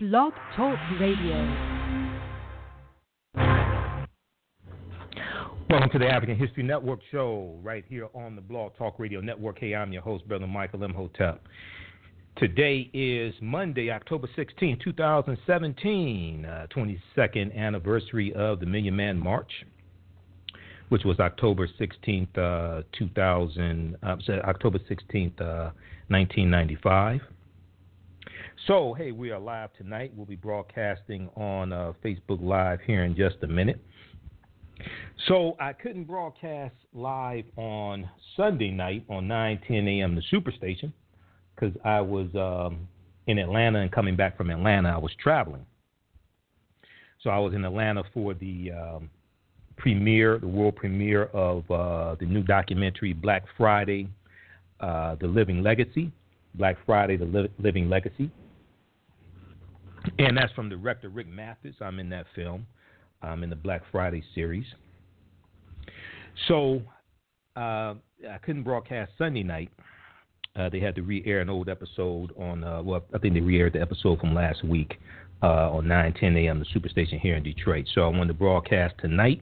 Blog Talk Radio. Welcome to the African History Network show right here on the Blog Talk Radio Network. Hey, I'm your host, Brother Michael Imhotep. Today is Monday, October 16, 2017, uh, 22nd anniversary of the Million Man March, which was October 16th, uh, 2000, uh, October 16th, 1995. So, hey, we are live tonight. We'll be broadcasting on uh, Facebook Live here in just a minute. So, I couldn't broadcast live on Sunday night on 9 10 a.m. the Superstation because I was um, in Atlanta and coming back from Atlanta, I was traveling. So, I was in Atlanta for the um, premiere, the world premiere of uh, the new documentary Black Friday, uh, The Living Legacy. Black Friday, The Li- Living Legacy. And that's from director Rick Mathis. I'm in that film. I'm in the Black Friday series. So uh, I couldn't broadcast Sunday night. Uh, they had to re-air an old episode on. Uh, well, I think they re-aired the episode from last week uh, on 9 10 a.m. the Superstation here in Detroit. So I wanted to broadcast tonight.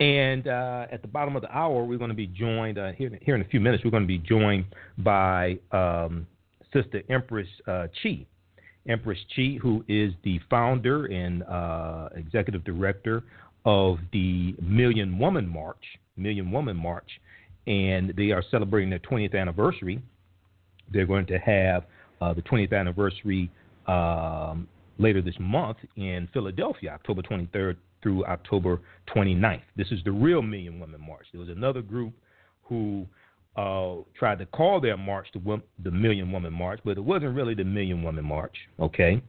And uh, at the bottom of the hour, we're going to be joined uh, here, here in a few minutes. We're going to be joined by um, Sister Empress Chi. Empress Chi, who is the founder and uh, executive director of the Million Woman March, Million Woman March, and they are celebrating their 20th anniversary. They're going to have uh, the 20th anniversary um, later this month in Philadelphia, October 23rd through October 29th. This is the real Million Woman March. There was another group who uh, tried to call their march the, the Million Woman March, but it wasn't really the Million Woman March. Okay.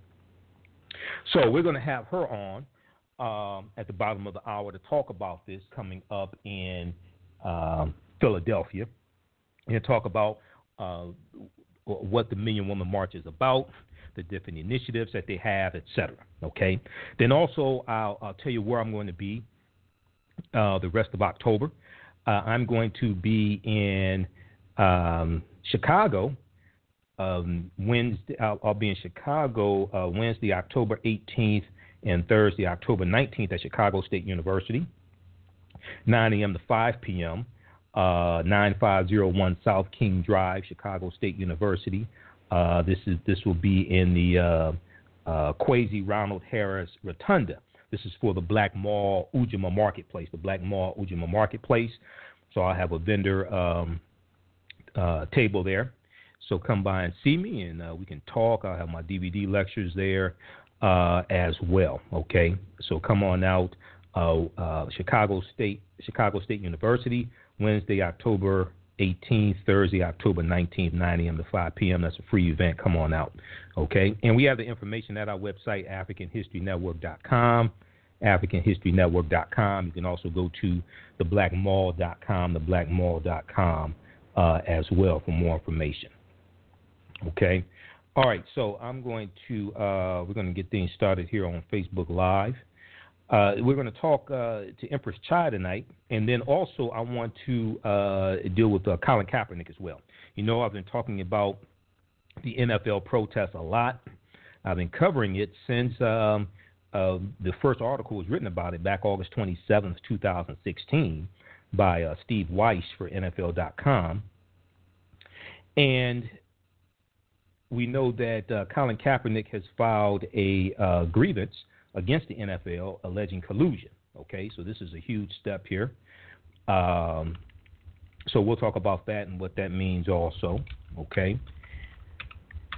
So we're going to have her on um, at the bottom of the hour to talk about this coming up in um, Philadelphia and talk about uh, what the Million Woman March is about, the different initiatives that they have, etc. Okay. Then also I'll, I'll, tell you where I'm going to be uh, the rest of October. Uh, I'm going to be in um, Chicago um, Wednesday. I'll, I'll, be in Chicago uh, Wednesday, October 18th, and Thursday, October 19th at Chicago State University, 9 a.m. to 5 p.m. Uh, 9501 South King Drive, Chicago State University. Uh, this is this will be in the uh, uh, Kwesi Ronald Harris Rotunda. This is for the Black Mall Ujima Marketplace, the Black Mall Ujima Marketplace. So I have a vendor um, uh, table there. So come by and see me, and uh, we can talk. I'll have my DVD lectures there uh, as well. Okay, so come on out. Uh, uh, Chicago State Chicago State University, Wednesday, October 18th, Thursday, October 19th, 9 a.m. to 5 p.m. That's a free event. Come on out. Okay. And we have the information at our website, AfricanHistoryNetwork.com. AfricanHistoryNetwork.com. You can also go to theblackmall.com, theblackmall.com uh, as well for more information. Okay. All right. So I'm going to, uh, we're going to get things started here on Facebook Live. Uh, we're going to talk uh, to Empress Chi tonight, and then also I want to uh, deal with uh, Colin Kaepernick as well. You know, I've been talking about the NFL protests a lot. I've been covering it since um, uh, the first article was written about it back August 27th, 2016, by uh, Steve Weiss for NFL.com. And we know that Colin Kaepernick has filed a grievance – against the NFL alleging collusion. Okay, so this is a huge step here. Um, so we'll talk about that and what that means also. Okay,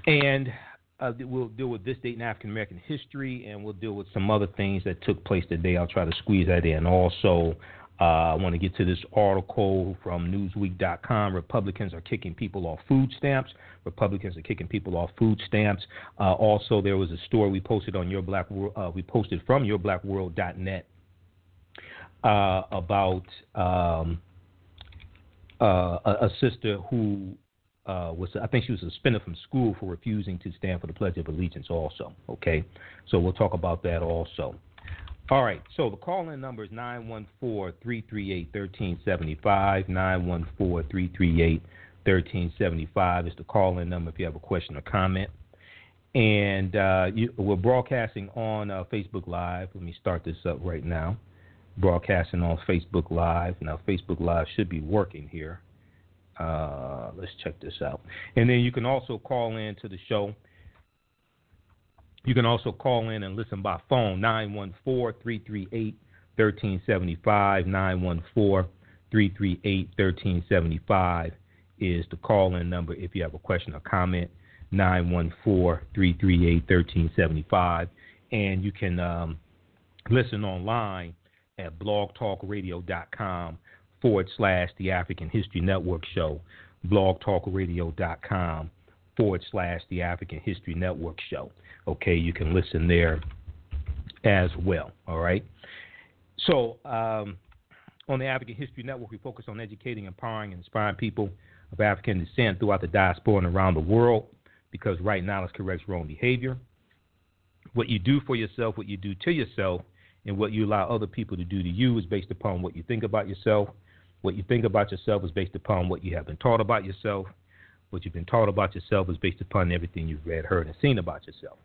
and uh, we'll deal with this date in African American history, and we'll deal with some other things that took place today. I'll try to squeeze that in. Also, I want to get to this article from Newsweek.com. Republicans are kicking people off food stamps. Republicans are kicking people off food stamps. Uh, also, there was a story we posted on your Black World. Uh, we posted from yourblackworld.net uh, about um, uh, a, a, sister who uh, was, I think she was suspended from school for refusing to stand for the Pledge of Allegiance. Also, okay. So we'll talk about that also. All right. So the call in number is 914 338 1375. 914 338 1375 is the call in number if you have a question or comment. And uh, you, we're broadcasting on uh, Facebook Live. Let me start this up right now. Broadcasting on Facebook Live. Now, Facebook Live should be working here. Uh, let's check this out. And then you can also call in to the show. You can also call in and listen by phone 914 338 1375. 914 338 1375 is the call in number if you have a question or comment. 914 338 1375. And you can um, listen online at blogtalkradio.com forward slash the African History Network show, blogtalkradio.com forward slash the African History Network show. Okay, you can listen there as well. All right. So, um, on the African History Network, we focus on educating, empowering, and inspiring people of African descent throughout the diaspora and around the world because right knowledge corrects wrong behavior. What you do for yourself, what you do to yourself, and what you allow other people to do to you is based upon what you think about yourself. What you think about yourself is based upon what you have been taught about yourself. What you've been taught about yourself is based upon everything you've read, heard, and seen about yourself.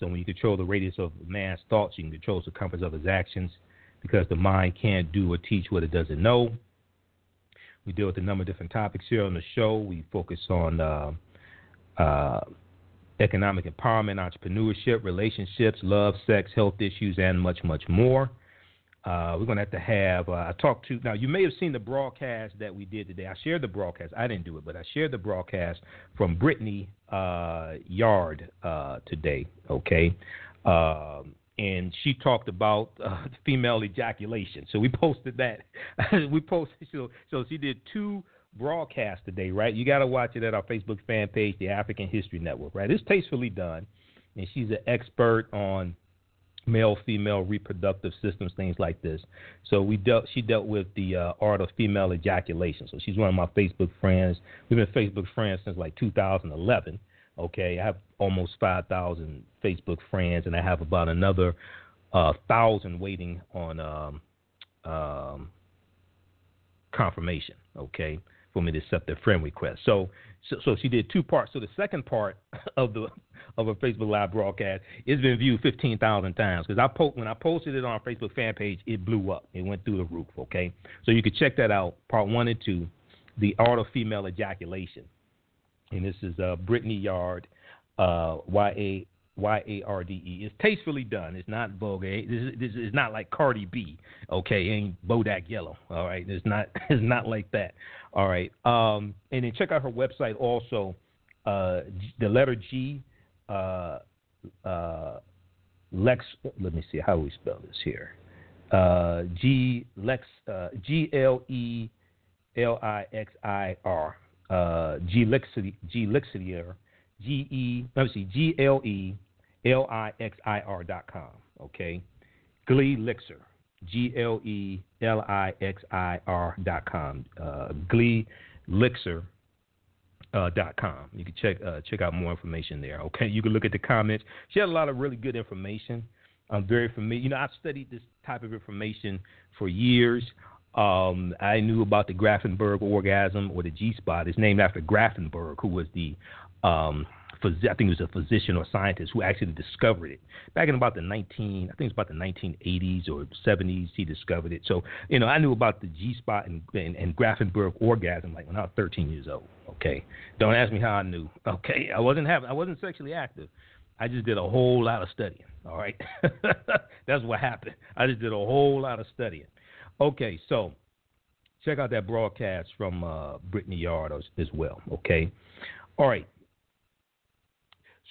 So when you control the radius of a man's thoughts, you can control the circumference of his actions because the mind can't do or teach what it doesn't know. We deal with a number of different topics here on the show. We focus on uh, uh, economic empowerment, entrepreneurship, relationships, love, sex, health issues, and much, much more. Uh, we're going to have to have, uh, I talked to, now you may have seen the broadcast that we did today. I shared the broadcast. I didn't do it, but I shared the broadcast from Brittany uh, Yard uh, today, okay? Um, and she talked about uh, female ejaculation. So we posted that. we posted, so, so she did two broadcasts today, right? You got to watch it at our Facebook fan page, the African History Network, right? It's tastefully done. And she's an expert on male female reproductive systems, things like this. So we dealt she dealt with the uh, art of female ejaculation. So she's one of my Facebook friends. We've been Facebook friends since like 2011. Okay, I have almost 5,000 Facebook friends, and I have about another uh, thousand waiting on um, um, confirmation. Okay, for me to accept their friend request. So, so, so she did two parts. So the second part of the of a Facebook Live broadcast. It's been viewed 15,000 times because I po- when I posted it on our Facebook fan page, it blew up. It went through the roof. Okay, so you can check that out. Part one and two, the art of female ejaculation, and this is uh, Brittany Yard, uh, Y A Y A R D E. It's tastefully done. It's not vulgar. This is, this is not like Cardi B. Okay, it ain't Bodak Yellow. All right, it's not. It's not like that. All right. Um, and then check out her website also. Uh, the letter G uh, uh, Lex. Let me see how we spell this here. Uh, G Lex uh, G L E L I X I R uh, G Lixier G E let me see G L E L I X I R dot com. Okay, Glee Lixer G L E L I X I R dot com. Uh, Glee uh, dot com. You can check uh, check out more information there. Okay, you can look at the comments. She had a lot of really good information. I'm very familiar. You know, I've studied this type of information for years. Um, I knew about the Grafenberg orgasm or the G spot. It's named after Grafenberg, who was the um, I think it was a physician or scientist who actually discovered it back in about the 19, I think it's about the 1980s or 70s. He discovered it. So you know, I knew about the G spot and, and, and Grafenberg orgasm like when I was 13 years old. Okay, don't ask me how I knew. Okay, I wasn't having, I wasn't sexually active. I just did a whole lot of studying. All right, that's what happened. I just did a whole lot of studying. Okay, so check out that broadcast from uh, Brittany Yard as, as well. Okay, all right.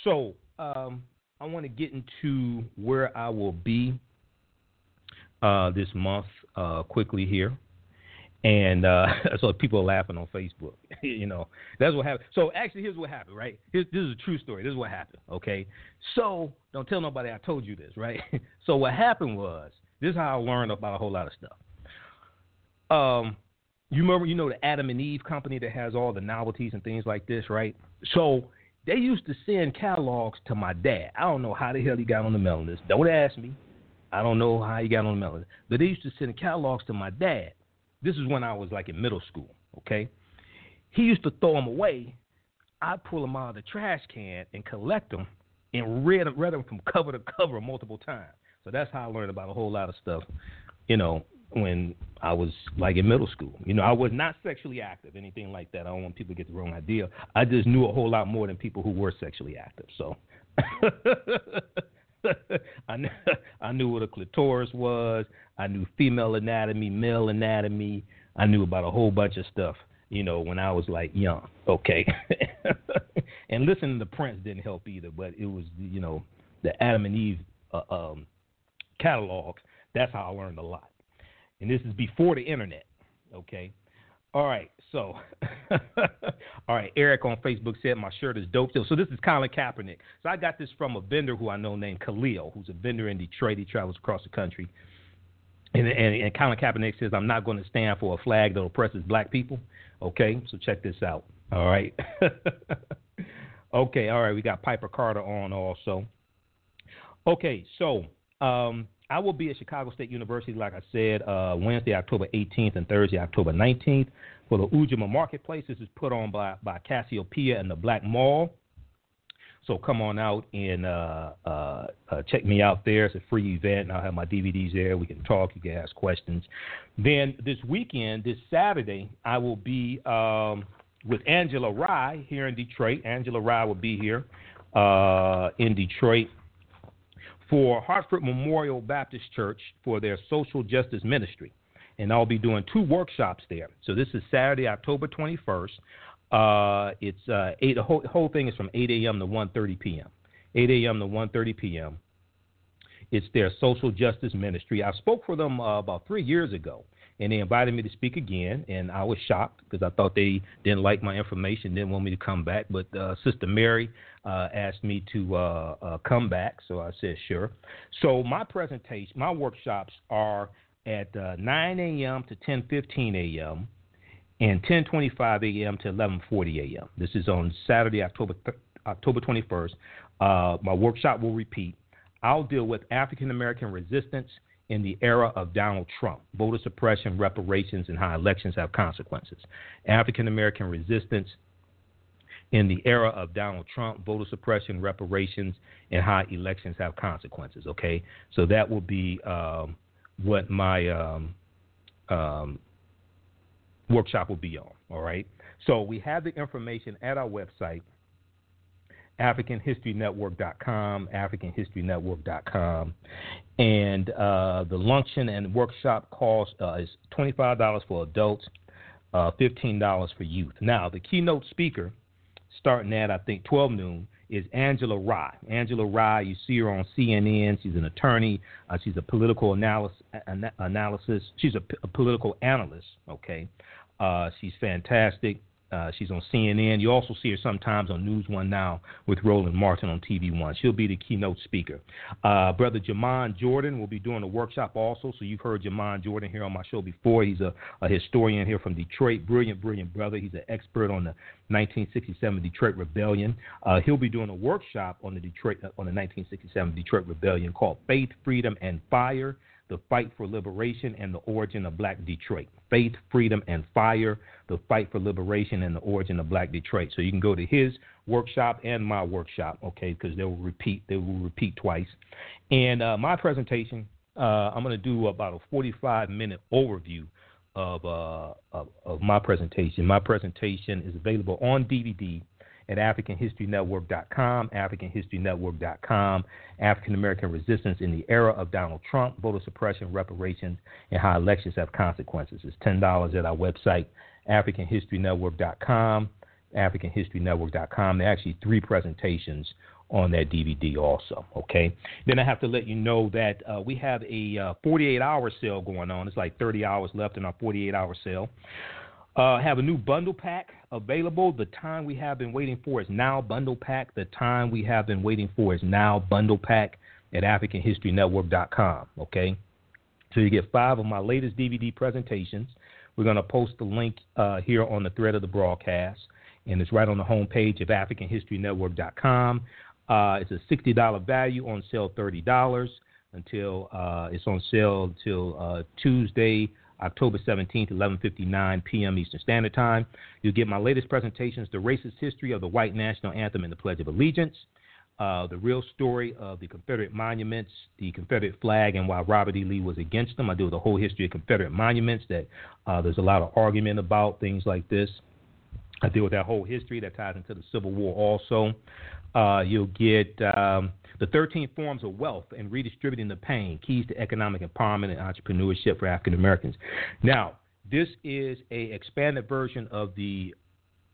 So um, I want to get into where I will be uh, this month uh, quickly here. And uh, so people are laughing on Facebook. you know, that's what happened. So actually, here's what happened, right? Here's, this is a true story. This is what happened, okay? So don't tell nobody I told you this, right? so what happened was, this is how I learned about a whole lot of stuff. Um, you remember, you know, the Adam and Eve company that has all the novelties and things like this, right? So they used to send catalogs to my dad. I don't know how the hell he got on the mailing list. Don't ask me. I don't know how he got on the mailing list. But they used to send catalogs to my dad. This is when I was like in middle school, okay? He used to throw them away. I'd pull them out of the trash can and collect them and read read them from cover to cover multiple times. So that's how I learned about a whole lot of stuff. You know, when I was like in middle school. You know, I was not sexually active, anything like that. I don't want people to get the wrong idea. I just knew a whole lot more than people who were sexually active. So I knew, I knew what a clitoris was. I knew female anatomy, male anatomy. I knew about a whole bunch of stuff. You know, when I was like young. Okay, and listening to Prince didn't help either. But it was, you know, the Adam and Eve uh, um, catalogs. That's how I learned a lot. And this is before the internet. Okay. All right, so, all right, Eric on Facebook said my shirt is dope. So, this is Colin Kaepernick. So I got this from a vendor who I know named Khalil, who's a vendor in Detroit. He travels across the country. And, and, and Colin Kaepernick says, I'm not going to stand for a flag that oppresses black people. Okay, so check this out. All right. okay, all right, we got Piper Carter on also. Okay, so um, I will be at Chicago State University, like I said, uh, Wednesday, October 18th and Thursday, October 19th for the Ujamaa Marketplace. This is put on by, by Cassiopeia and the Black Mall. So come on out and uh, uh, uh, check me out there. It's a free event. I'll have my DVDs there. We can talk. You can ask questions. Then this weekend, this Saturday, I will be um, with Angela Rye here in Detroit. Angela Rye will be here uh, in Detroit for Hartford Memorial Baptist Church for their social justice ministry. And I'll be doing two workshops there. So this is Saturday, October 21st. Uh, it's uh, eight. The whole, whole thing is from 8 a.m. to 1:30 p.m. 8 a.m. to 1:30 p.m. It's their social justice ministry. I spoke for them uh, about three years ago, and they invited me to speak again, and I was shocked because I thought they didn't like my information, didn't want me to come back. But uh, Sister Mary uh, asked me to uh, uh, come back, so I said sure. So my presentation, my workshops are at uh, 9 a.m. to 10:15 a.m. and 10:25 a.m. to 11:40 a.m. This is on Saturday, October th- October 21st. Uh, my workshop will repeat. I'll deal with African American resistance in the era of Donald Trump, voter suppression, reparations, and how elections have consequences. African American resistance in the era of Donald Trump, voter suppression, reparations, and how elections have consequences. Okay, so that will be um, what my um, um, workshop will be on. All right, so we have the information at our website. AfricanHistoryNetwork.com, AfricanHistoryNetwork.com, and uh, the luncheon and workshop cost uh, is $25 for adults, uh, $15 for youth. Now, the keynote speaker starting at I think 12 noon is Angela Rye. Angela Rye, you see her on CNN. She's an attorney. Uh, she's a political analysis. analysis. She's a, p- a political analyst. Okay, uh, she's fantastic. Uh, she's on CNN. You also see her sometimes on News One Now with Roland Martin on TV One. She'll be the keynote speaker. Uh, Brother Jamon Jordan will be doing a workshop also. So you've heard Jamon Jordan here on my show before. He's a, a historian here from Detroit. Brilliant, brilliant brother. He's an expert on the 1967 Detroit Rebellion. Uh, he'll be doing a workshop on the Detroit on the 1967 Detroit Rebellion called Faith, Freedom, and Fire the fight for liberation and the origin of black Detroit. Faith, freedom, and fire, the fight for liberation and the origin of black Detroit. So you can go to his workshop and my workshop, okay, because they will repeat, they will repeat twice. And uh, my presentation, uh, I'm going to do about a 45 minute overview of, uh, of, of my presentation. My presentation is available on DVD at AfricanHistoryNetwork.com, AfricanHistoryNetwork.com, African American Resistance in the Era of Donald Trump, Voter Suppression, Reparations, and How Elections Have Consequences. It's $10 at our website, AfricanHistoryNetwork.com, AfricanHistoryNetwork.com. There are actually three presentations on that DVD also. Okay. Then I have to let you know that uh, we have a uh, 48 hour sale going on. It's like 30 hours left in our 48 hour sale. Uh, have a new bundle pack available. The time we have been waiting for is now. Bundle pack. The time we have been waiting for is now. Bundle pack at AfricanHistoryNetwork.com. Okay, so you get five of my latest DVD presentations. We're going to post the link uh, here on the thread of the broadcast, and it's right on the homepage of AfricanHistoryNetwork.com. Uh, it's a $60 value on sale, $30 until uh, it's on sale until uh, Tuesday, October 17th, 11:59 p.m. Eastern Standard Time. You'll get my latest presentations: the racist history of the white national anthem and the Pledge of Allegiance. uh, the real story of the Confederate monuments, the Confederate flag, and why Robert E. Lee was against them. I do the whole history of Confederate monuments that uh, there's a lot of argument about things like this. I deal with that whole history that ties into the Civil War also. Uh, you'll get um, the 13 forms of wealth and redistributing the pain, keys to economic empowerment and entrepreneurship for African Americans. Now, this is a expanded version of the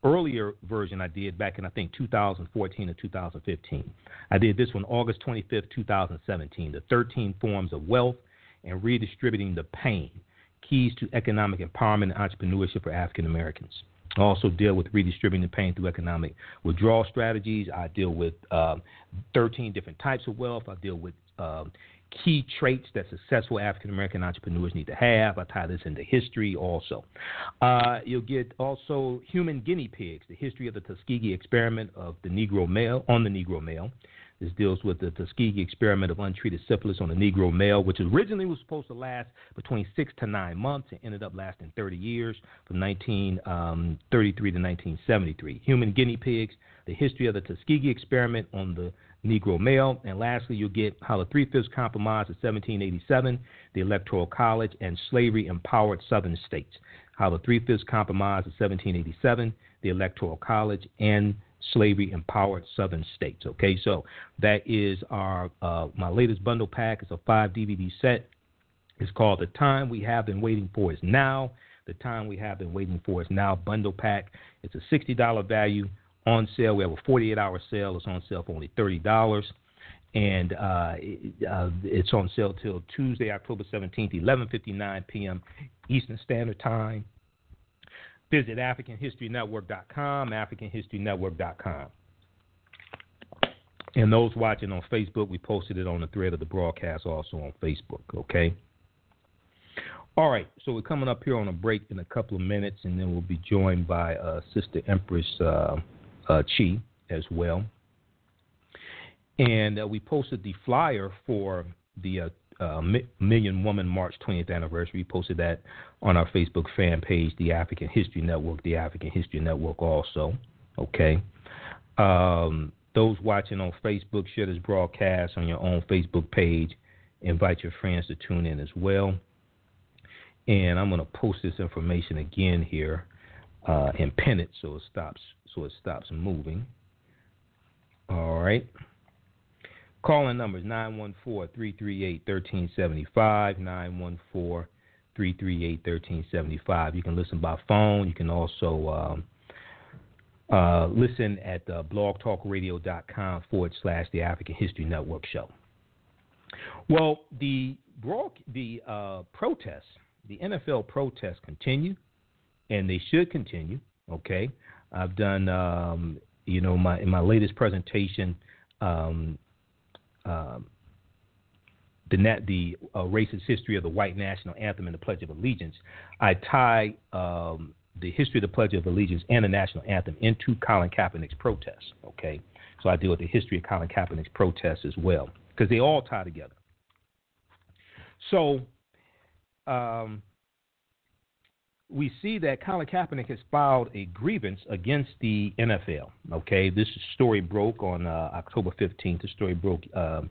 earlier version I did back in I think 2014 or 2015. I did this one August 25th, 2017. The 13 forms of wealth and redistributing the pain, keys to economic empowerment and entrepreneurship for African Americans. I also deal with redistributing the pain through economic withdrawal strategies. I deal with uh, 13 different types of wealth. I deal with uh, key traits that successful African American entrepreneurs need to have. I tie this into history also. Uh, you'll get also human guinea pigs, the history of the Tuskegee experiment of the Negro male on the Negro male. This deals with the Tuskegee experiment of untreated syphilis on the Negro male, which originally was supposed to last between six to nine months and ended up lasting 30 years from 1933 um, to 1973. Human guinea pigs, the history of the Tuskegee experiment on the Negro male. And lastly, you'll get how the Three Fifths Compromise of 1787, the Electoral College, and slavery empowered Southern states. How the Three Fifths Compromise of 1787, the Electoral College, and slavery empowered Southern states. Okay, so that is our uh, my latest bundle pack. It's a five DVD set. It's called The Time We Have Been Waiting For Is Now. The Time We Have Been Waiting For Is Now bundle pack. It's a $60 value on sale. We have a 48 hour sale. It's on sale for only $30. And uh, uh, it's on sale till Tuesday, October 17th, 11:59 p.m. Eastern Standard Time. Visit AfricanHistoryNetwork.com, AfricanHistoryNetwork.com. And those watching on Facebook, we posted it on the thread of the broadcast also on Facebook, okay? All right, so we're coming up here on a break in a couple of minutes, and then we'll be joined by uh, Sister Empress uh, uh, Chi as well. And uh, we posted the flyer for the uh, Million Woman March 20th anniversary. Posted that on our Facebook fan page, the African History Network, the African History Network also. Okay. Um, those watching on Facebook, share this broadcast on your own Facebook page. Invite your friends to tune in as well. And I'm going to post this information again here uh, and pin it so it stops so it stops moving. All right. Calling numbers 914 338 1375. 914 338 1375. You can listen by phone. You can also um, uh, listen at uh, blogtalkradio.com forward slash the African History Network show. Well, the the uh, protests, the NFL protests continue, and they should continue. Okay, I've done, um, you know, my in my latest presentation, um, um, the the uh, racist history of the white national anthem and the Pledge of Allegiance, I tie um, the history of the Pledge of Allegiance and the national anthem into Colin Kaepernick's protests. Okay, so I deal with the history of Colin Kaepernick's protests as well because they all tie together. So, um, we see that Colin Kaepernick has filed a grievance against the NFL. Okay, this story broke on uh, October 15th. The story broke uh,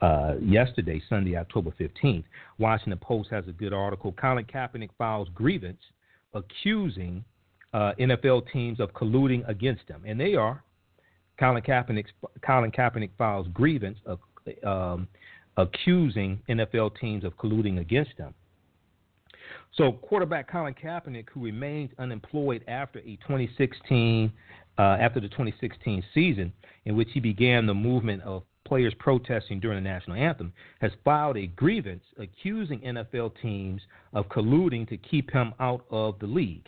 uh, yesterday, Sunday, October 15th. Washington Post has a good article. Colin Kaepernick files grievance accusing uh, NFL teams of colluding against him, and they are. Colin Kaepernick, Colin Kaepernick files grievance of, um, accusing NFL teams of colluding against him. So, quarterback Colin Kaepernick, who remains unemployed after a 2016 uh, after the 2016 season, in which he began the movement of players protesting during the national anthem, has filed a grievance accusing NFL teams of colluding to keep him out of the league.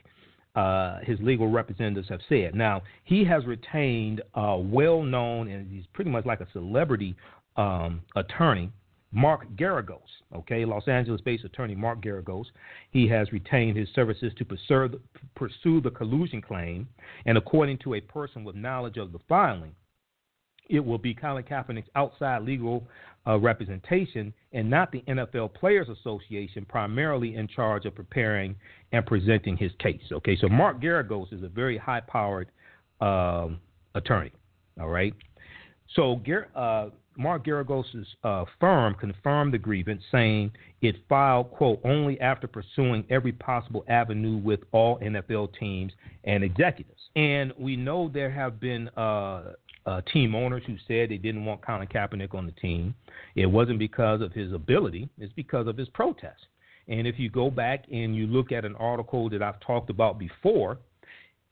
Uh, his legal representatives have said. Now, he has retained a well known, and he's pretty much like a celebrity um, attorney Mark Geragos, okay, Los Angeles based attorney Mark Geragos. He has retained his services to pursue, the collusion claim, and according to a person with knowledge of the filing, it will be Colin Kaepernick's outside legal uh, representation and not the NFL Players Association, primarily in charge of preparing and presenting his case. Okay, so Mark Geragos is a very high powered um, attorney. All right. So uh, Mark Geragos's uh, firm confirmed the grievance, saying it filed, quote, only after pursuing every possible avenue with all NFL teams and executives. And we know there have been uh, uh, team owners who said they didn't want Colin Kaepernick on the team. It wasn't because of his ability, it's because of his protest. And if you go back and you look at an article that I've talked about before,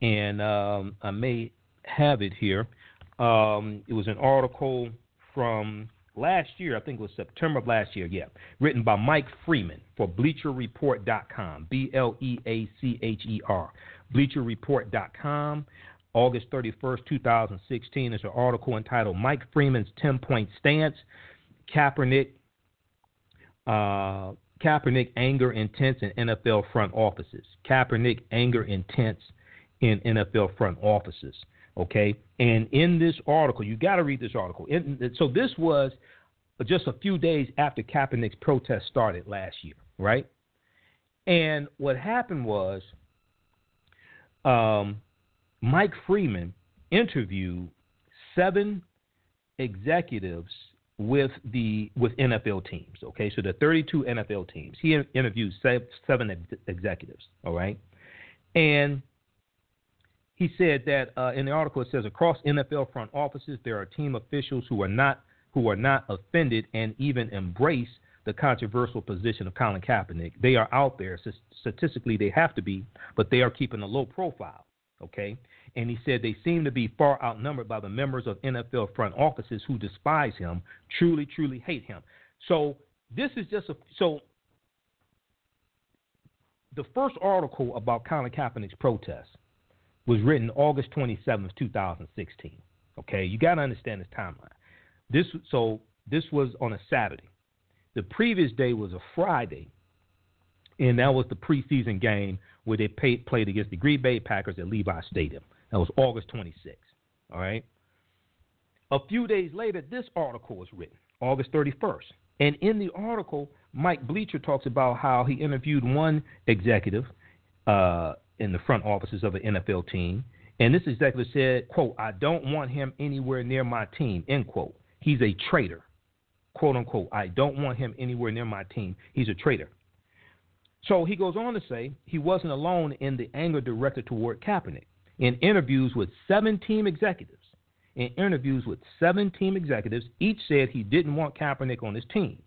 and um, I may have it here, um, it was an article from last year, I think it was September of last year, yeah, written by Mike Freeman for BleacherReport.com, B L E A C H E R, BleacherReport.com. August 31st, 2016, is an article entitled Mike Freeman's 10 Point Stance Kaepernick, uh, Kaepernick Anger Intense in NFL Front Offices. Kaepernick Anger Intense in NFL Front Offices. Okay, and in this article, you got to read this article. In, so this was just a few days after Kaepernick's protest started last year, right? And what happened was um, Mike Freeman interviewed seven executives with the with NFL teams. Okay, so the 32 NFL teams. He interviewed seven executives. All right, and he said that uh, in the article it says across NFL front offices there are team officials who are not who are not offended and even embrace the controversial position of Colin Kaepernick. They are out there. Statistically, they have to be, but they are keeping a low profile. Okay, and he said they seem to be far outnumbered by the members of NFL front offices who despise him, truly, truly hate him. So this is just a so. The first article about Colin Kaepernick's protest was written August 27th, 2016. Okay, you got to understand this timeline. This so this was on a Saturday. The previous day was a Friday, and that was the preseason game where they paid, played against the Green Bay Packers at Levi Stadium. That was August 26th. All right. A few days later, this article was written, August 31st. And in the article, Mike Bleacher talks about how he interviewed one executive uh, in the front offices of an NFL team. And this executive said, quote, I don't want him anywhere near my team, end quote. He's a traitor, quote unquote. I don't want him anywhere near my team. He's a traitor. So he goes on to say he wasn't alone in the anger directed toward Kaepernick. In interviews with seven team executives, in interviews with seven team executives, each said he didn't want Kaepernick on his team.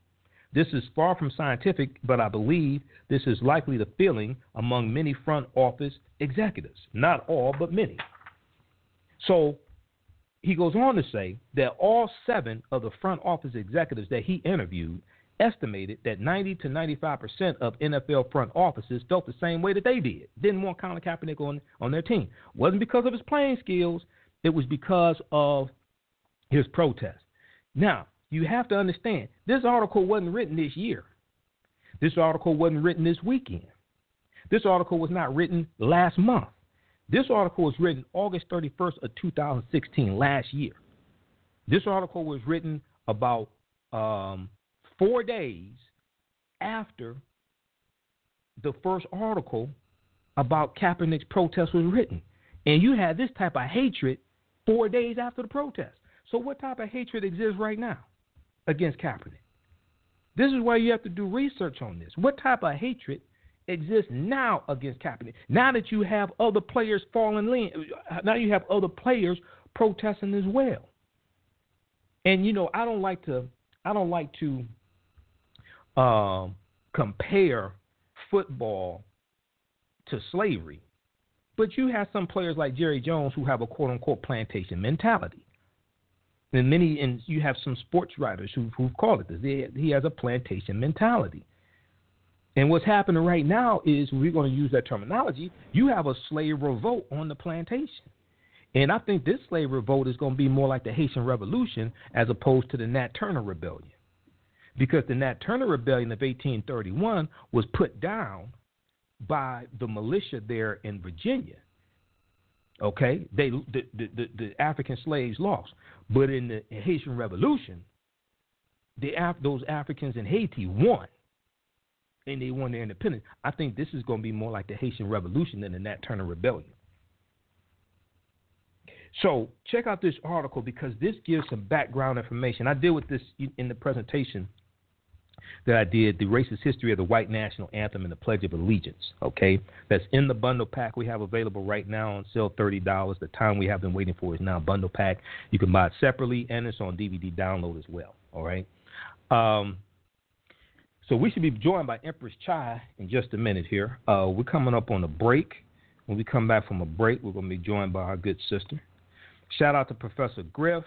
This is far from scientific, but I believe this is likely the feeling among many front office executives. Not all, but many. So he goes on to say that all seven of the front office executives that he interviewed estimated that 90 to 95 percent of NFL front offices felt the same way that they did. Didn't want Colin Kaepernick on on their team. wasn't because of his playing skills. It was because of his protest. Now, you have to understand, this article wasn't written this year. This article wasn't written this weekend. This article was not written last month. This article was written August 31st of 2016, last year. This article was written about um, four days after the first article about Kaepernick's protest was written. And you had this type of hatred four days after the protest. So, what type of hatred exists right now? Against Kaepernick. This is why you have to do research on this. What type of hatred exists now against Kaepernick? Now that you have other players falling in, now you have other players protesting as well. And you know, I don't like to, I don't like to uh, compare football to slavery, but you have some players like Jerry Jones who have a quote unquote plantation mentality. And many, and you have some sports writers who who've called it this. They, he has a plantation mentality. And what's happening right now is we're going to use that terminology. You have a slave revolt on the plantation. And I think this slave revolt is going to be more like the Haitian Revolution as opposed to the Nat Turner Rebellion. Because the Nat Turner Rebellion of 1831 was put down by the militia there in Virginia. Okay, they the, the, the, the African slaves lost, but in the Haitian Revolution, the Af- those Africans in Haiti won, and they won their independence. I think this is going to be more like the Haitian Revolution than the Nat Turner Rebellion. So check out this article because this gives some background information. I deal with this in the presentation that I did, the racist history of the white national anthem and the Pledge of Allegiance. Okay, that's in the bundle pack we have available right now on sale, thirty dollars. The time we have been waiting for is now bundle pack. You can buy it separately, and it's on DVD download as well. All right. Um, so we should be joined by Empress Chi in just a minute here. Uh, we're coming up on a break. When we come back from a break, we're going to be joined by our good sister. Shout out to Professor Griff.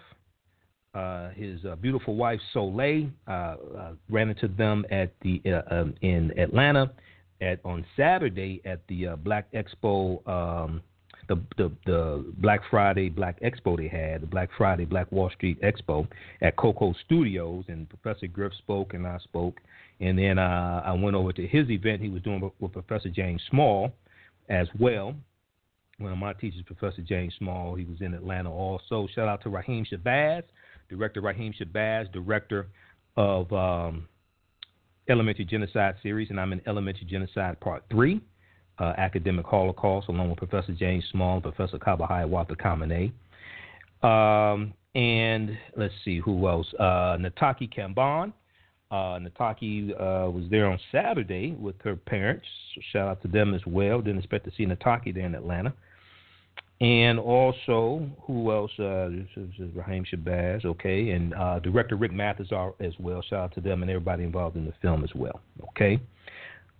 Uh, his uh, beautiful wife Soleil uh, uh ran into them at the uh, um, in Atlanta at on Saturday at the uh, Black Expo, um, the, the the Black Friday Black Expo they had, the Black Friday Black Wall Street Expo at Coco Studios, and Professor Griff spoke and I spoke, and then I went over to his event he was doing with Professor James Small as well. One of my teachers, Professor James Small, he was in Atlanta also. Shout out to Raheem Shabazz Director Raheem Shabazz, director of um, Elementary Genocide Series, and I'm in Elementary Genocide Part 3, uh, Academic Holocaust, along with Professor James Small and Professor Kaba Hiawatha Kamene. Um, and let's see, who else? Uh, Nataki Kambon. Uh, Nataki uh, was there on Saturday with her parents. Shout out to them as well. Didn't expect to see Nataki there in Atlanta. And also, who else? Uh, Raheem Shabazz, okay, and uh, director Rick Mathis as well. Shout out to them and everybody involved in the film as well, okay.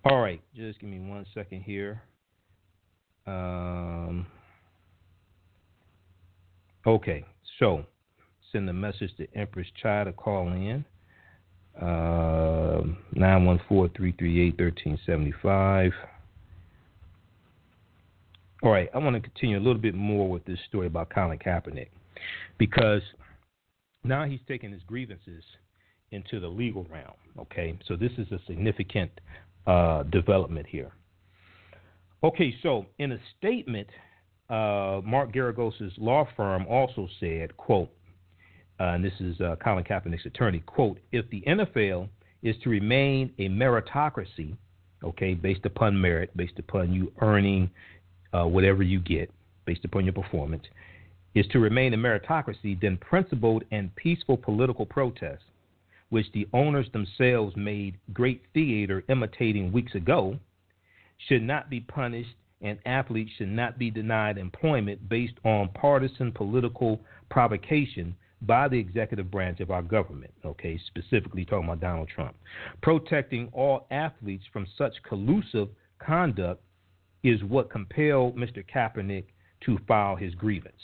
All right, just give me one second here. Um, okay, so send a message to Empress Chi to call in. Uh, 914 338 1375. All right, I want to continue a little bit more with this story about Colin Kaepernick because now he's taking his grievances into the legal realm. Okay, so this is a significant uh, development here. Okay, so in a statement, uh, Mark Geragos's law firm also said, "quote," uh, and this is uh, Colin Kaepernick's attorney, "quote," if the NFL is to remain a meritocracy, okay, based upon merit, based upon you earning uh, whatever you get based upon your performance, is to remain a meritocracy, then principled and peaceful political protest, which the owners themselves made great theater imitating weeks ago, should not be punished, and athletes should not be denied employment based on partisan political provocation by the executive branch of our government, okay, specifically talking about Donald Trump. Protecting all athletes from such collusive conduct is what compelled Mr. Kaepernick to file his grievance.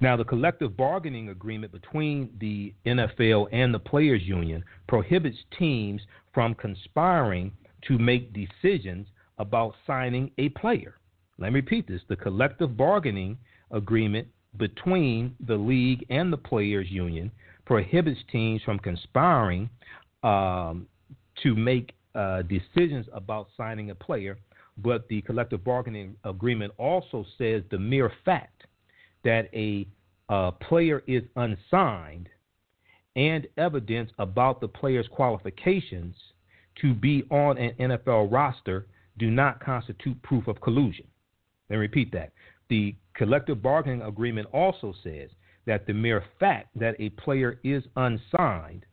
Now, the collective bargaining agreement between the NFL and the Players Union prohibits teams from conspiring to make decisions about signing a player. Let me repeat this the collective bargaining agreement between the league and the Players Union prohibits teams from conspiring um, to make uh, decisions about signing a player, but the collective bargaining agreement also says the mere fact that a uh, player is unsigned and evidence about the player's qualifications to be on an NFL roster do not constitute proof of collusion. Let me repeat that. The collective bargaining agreement also says that the mere fact that a player is unsigned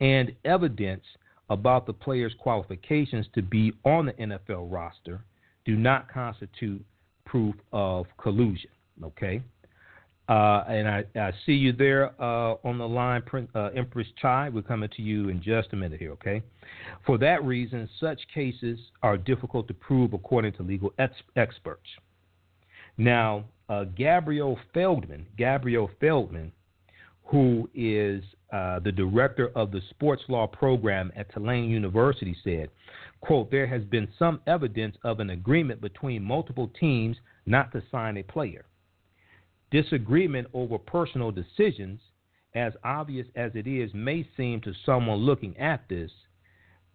and evidence about the player's qualifications to be on the NFL roster do not constitute proof of collusion. Okay? Uh, and I, I, see you there uh, on the line, uh, Empress Chi. We're coming to you in just a minute here, okay? For that reason, such cases are difficult to prove according to legal ex- experts. Now, uh, Gabrielle Feldman, Gabriel Feldman, who is uh, the director of the sports law program at Tulane University, said, quote, there has been some evidence of an agreement between multiple teams not to sign a player. Disagreement over personal decisions, as obvious as it is, may seem to someone looking at this,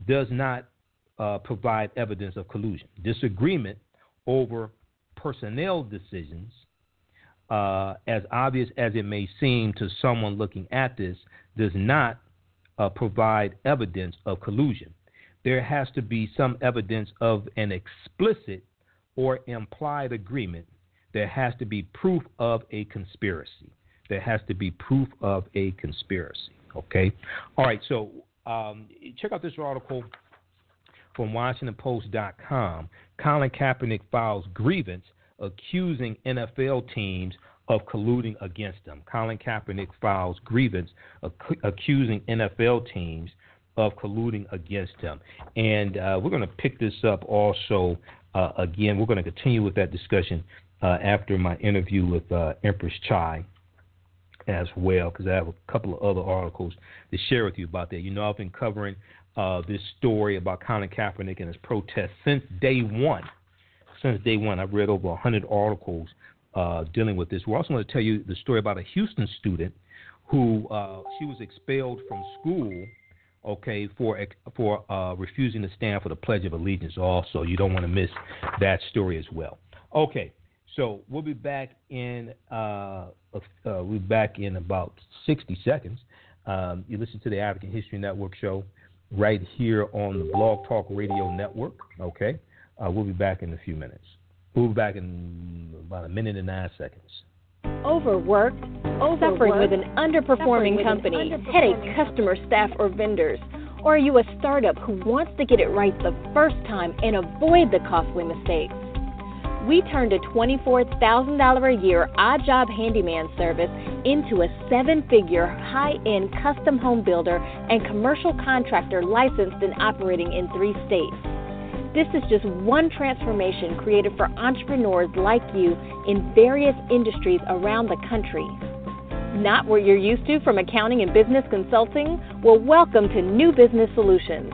does not uh, provide evidence of collusion. Disagreement over personnel decisions uh, as obvious as it may seem to someone looking at this, does not uh, provide evidence of collusion. There has to be some evidence of an explicit or implied agreement, there has to be proof of a conspiracy. There has to be proof of a conspiracy. Okay? All right, so um, check out this article from WashingtonPost.com. Colin Kaepernick files grievance accusing NFL teams of colluding against him. Colin Kaepernick files grievance ac- accusing NFL teams of colluding against him. And uh, we're going to pick this up also uh, again. We're going to continue with that discussion uh, after my interview with uh, Empress Chai as well, because I have a couple of other articles to share with you about that. You know, I've been covering uh, this story about Colin Kaepernick and his protest since day one. Since day one, I've read over 100 articles uh, dealing with this. We're also going to tell you the story about a Houston student who uh, she was expelled from school, okay, for for uh, refusing to stand for the Pledge of Allegiance. Also, you don't want to miss that story as well. Okay, so we'll be back in uh, we'll be back in about 60 seconds. Um, you listen to the African History Network show right here on the Blog Talk Radio Network. Okay, uh, we'll be back in a few minutes. We'll be back in about a minute and nine seconds. Overworked, Overworked suffering with an underperforming company, an underperforming headache customer, staff, or vendors. Or are you a startup who wants to get it right the first time and avoid the costly mistakes? we turned a $24,000 a year odd job handyman service into a seven figure high end custom home builder and commercial contractor licensed and operating in three states. This is just one transformation created for entrepreneurs like you in various industries around the country. Not what you're used to from accounting and business consulting? Well, welcome to New Business Solutions.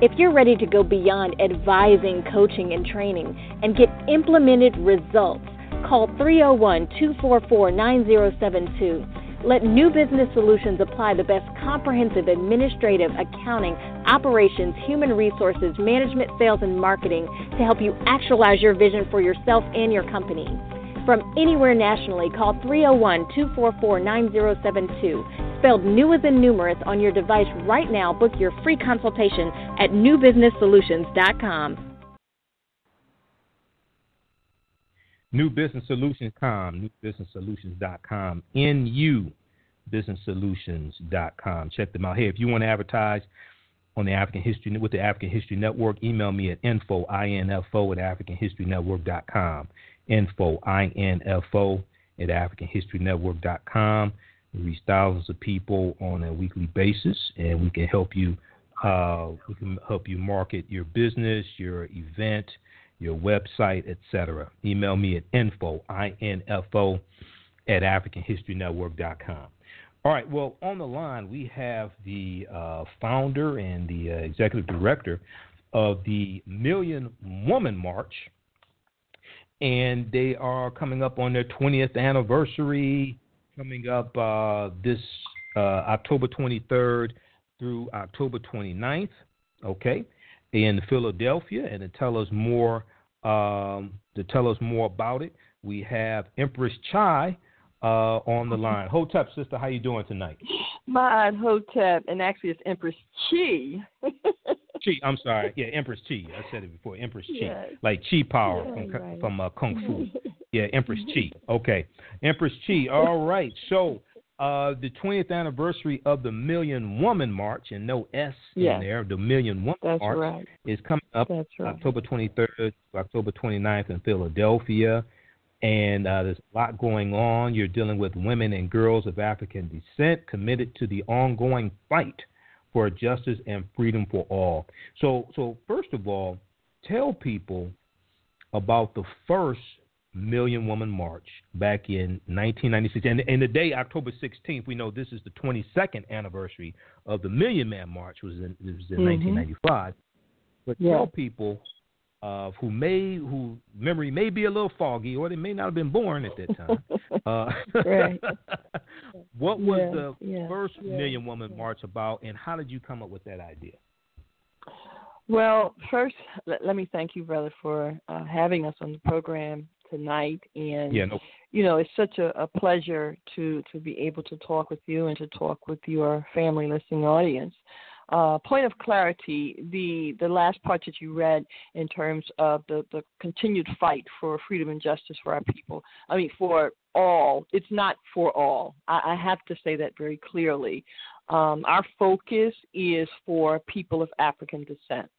If you're ready to go beyond advising, coaching, and training and get implemented results, call 301 244 9072. Let New Business Solutions apply the best comprehensive administrative, accounting, operations, human resources, management, sales, and marketing to help you actualize your vision for yourself and your company. From anywhere nationally, call 301 244 9072 spelled new as in numerous on your device right now. Book your free consultation at newbusinesssolutions.com. NewBusinessSolutions.com, newbusinesssolutions.com, NU businesssolutions.com. Check them out. Hey, if you want to advertise on the African History with the African History Network, email me at info info at africanhistorynetwork.com. Info info at africanhistorynetwork.com. We reach thousands of people on a weekly basis, and we can help you. Uh, we can help you market your business, your event, your website, etc. Email me at info info at africanhistorynetwork.com. All right. Well, on the line we have the uh, founder and the uh, executive director of the Million Woman March, and they are coming up on their 20th anniversary coming up uh, this uh, October 23rd through October 29th, okay, in Philadelphia. And to tell us more, um, to tell us more about it, we have Empress Chai uh, on the line. Hotep, sister, how you doing tonight? My Hotep, and actually it's Empress Chi. Chi, I'm sorry. Yeah, Empress Chi. I said it before. Empress Chi, like Chi Power yeah, from right. from uh, Kung Fu. yeah, Empress Chi. Okay, Empress Chi. All right. So uh, the 20th anniversary of the Million Woman March, and no S yes. in there, the Million Woman That's March right. is coming up right. October 23rd, October 29th in Philadelphia. And uh, there's a lot going on. You're dealing with women and girls of African descent committed to the ongoing fight for justice and freedom for all. So, so first of all, tell people about the first Million Woman March back in 1996. And, and the day, October 16th, we know this is the 22nd anniversary of the Million Man March, was in, was in mm-hmm. 1995. But yeah. tell people uh, who may who memory may be a little foggy or they may not have been born at that time. uh, what was yeah, the yeah, first yeah, Million Woman March about, and how did you come up with that idea? Well, first, let, let me thank you, brother, for uh, having us on the program tonight. And yeah, no. you know, it's such a, a pleasure to to be able to talk with you and to talk with your family listening audience. uh, point of clarity, the the last part that you read in terms of the the continued fight for freedom and justice for our people. I mean, for all. It's not for all. I, I have to say that very clearly. Um, our focus is for people of African descent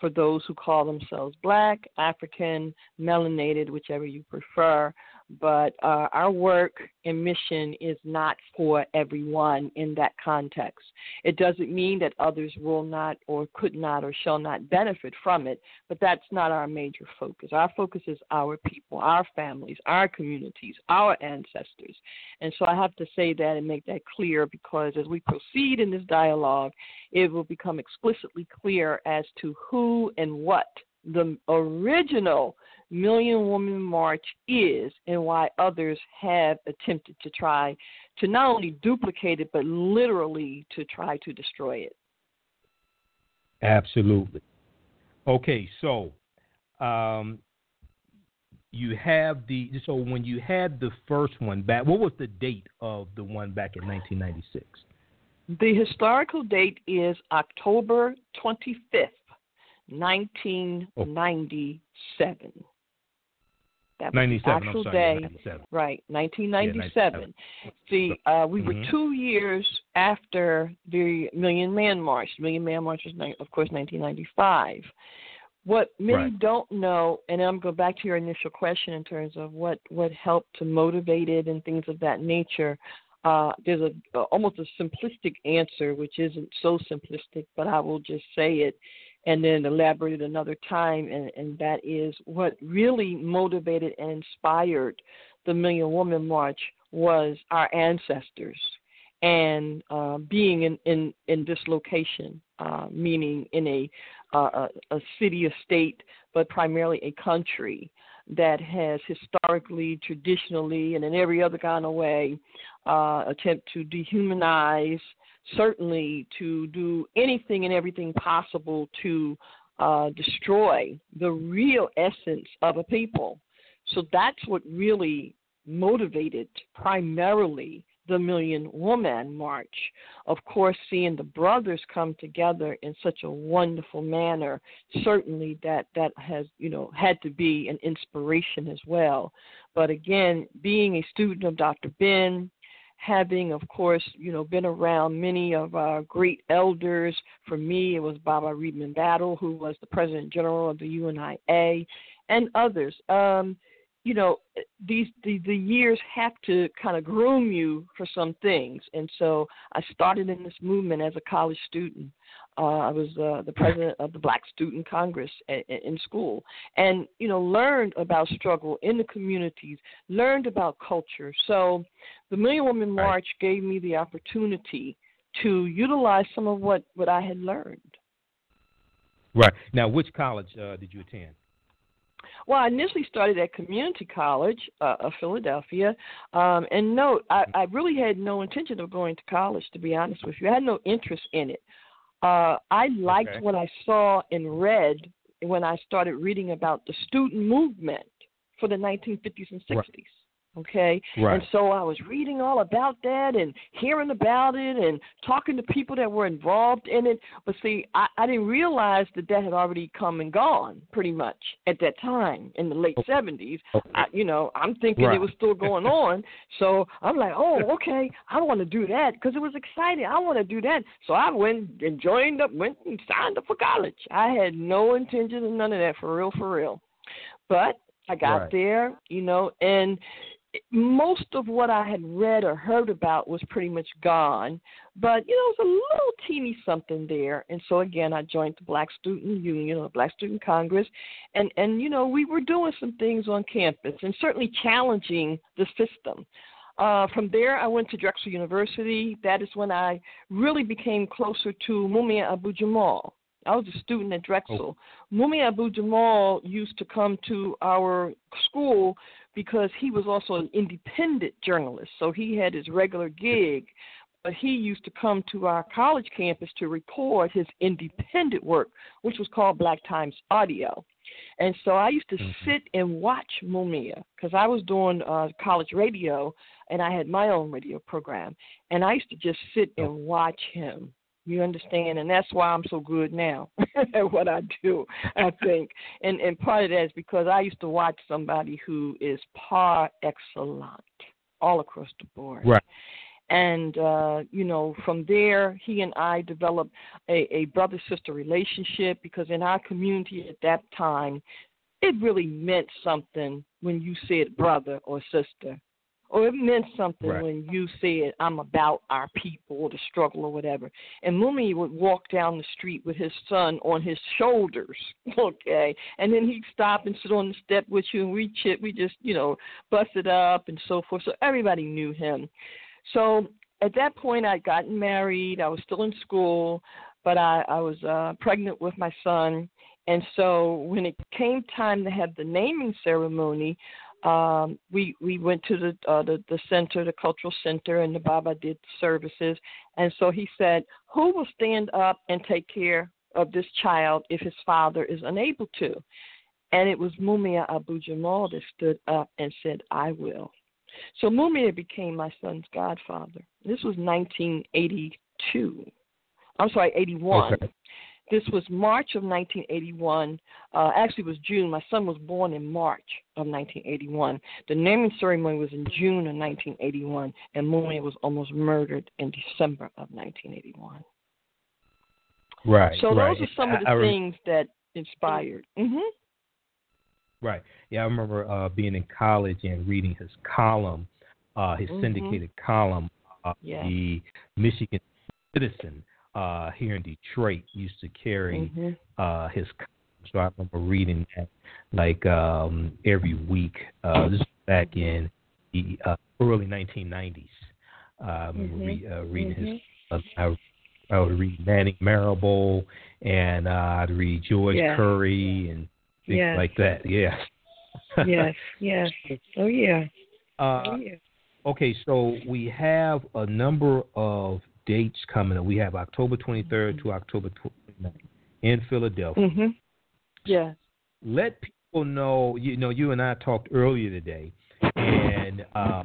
for those who call themselves black, African, melanated, whichever you prefer but uh, our work and mission is not for everyone in that context. It doesn't mean that others will not or could not or shall not benefit from it, but that's not our major focus. Our focus is our people, our families, our communities, our ancestors. And so I have to say that and make that clear because as we proceed in this dialogue, it will become explicitly clear as to who and what the original Million Woman March is and why others have attempted to try to not only duplicate it, but literally to try to destroy it. Absolutely. Okay, so um, you have the so when you had the first one back, what was the date of the one back in 1996? The historical date is October 25th, 1997. That was the actual day, right? 1997. Yeah, See, uh, we mm-hmm. were two years after the Million Man March. The Million Man March was, of course, 1995. What many right. don't know, and I'm going back to your initial question in terms of what what helped to motivate it and things of that nature. Uh, there's a, a almost a simplistic answer, which isn't so simplistic, but I will just say it and then elaborated another time, and, and that is what really motivated and inspired the Million Woman March was our ancestors and uh, being in, in, in this location, uh, meaning in a, uh, a, a city, a state, but primarily a country that has historically, traditionally, and in every other kind of way, uh, attempt to dehumanize certainly to do anything and everything possible to uh, destroy the real essence of a people. So that's what really motivated primarily the Million Woman March. Of course, seeing the brothers come together in such a wonderful manner, certainly that that has you know had to be an inspiration as well. But again, being a student of Dr. Ben, having, of course, you know, been around many of our great elders. For me, it was Baba Redman Battle, who was the President General of the UNIA, and others. Um, you know, these the, the years have to kind of groom you for some things, and so I started in this movement as a college student. Uh, I was uh, the president of the Black Student Congress a, a, in school, and you know learned about struggle in the communities, learned about culture. So, the Million Woman March right. gave me the opportunity to utilize some of what what I had learned. Right now, which college uh, did you attend? Well, I initially started at community college uh, of Philadelphia, um, and no, I, I really had no intention of going to college. To be honest with you, I had no interest in it. Uh, I liked okay. what I saw and read when I started reading about the student movement for the 1950s and 60s. Right. Okay. Right. And so I was reading all about that and hearing about it and talking to people that were involved in it. But see, I, I didn't realize that that had already come and gone pretty much at that time in the late okay. 70s. Okay. I, you know, I'm thinking right. it was still going on. So I'm like, oh, okay, I want to do that because it was exciting. I want to do that. So I went and joined up, went and signed up for college. I had no intention of none of that for real, for real. But I got right. there, you know, and most of what I had read or heard about was pretty much gone, but you know, it was a little teeny something there. And so again, I joined the Black Student Union, the Black Student Congress, and and you know, we were doing some things on campus and certainly challenging the system. Uh, from there, I went to Drexel University. That is when I really became closer to Mumia Abu Jamal. I was a student at Drexel. Oh. Mumia Abu Jamal used to come to our school because he was also an independent journalist. So he had his regular gig, but he used to come to our college campus to record his independent work, which was called Black Times Audio. And so I used to mm-hmm. sit and watch Mumia because I was doing uh, college radio and I had my own radio program. And I used to just sit and oh. watch him You understand, and that's why I'm so good now at what I do. I think, and and part of that is because I used to watch somebody who is par excellent all across the board. Right. And uh, you know, from there, he and I developed a, a brother sister relationship because in our community at that time, it really meant something when you said brother or sister or it meant something right. when you said I'm about our people or the struggle or whatever. And Mumi would walk down the street with his son on his shoulders, okay, and then he'd stop and sit on the step with you, and we chit, we just you know bust it up and so forth. So everybody knew him. So at that point, I'd gotten married. I was still in school, but I, I was uh, pregnant with my son. And so when it came time to have the naming ceremony, um, we we went to the, uh, the the center, the cultural center, and the Baba did services. And so he said, "Who will stand up and take care of this child if his father is unable to?" And it was Mumia Abu Jamal that stood up and said, "I will." So Mumia became my son's godfather. This was 1982. I'm sorry, 81. Okay. This was March of 1981. Uh, actually, it was June. My son was born in March of 1981. The naming ceremony was in June of 1981, and Mooney was almost murdered in December of 1981. Right. So right. those are some of the I, things that inspired. Mm-hmm. Right. Yeah, I remember uh, being in college and reading his column, uh, his mm-hmm. syndicated column, uh, yeah. the Michigan Citizen uh, here in Detroit used to carry mm-hmm. uh, his. So I remember reading that like um, every week. Uh, this was back in the uh, early 1990s. Uh, I mm-hmm. re- uh, reading mm-hmm. his. Uh, I, I would read Manning Marable, and uh, I'd read George yes. Curry and things yes. like that. Yes. yes. Yes. Oh yeah. Uh, oh yeah. Okay, so we have a number of dates coming up. We have October 23rd to October 29th in Philadelphia. Mm-hmm. Yeah. Let people know. You know, you and I talked earlier today, and uh,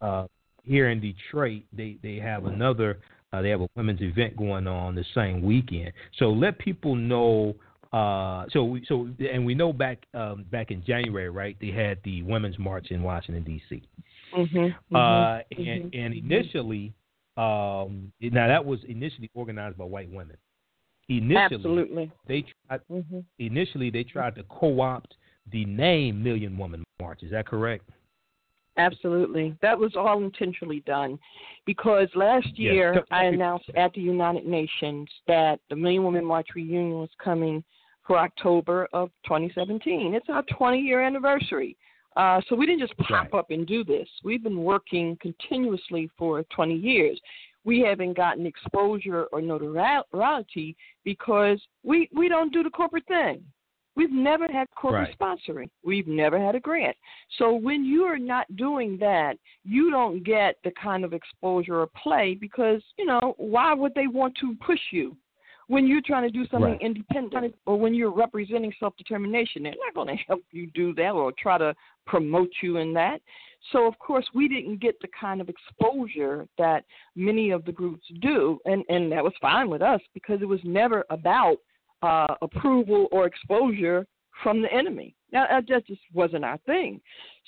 uh, here in Detroit, they they have another. Uh, they have a women's event going on the same weekend. So let people know. Uh, so so and we know back um, back in January, right? They had the women's march in Washington D.C. Mm-hmm, mm-hmm, uh, and mm-hmm, and initially um, now that was initially organized by white women. Initially, Absolutely. they tried. Mm-hmm. Initially, they tried to co-opt the name Million Woman March. Is that correct? Absolutely. That was all intentionally done because last year. I announced at the United Nations that the Million Woman March reunion was coming for October of 2017. It's our 20 year anniversary. Uh, so we didn't just pop right. up and do this. We've been working continuously for 20 years. We haven't gotten exposure or notoriety because we, we don't do the corporate thing. We've never had corporate right. sponsoring. We've never had a grant. So when you are not doing that, you don't get the kind of exposure or play because, you know, why would they want to push you? When you're trying to do something right. independent or when you're representing self determination, they're not going to help you do that or try to promote you in that. So, of course, we didn't get the kind of exposure that many of the groups do, and, and that was fine with us because it was never about uh, approval or exposure from the enemy. Now, that just wasn't our thing.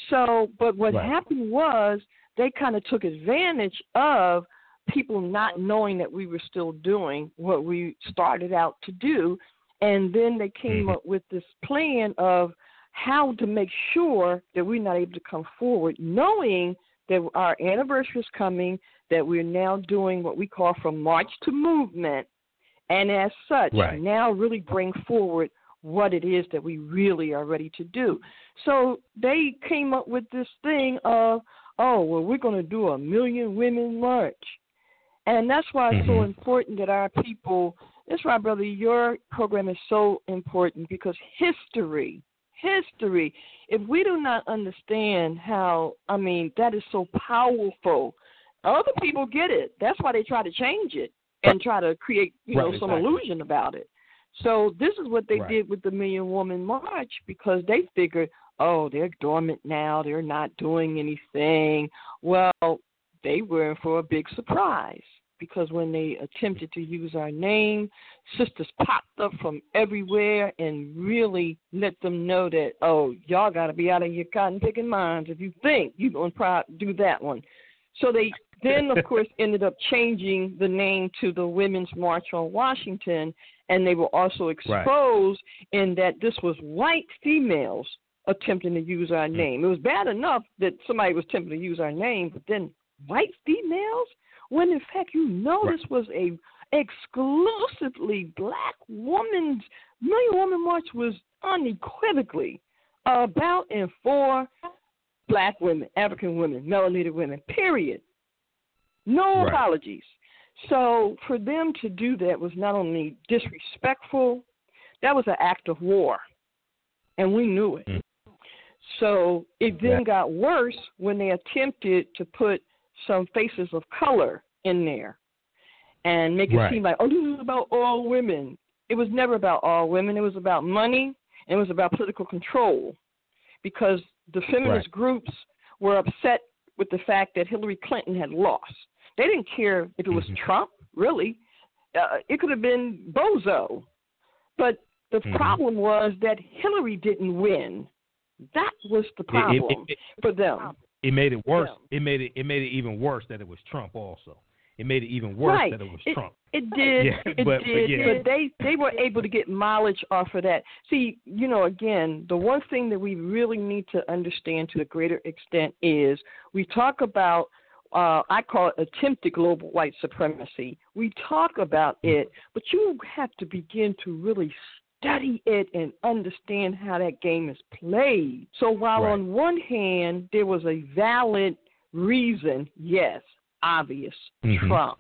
So, but what right. happened was they kind of took advantage of people not knowing that we were still doing what we started out to do. And then they came mm-hmm. up with this plan of how to make sure that we're not able to come forward, knowing that our anniversary is coming, that we're now doing what we call from march to movement, and as such, right. now really bring forward what it is that we really are ready to do. So they came up with this thing of, oh, well, we're going to do a million women march. And that's why it's mm-hmm. so important that our people, that's why, brother, your program is so important because history, history, if we do not understand how, I mean, that is so powerful, other people get it. That's why they try to change it and try to create, you right, know, some exactly. illusion about it. So this is what they right. did with the Million Woman March because they figured, oh, they're dormant now, they're not doing anything. Well, they were in for a big surprise because when they attempted to use our name, sisters popped up from everywhere and really let them know that, oh, y'all got to be out of your cotton picking minds if you think you're going to do that one. So they then, of course, ended up changing the name to the Women's March on Washington, and they were also exposed right. in that this was white females attempting to use our mm. name. It was bad enough that somebody was attempting to use our name, but then white females, when in fact you know right. this was a exclusively black woman's Million Woman March was unequivocally about and for black women, African women, melanated women, period. No right. apologies. So for them to do that was not only disrespectful, that was an act of war. And we knew it. Mm. So it then got worse when they attempted to put some faces of color in there and make it right. seem like, oh, this is about all women. It was never about all women. It was about money and it was about political control because the feminist right. groups were upset with the fact that Hillary Clinton had lost. They didn't care if it was mm-hmm. Trump, really. Uh, it could have been Bozo. But the mm-hmm. problem was that Hillary didn't win. That was the problem it, it, it, for them. It made it worse. Yeah. It made it. It made it even worse that it was Trump. Also, it made it even worse right. that it was it, Trump. It did. Yeah, it but, did. But, yeah. but they they were able to get mileage off of that. See, you know, again, the one thing that we really need to understand to a greater extent is we talk about uh, I call it attempted global white supremacy. We talk about mm. it, but you have to begin to really study it and understand how that game is played. So while right. on one hand there was a valid reason, yes, obvious, mm-hmm. Trump.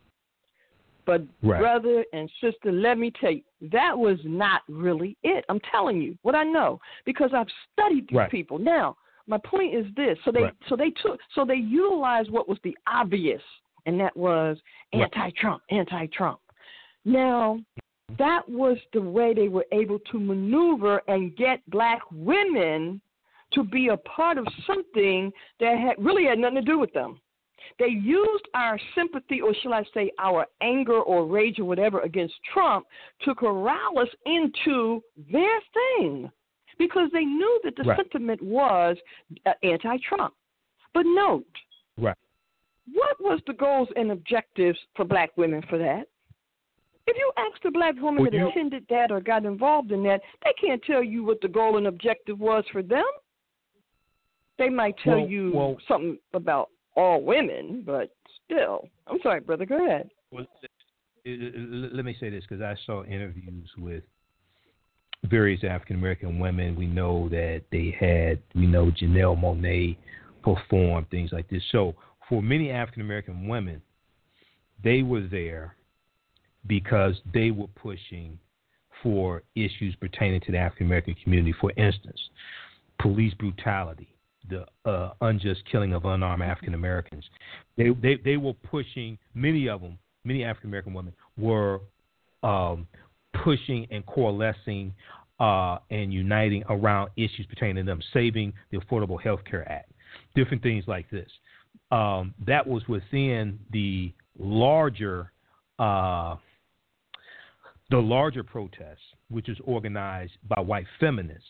But right. brother and sister, let me tell you, that was not really it. I'm telling you what I know because I've studied these right. people. Now, my point is this: so they right. so they took so they utilized what was the obvious, and that was anti-Trump, anti-Trump. Now, that was the way they were able to maneuver and get black women to be a part of something that had really had nothing to do with them. They used our sympathy, or shall I say, our anger or rage or whatever against Trump to corral us into their thing because they knew that the right. sentiment was uh, anti Trump. But note, right. what was the goals and objectives for black women for that? If you ask the black woman well, that you... attended that or got involved in that, they can't tell you what the goal and objective was for them. They might tell well, you well, something about all women, but still. I'm sorry, brother. Go ahead. Well, uh, uh, let me say this because I saw interviews with various African American women. We know that they had, we know Janelle Monáe performed things like this. So for many African American women, they were there because they were pushing for issues pertaining to the African American community. For instance, police brutality, the uh, unjust killing of unarmed African Americans. They, they they were pushing many of them, many African American women were um, pushing and coalescing uh, and uniting around issues pertaining to them, saving the Affordable Health Care Act, different things like this. Um, that was within the larger uh, the larger protest, which is organized by white feminists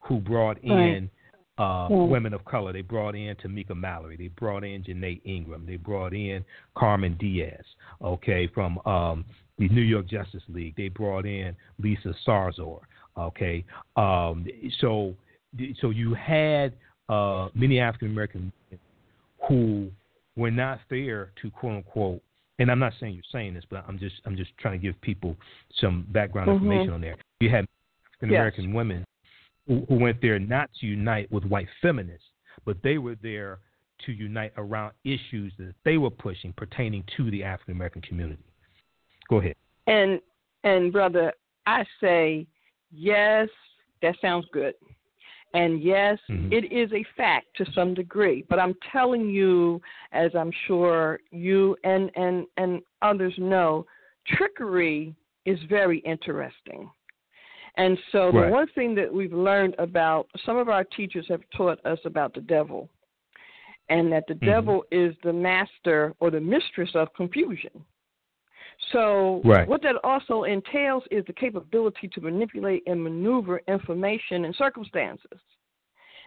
who brought in uh, yeah. women of color. They brought in Tamika Mallory. They brought in Janaye Ingram. They brought in Carmen Diaz, okay, from um, the New York Justice League. They brought in Lisa Sarsour, okay. Um, so, so you had uh, many African American who were not there to quote unquote and I'm not saying you're saying this, but I'm just I'm just trying to give people some background mm-hmm. information on there. You had African American yes. women who, who went there not to unite with white feminists, but they were there to unite around issues that they were pushing pertaining to the African American community. Go ahead. And and brother, I say yes, that sounds good. And yes, mm-hmm. it is a fact to some degree, but I'm telling you, as I'm sure you and and and others know, trickery is very interesting. And so right. the one thing that we've learned about some of our teachers have taught us about the devil, and that the mm-hmm. devil is the master or the mistress of confusion. So right. what that also entails is the capability to manipulate and maneuver information and circumstances.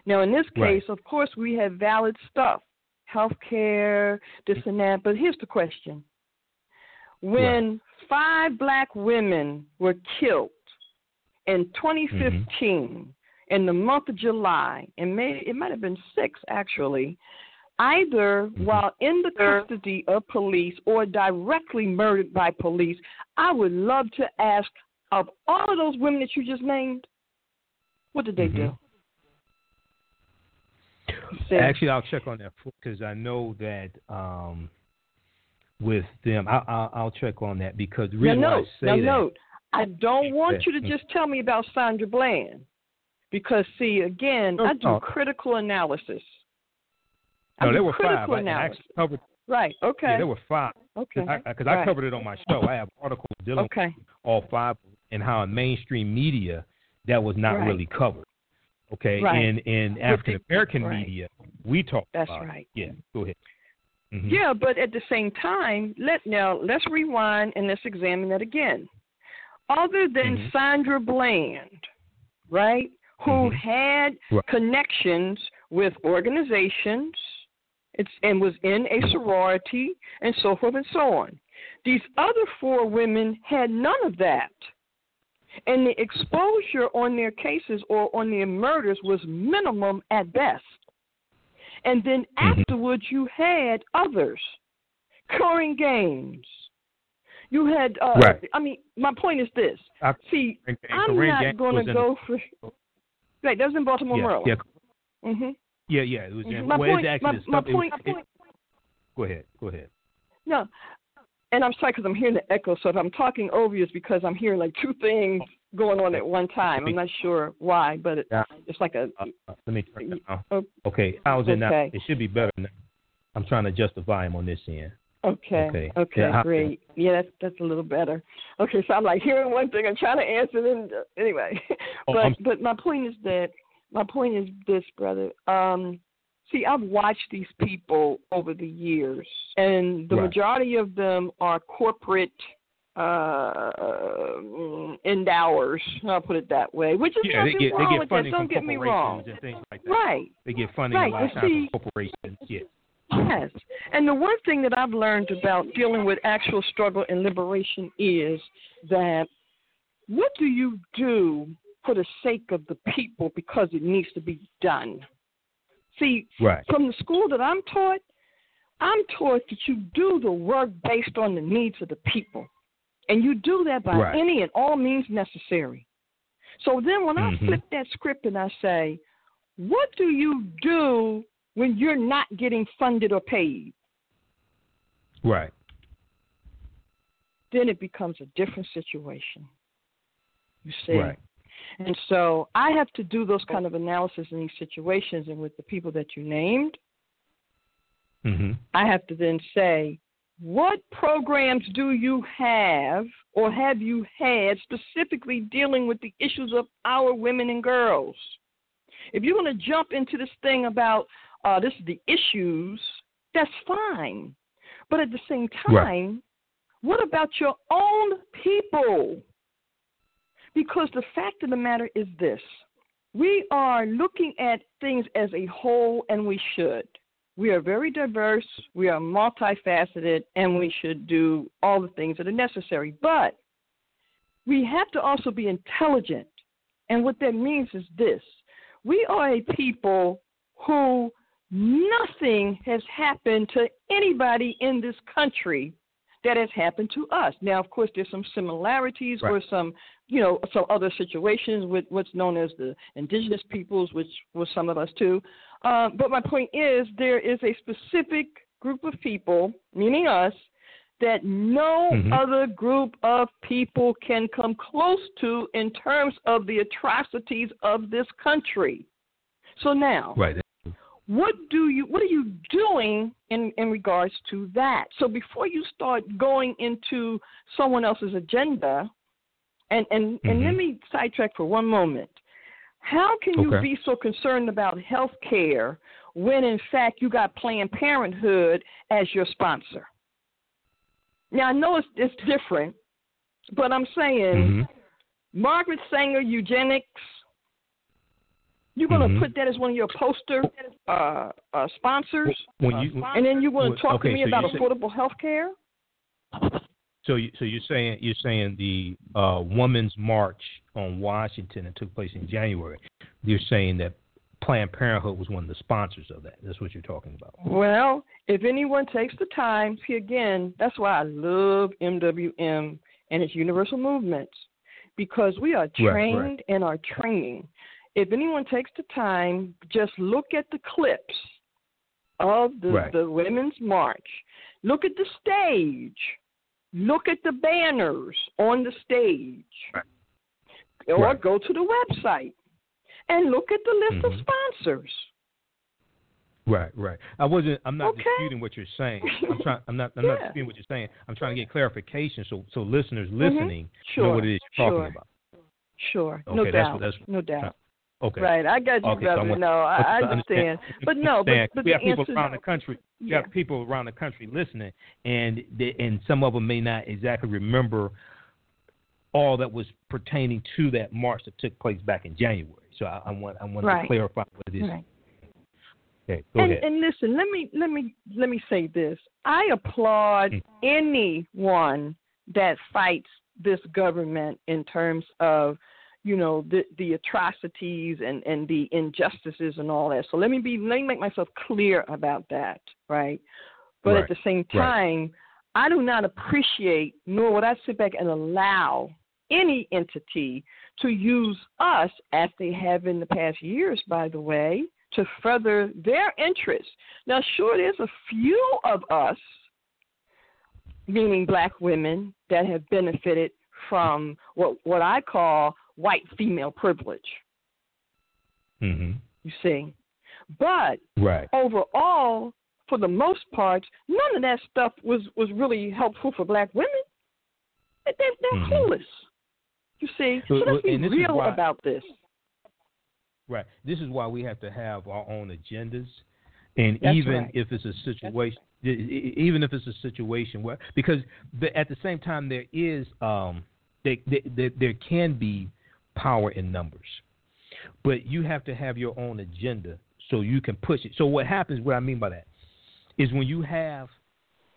Now, in this case, right. of course, we have valid stuff, health care, this and that. But here's the question: When right. five black women were killed in 2015 mm-hmm. in the month of July, and may, it might have been six actually, either while in the custody of police or directly murdered by police, I would love to ask of all of those women that you just named, what did they mm-hmm. do? Actually, I'll check on that because I know that um, with them, I, I, I'll check on that because really now, note, now that, note, I don't want you to just tell me about Sandra Bland because, see, again, I do critical analysis. No, there were five. I covered, right. Okay. Yeah, there were five. Okay. Because I, I, covered it on my show. I have articles dealing okay. with all five and how in mainstream media that was not right. really covered. Okay. Right. And in African American right. media, we talk That's about right. It. Yeah. Go ahead. Mm-hmm. Yeah, but at the same time, let now let's rewind and let's examine that again. Other than mm-hmm. Sandra Bland, right, who mm-hmm. had connections with organizations, it's, and was in a sorority and so forth and so on. These other four women had none of that. And the exposure on their cases or on their murders was minimum at best. And then mm-hmm. afterwards, you had others. Korryn Gaines. You had, uh, right. I mean, my point is this. I, See, and, and I'm not going to go for. Right, that was in Baltimore, yeah, Maryland. Yeah. Mhm. Yeah, yeah. It was in. Mm-hmm. My well, point. actually my, my point. It, it, go ahead. Go ahead. No, and I'm sorry because I'm hearing the echo. So if I'm talking over you, it's because I'm hearing like two things going on at one time. I'm not sure why, but it, yeah. it's like a. Uh, uh, let me turn it down. Oh, okay, how's it okay. now? It should be better now. I'm trying to adjust the volume on this end. Okay. Okay. Okay. Yeah, great. Yeah, that's that's a little better. Okay, so I'm like hearing one thing, I'm trying to answer it. uh, Anyway, Oh, but I'm- but my point is that my point is this, brother. Um, see, I've watched these people over the years, and the Right. majority of them are corporate uh endowers. I'll put it that way. Which is yeah, they get they wrong get with funding that. Don't get me wrong. like that. Right. They get funding Right, a lot of times from corporations. Yeah. Yes. And the one thing that I've learned about dealing with actual struggle and liberation is that what do you do for the sake of the people because it needs to be done? See, Right. from the school that I'm taught, I'm taught that you do the work based on the needs of the people. And you do that by Right. any and all means necessary. So then when I Mhm. flip that script and I say, what do you do when you're not getting funded or paid? Right. Then it becomes a different situation. You see? Right. And so I have to do those kind of analysis in these situations and with the people that you named, Mhm. I have to then say, what programs do you have or have you had specifically dealing with the issues of our women and girls? If you're going to jump into this thing about uh, this is the issues, that's fine. But at the same time, Right. what about your own people? Because the fact of the matter is this we are looking at things as a whole, and we should. We are very diverse, we are multifaceted, and we should do all the things that are necessary. But we have to also be intelligent. And what that means is this we are a people who nothing has happened to anybody in this country that has happened to us. Now, of course, there's some similarities Right. or some, you know, some other situations with what's known as the indigenous peoples, which was some of us too. Uh, but my point is, there is a specific group of people, meaning us, that no Mhm. other group of people can come close to in terms of the atrocities of this country. So now, Right. What do you what are you doing in in regards to that so before you start going into someone else's agenda and and and let Mhm. me sidetrack for one moment how can you Okay. be so concerned about health care when in fact you got planned parenthood as your sponsor Now I know it's it's different, but I'm saying mm-hmm. Margaret Sanger eugenics. You're going to mm-hmm. put that as one of your poster uh, uh, sponsors, when you, and then you're going to talk okay, to me so about affordable health care. So, you, so you're saying you're saying the uh, Women's March on Washington that took place in January. You're saying that Planned Parenthood was one of the sponsors of that. That's what you're talking about. Well, if anyone takes the time, see again, that's why I love MWM and its universal movements because we are trained right, right. and are training. If anyone takes the time, just look at the clips of the, right. the Women's March. Look at the stage. Look at the banners on the stage. Right. Or go to the website and look at the list mm-hmm. of sponsors. Right, right. I wasn't. I'm not okay. disputing what you're saying. I'm trying. I'm not. I'm yeah. not disputing what you're saying. I'm trying to get clarification so so listeners mm-hmm. listening mm-hmm. sure. know what it is you're sure. talking about. Sure. Okay, no that's doubt. What, that's no doubt. Okay. Right. I got you, okay, brother. So no, I, I understand. But no, but, but we have people around the country. We yeah. have people around the country listening, and they, and some of them may not exactly remember all that was pertaining to that march that took place back in January. So I, I want I want right. to clarify what it is. Right. Okay, go and, ahead. and listen, let me let me let me say this. I applaud mm. anyone that fights this government in terms of you know the the atrocities and and the injustices and all that. So let me be let me make myself clear about that, right? But right. at the same time, right. I do not appreciate nor would I sit back and allow any entity to use us, as they have in the past years, by the way, to further their interests. Now, sure, there's a few of us, meaning black women, that have benefited from what, what I call white female privilege. Mm-hmm. You see? But right. overall, for the most part, none of that stuff was, was really helpful for black women. They, they're mm-hmm. clueless. You see, so, let's be real why, about this. Right. This is why we have to have our own agendas, and That's even right. if it's a situation, even if it's a situation where, because the, at the same time there is, um, there, there, there can be power in numbers, but you have to have your own agenda so you can push it. So what happens? What I mean by that is when you have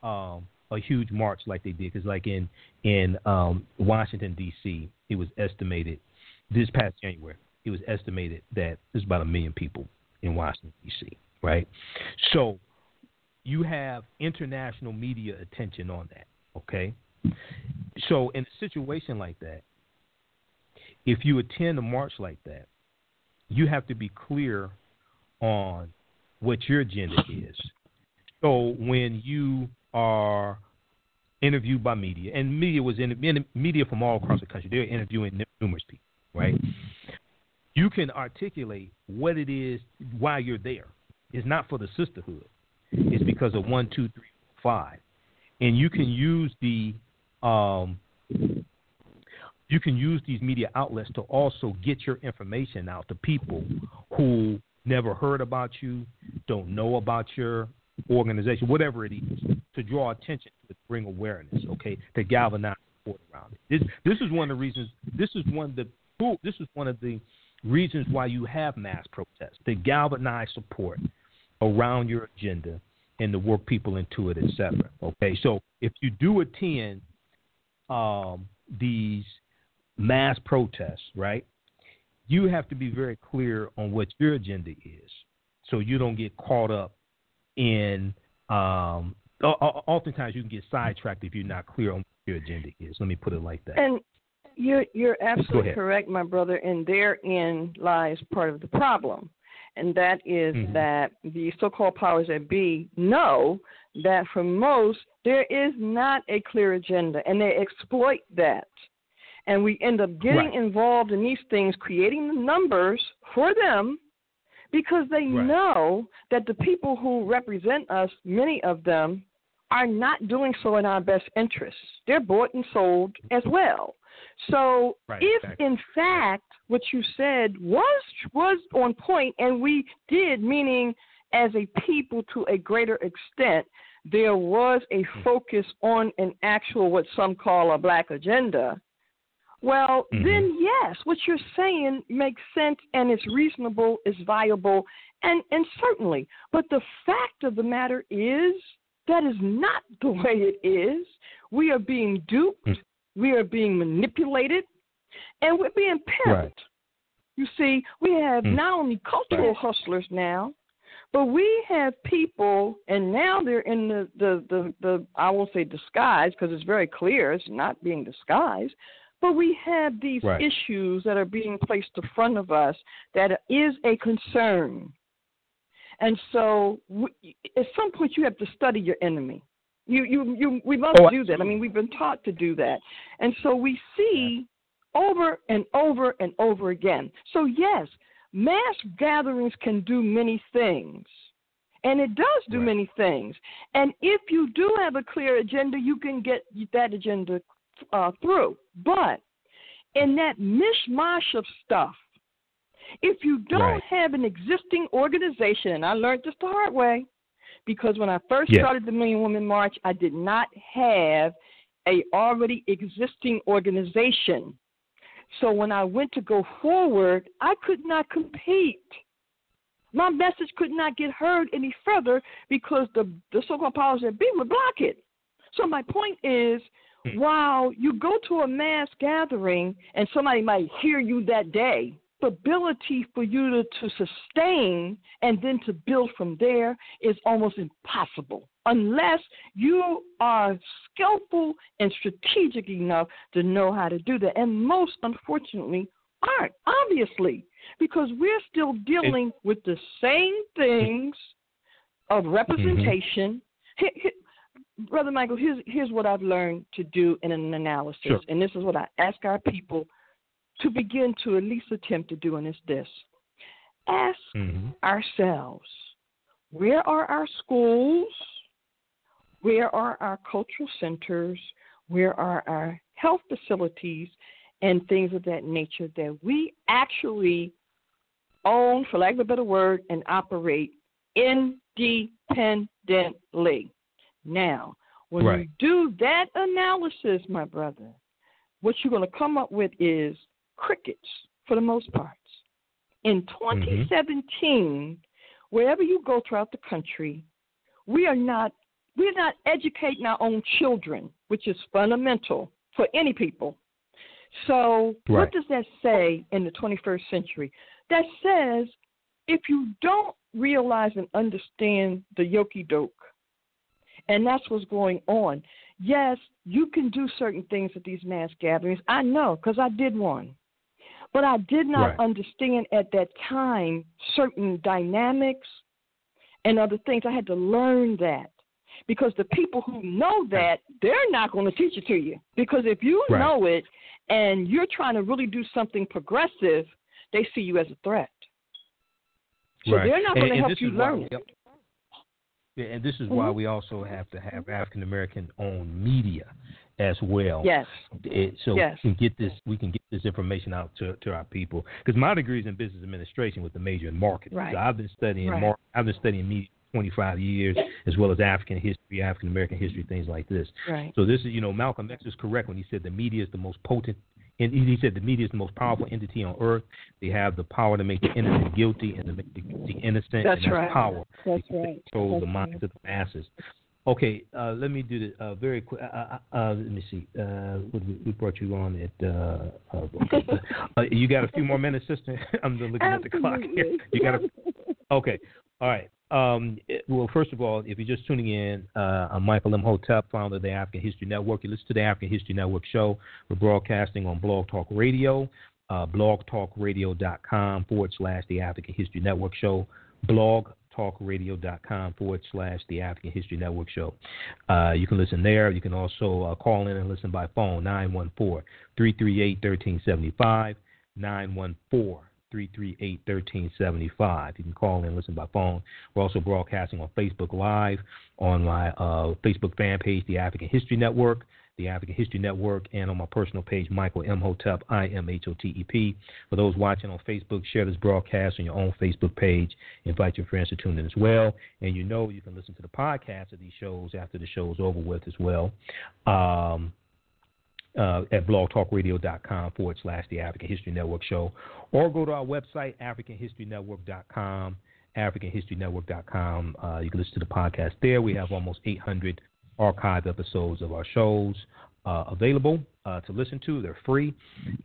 um, a huge march like they did, because like in in um, Washington D.C., it was estimated this past January. It was estimated that there's about a million people in Washington D.C. Right, so you have international media attention on that. Okay, so in a situation like that, if you attend a march like that, you have to be clear on what your agenda is. So when you are interviewed by media, and media was in, media from all across the country. They're interviewing numerous people, right? You can articulate what it is, why you're there. It's not for the sisterhood. It's because of one, two, three, five, and you can use the um, you can use these media outlets to also get your information out to people who never heard about you, don't know about your organization, whatever it is, to draw attention to bring awareness, okay, to galvanize support around it. This this is one of the reasons. This is one of the this is one of the reasons why you have mass protests to galvanize support around your agenda and to work people into it, etc. Okay, so if you do attend um, these mass protests, right, you have to be very clear on what your agenda is, so you don't get caught up in um, oftentimes you can get sidetracked if you're not clear on what your agenda is. Let me put it like that. And you're you're absolutely correct, my brother, and therein lies part of the problem. And that is mm-hmm. that the so called powers that be know that for most there is not a clear agenda and they exploit that. And we end up getting right. involved in these things, creating the numbers for them because they right. know that the people who represent us, many of them, are not doing so in our best interests. They're bought and sold as well. So right, if exactly. in fact what you said was was on point and we did meaning as a people to a greater extent there was a hmm. focus on an actual, what some call a black agenda, well, mm-hmm. then yes, what you're saying makes sense and it's reasonable, it's viable, and, and certainly. But the fact of the matter is that is not the way it is. We are being duped, mm-hmm. we are being manipulated, and we're being pimped. Right. You see, we have mm-hmm. not only cultural hustlers now, but we have people, and now they're in the the the, the I won't say disguise because it's very clear it's not being disguised. But we have these right. issues that are being placed in front of us that is a concern. And so, we, at some point, you have to study your enemy. You, you, you. We must oh, do that. I mean, we've been taught to do that, and so we see over and over and over again. So yes, mass gatherings can do many things. And it does do right. many things. And if you do have a clear agenda, you can get that agenda uh, through. But in that mishmash of stuff, if you don't right. have an existing organization, and I learned this the hard way, because when I first started the Million Women March, I did not have a already existing organization. So when I went to go forward, I could not compete. My message could not get heard any further because the, the so called powers that be would block it. So my point is. While you go to a mass gathering and somebody might hear you that day, the ability for you to, to sustain and then to build from there is almost impossible unless you are skillful and strategic enough to know how to do that. And most, unfortunately, aren't, obviously, because we're still dealing with the same things of mm-hmm. representation. Mm-hmm. Brother Michael, here's, here's what I've learned to do in an analysis, sure. and this is what I ask our people to begin to at least attempt to do, and it's this ask mm-hmm. ourselves where are our schools? Where are our cultural centers? Where are our health facilities and things of that nature that we actually own, for lack of a better word, and operate independently? Now, when right. you do that analysis, my brother, what you're going to come up with is crickets for the most part. In 2017, mm-hmm. wherever you go throughout the country, we are not we're not educating our own children, which is fundamental for any people. So, right. what does that say in the 21st century? That says if you don't realize and understand the yoki doke, and that's what's going on. Yes, you can do certain things at these mass gatherings. I know because I did one. But I did not right. understand at that time certain dynamics and other things. I had to learn that because the people who know that they're not going to teach it to you because if you right. know it and you're trying to really do something progressive they see you as a threat so right. they're not going to help you learn why, it yep. yeah, and this is mm-hmm. why we also have to have African American owned media as well. Yes. It, so yes. we can get this we can get this information out to to our people because my degree is in business administration with the major in marketing. Right. So I've been studying right. mar- I've been studying media 25 years as well as African history, African American history, things like this. Right. So this is you know Malcolm X is correct when he said the media is the most potent and he said the media is the most powerful entity on earth. They have the power to make the innocent guilty and to make the guilty innocent. That's, that's right. power. That's right. Control the minds of the masses. Okay, uh, let me do this uh, very quick. Uh, uh, uh let me see. Uh, we, we brought you on at. Okay. you got a few more minutes, sister. I'm looking Absolutely. at the clock here. You got a, Okay. All right. Um, it, well, first of all, if you're just tuning in, I'm Michael Imhotep, founder of the African History Network. You listen to the African History Network show. We're broadcasting on Blog Talk Radio, blogtalkradio.com forward slash the African History Network show. blogtalkradio.com forward slash the African History Network show. Uh, you can listen there. You can also uh, call in and listen by phone 914 338 1375. 914 338 1375. You can call in listen by phone. We're also broadcasting on Facebook Live on my uh, Facebook fan page, the African History Network. the African History Network, and on my personal page, Michael Imhotep, I M H O T E P. For those watching on Facebook, share this broadcast on your own Facebook page. Invite your friends to tune in as well. And you know you can listen to the podcast of these shows after the show is over with as well. Um, uh, at blogtalkradio.com forward slash the African History Network show, or go to our website, AfricanHistoryNetwork.com, AfricanHistoryNetwork.com. Uh, you can listen to the podcast there. We have almost 800 archived episodes of our shows uh, available uh, to listen to. They're free,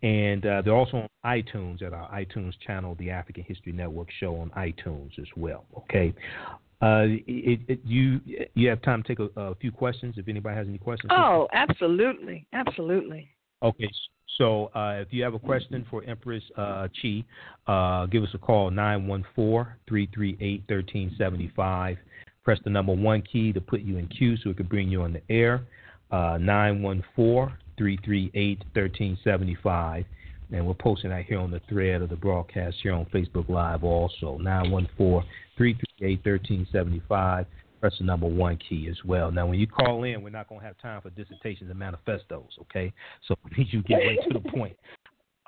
and uh, they're also on iTunes at our iTunes channel, the African History Network show on iTunes as well. Okay. Uh, it, it, you you have time to take a, a, few questions if anybody has any questions. Oh, absolutely, absolutely. Okay, so uh, if you have a question for Empress uh, Chi, uh, give us a call 914-338-1375. Press the number one key to put you in queue so it can bring you on the air. Uh, 914-338-1375 and we're posting that here on the thread of the broadcast here on Facebook Live also. 914-338-1375. Press the number one key as well. Now, when you call in, we're not going to have time for dissertations and manifestos, okay? So need you get right to the point.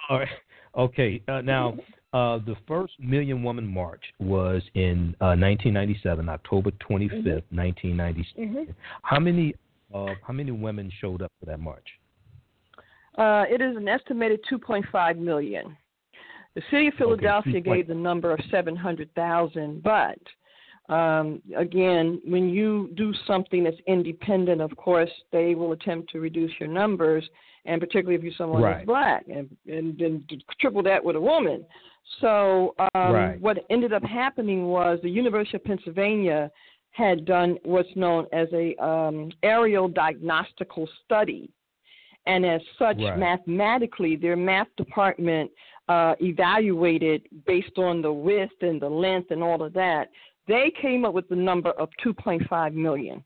All right. Okay. Uh, now, uh, the first Million Woman March was in uh, 1997, October 25th, mm-hmm. 1997. Mm-hmm. How many uh, how many women showed up for that march? Uh, it is an estimated 2.5 million. The city of Philadelphia okay. gave the number of 700,000, but um, again, when you do something that's independent, of course, they will attempt to reduce your numbers, and particularly if you're someone right. black, and, and then triple that with a woman. So um, right. what ended up happening was the University of Pennsylvania had done what's known as a um, aerial diagnostical study and as such, right. mathematically, their math department uh, evaluated based on the width and the length and all of that. They came up with the number of 2.5 million.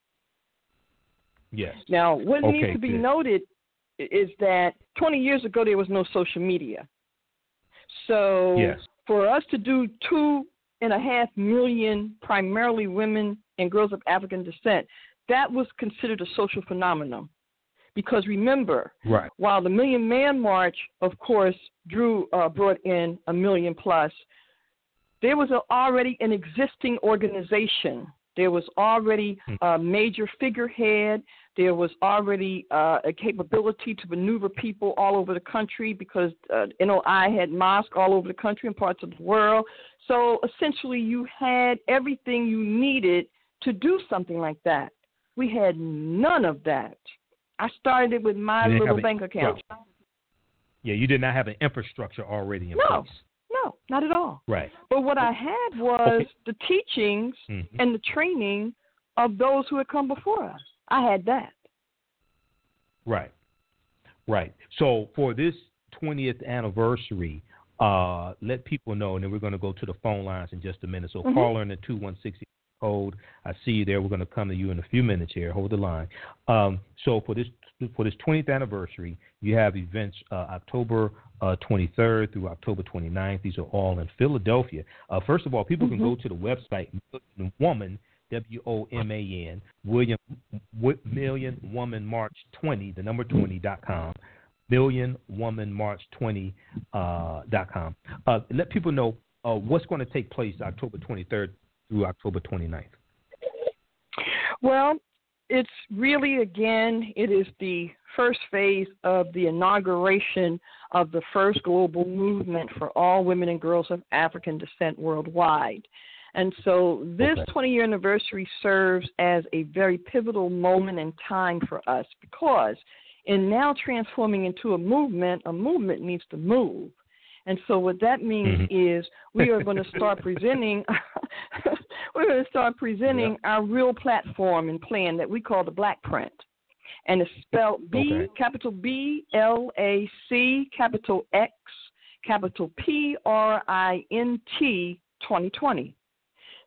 Yes. Now, what okay, needs to be good. noted is that 20 years ago there was no social media. So yes. for us to do two and a half million, primarily women and girls of African descent, that was considered a social phenomenon. Because remember, right. while the Million Man March, of course, drew uh, brought in a million plus, there was a, already an existing organization. There was already hmm. a major figurehead. There was already uh, a capability to maneuver people all over the country because uh, NOI had mosques all over the country and parts of the world. So essentially, you had everything you needed to do something like that. We had none of that. I started with my little bank account. Yeah, you did not have an infrastructure already in no, place. No, no, not at all. Right. But what I had was okay. the teachings mm-hmm. and the training of those who had come before us. I had that. Right. Right. So for this 20th anniversary, uh, let people know, and then we're going to go to the phone lines in just a minute. So mm-hmm. caller in the 216 code. I see you there. We're going to come to you in a few minutes here. Hold the line. Um, so for this for this 20th anniversary, you have events uh, October uh, 23rd through October 29th. These are all in Philadelphia. Uh, first of all, people mm-hmm. can go mm-hmm. to the website Woman W O M A N William Million Woman March 20 the number 20 dot com million woman march 20 uh, dot com. Uh, let people know uh, what's going to take place October 23rd through October 29th? Well, it's really, again, it is the first phase of the inauguration of the first global movement for all women and girls of African descent worldwide. And so this okay. 20 year anniversary serves as a very pivotal moment in time for us because in now transforming into a movement, a movement needs to move. And so what that means mm-hmm. is we are going to start presenting we're going to start presenting our real platform and plan that we call the Black Print. And it's spelled B okay. capital B L A C capital X capital P R I N T 2020.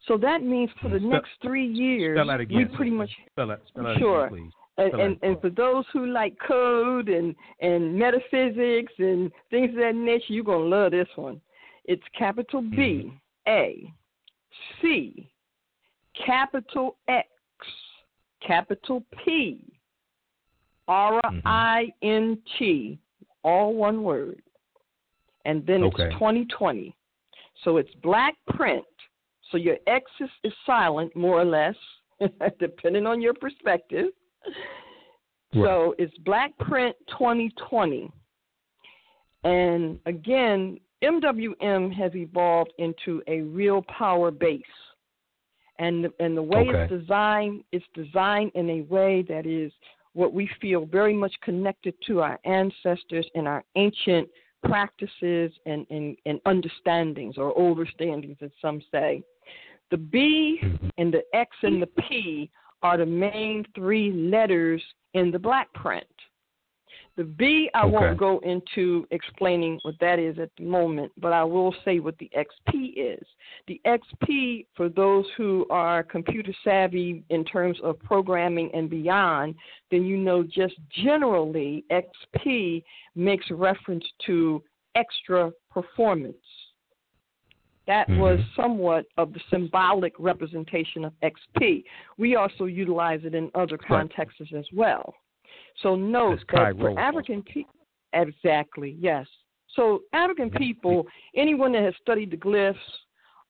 So that means for the next three years, we pretty much spell it, spell sure. Again, and, and, and for those who like code and, and metaphysics and things of that nature, you're going to love this one. It's capital B, mm-hmm. A, C, capital X, capital P, R I N T, all one word. And then okay. it's 2020. So it's black print. So your X is, is silent, more or less, depending on your perspective. Right. So it's Black Print 2020. And again, MWM has evolved into a real power base. And, and the way okay. it's designed, it's designed in a way that is what we feel very much connected to our ancestors and our ancient practices and, and, and understandings or overstandings, as some say. The B mm-hmm. and the X and the P are the main three letters in the black print. The B, I okay. won't go into explaining what that is at the moment, but I will say what the XP is. The XP, for those who are computer savvy in terms of programming and beyond, then you know just generally XP makes reference to extra performance. That mm-hmm. was somewhat of the symbolic representation of XP. We also utilize it in other contexts as well. So note that for African people, exactly, yes. So African people, anyone that has studied the glyphs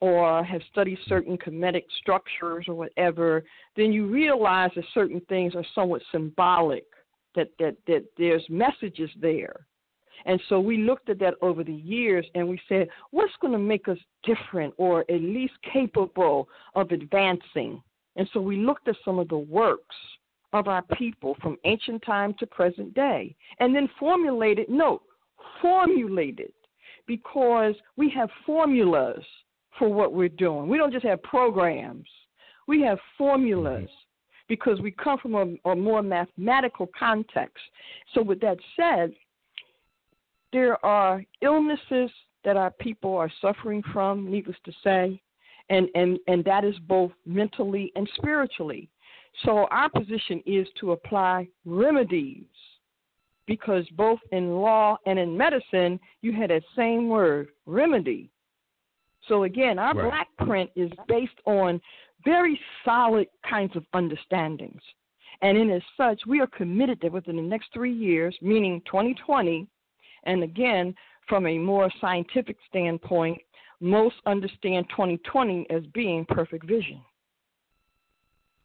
or have studied certain Kemetic structures or whatever, then you realize that certain things are somewhat symbolic, that, that, that there's messages there. And so we looked at that over the years and we said, what's going to make us different or at least capable of advancing? And so we looked at some of the works of our people from ancient time to present day and then formulated, no, formulated, because we have formulas for what we're doing. We don't just have programs, we have formulas because we come from a, a more mathematical context. So, with that said, there are illnesses that our people are suffering from, needless to say, and, and, and that is both mentally and spiritually. So our position is to apply remedies because both in law and in medicine, you had that same word, remedy. So again, our right. black print is based on very solid kinds of understandings. And in as such, we are committed that within the next three years, meaning 2020, and again, from a more scientific standpoint, most understand 2020 as being perfect vision.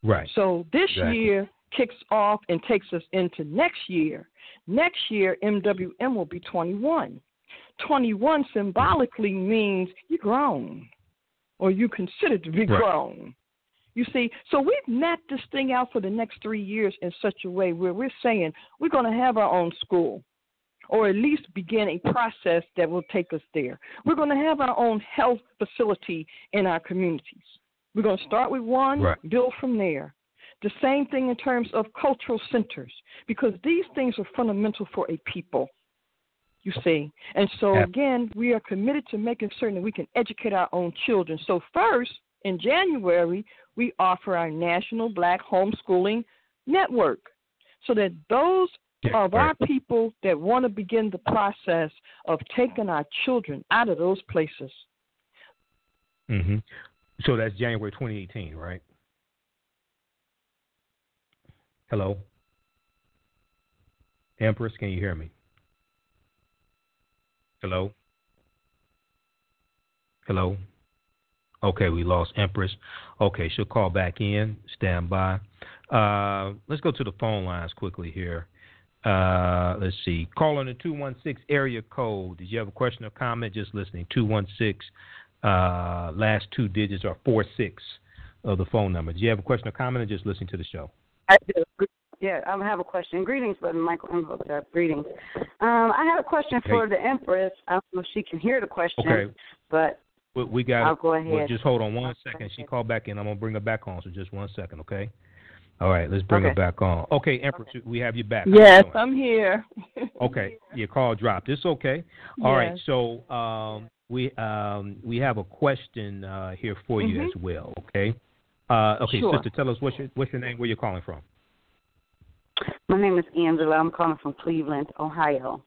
Right. So this exactly. year kicks off and takes us into next year. Next year, MWM will be 21. 21 symbolically means you're grown or you consider to be right. grown. You see, so we've mapped this thing out for the next three years in such a way where we're saying we're going to have our own school or at least begin a process that will take us there. We're going to have our own health facility in our communities. We're going to start with one, right. build from there. The same thing in terms of cultural centers, because these things are fundamental for a people, you see. And so, again, we are committed to making certain that we can educate our own children. So, first, in January, we offer our National Black Homeschooling Network so that those of our people that want to begin the process of taking our children out of those places. Mm-hmm. So that's January 2018, right? Hello? Empress, can you hear me? Hello? Hello? Okay, we lost Empress. Okay, she'll call back in. Stand by. Uh, let's go to the phone lines quickly here. Uh, let's see. Call on the 216 area code. Did you have a question or comment? Just listening. 216. Uh, last two digits are 46 of the phone number. Do you have a question or comment or just listening to the show? I do. Yeah, I have a question. Greetings, Brother Michael Imhotep. Greetings. Um, I have a question okay. for the Empress. I don't know if she can hear the question, okay. but we, we got. I'll go ahead. Well, just hold on one second. She called back in. I'm gonna bring her back on. So just one second, okay? All right, let's bring okay. her back on. Okay, Empress, okay. we have you back. Yes, I'm here. okay, your call dropped. It's okay. All yes. right, so um, we um, we have a question uh, here for mm-hmm. you as well. Okay. Uh, okay, sure. sister, tell us what's your what's your name? Where you're calling from? My name is Angela. I'm calling from Cleveland, Ohio.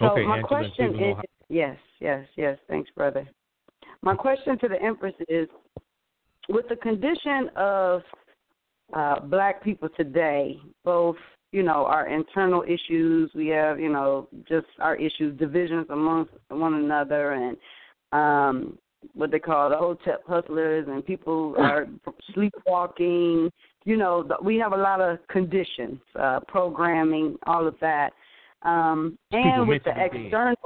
So okay, my Angela, question is Ohio. yes, yes, yes. Thanks, brother. My question to the Empress is, with the condition of uh, black people today, both you know, our internal issues. We have, you know, just our issues, divisions amongst one another, and um, what they call the hotep hustlers, and people are sleepwalking. You know, we have a lot of conditions, uh, programming, all of that, um, and with the external.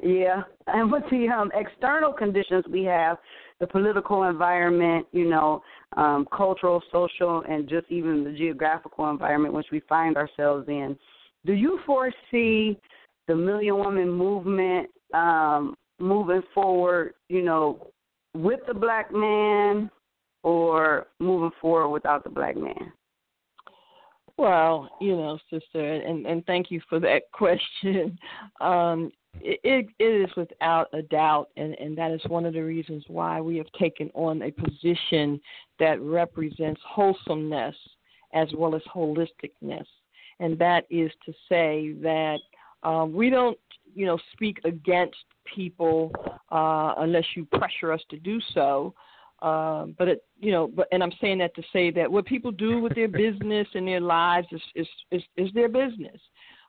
Yeah, and with the um, external conditions we have, the political environment, you know, um, cultural, social, and just even the geographical environment which we find ourselves in. Do you foresee the Million Woman movement um, moving forward, you know, with the black man or moving forward without the black man? Well, you know, sister, and, and thank you for that question. Um, it, it is without a doubt, and, and that is one of the reasons why we have taken on a position that represents wholesomeness as well as holisticness. And that is to say that um, we don't, you know, speak against people uh, unless you pressure us to do so. Uh, but it, you know, but and I'm saying that to say that what people do with their business and their lives is is is, is their business.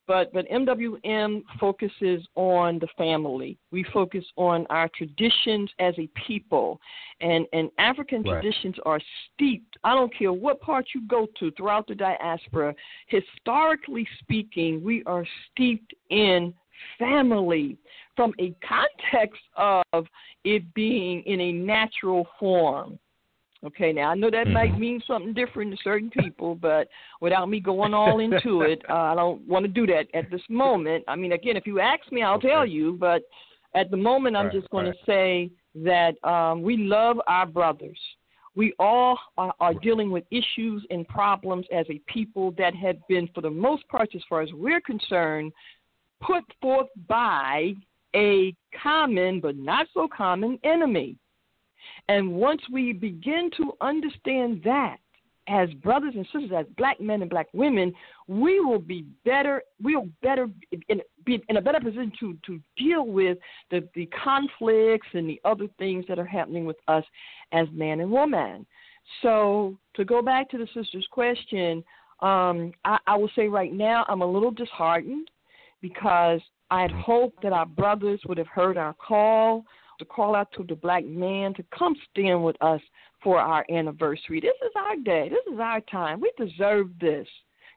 But but MWM focuses on the family. We focus on our traditions as a people, and and African right. traditions are steeped. I don't care what part you go to throughout the diaspora. Historically speaking, we are steeped in family from a context of it being in a natural form. Okay, now I know that mm-hmm. might mean something different to certain people, but without me going all into it, uh, I don't want to do that at this moment. I mean, again, if you ask me, I'll okay. tell you, but at the moment, I'm right, just going right. to say that um, we love our brothers. We all are, are dealing with issues and problems as a people that have been, for the most part, as far as we're concerned, put forth by a common but not so common enemy. And once we begin to understand that as brothers and sisters, as black men and black women, we will be better. We'll better in, be in a better position to to deal with the the conflicts and the other things that are happening with us as man and woman. So to go back to the sister's question, um, I, I will say right now I'm a little disheartened because I had hoped that our brothers would have heard our call to call out to the black man to come stand with us for our anniversary. This is our day. This is our time. We deserve this.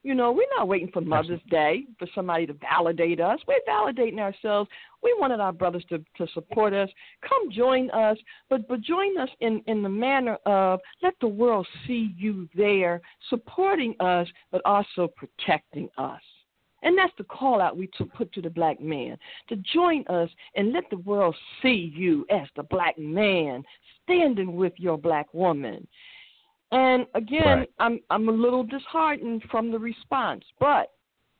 You know, we're not waiting for Mother's Day for somebody to validate us. We're validating ourselves. We wanted our brothers to, to support us. Come join us, but but join us in, in the manner of let the world see you there, supporting us, but also protecting us. And that's the call out we to put to the black man to join us and let the world see you as the black man standing with your black woman. And again, right. I'm I'm a little disheartened from the response, but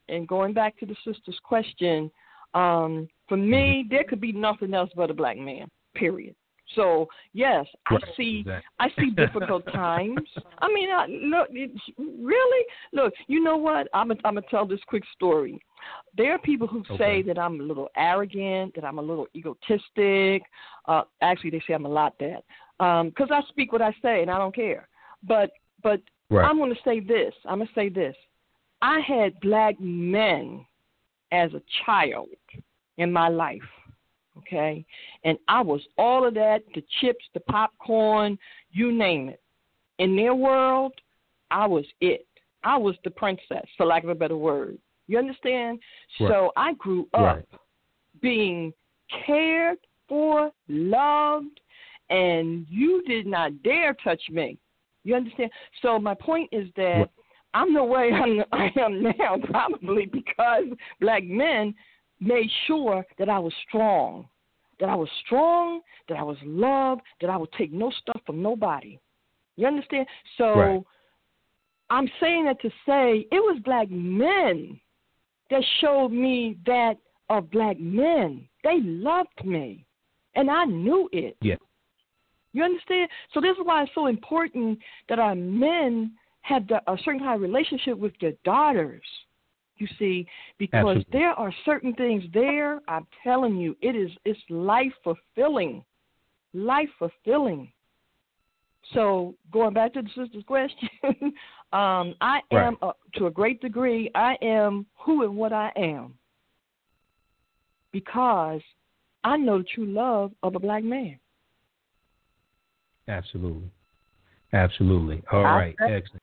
and going back to the sister's question, um, for me, there could be nothing else but a black man. Period. So yes, I see. Exactly. I see difficult times. I mean, I, look, really, look. You know what? I'm a, I'm gonna tell this quick story. There are people who okay. say that I'm a little arrogant, that I'm a little egotistic. Uh, actually, they say I'm a lot that because um, I speak what I say and I don't care. But but right. I'm gonna say this. I'm gonna say this. I had black men as a child in my life okay? And I was all of that the chips, the popcorn, you name it. In their world, I was it. I was the princess, for lack of a better word. You understand? Right. So I grew up right. being cared for, loved, and you did not dare touch me. You understand? So my point is that right. I'm the way I'm, I am now, probably because black men made sure that I was strong, that I was strong, that I was loved, that I would take no stuff from nobody. You understand? So right. I'm saying that to say it was black men that showed me that of black men. They loved me. And I knew it. Yeah. You understand? So this is why it's so important that our men have the, a certain kind of relationship with their daughters. You see, because Absolutely. there are certain things there. I'm telling you, it is it's life fulfilling, life fulfilling. So going back to the sister's question, um, I am right. uh, to a great degree. I am who and what I am because I know the true love of a black man. Absolutely, absolutely. All right, excellent.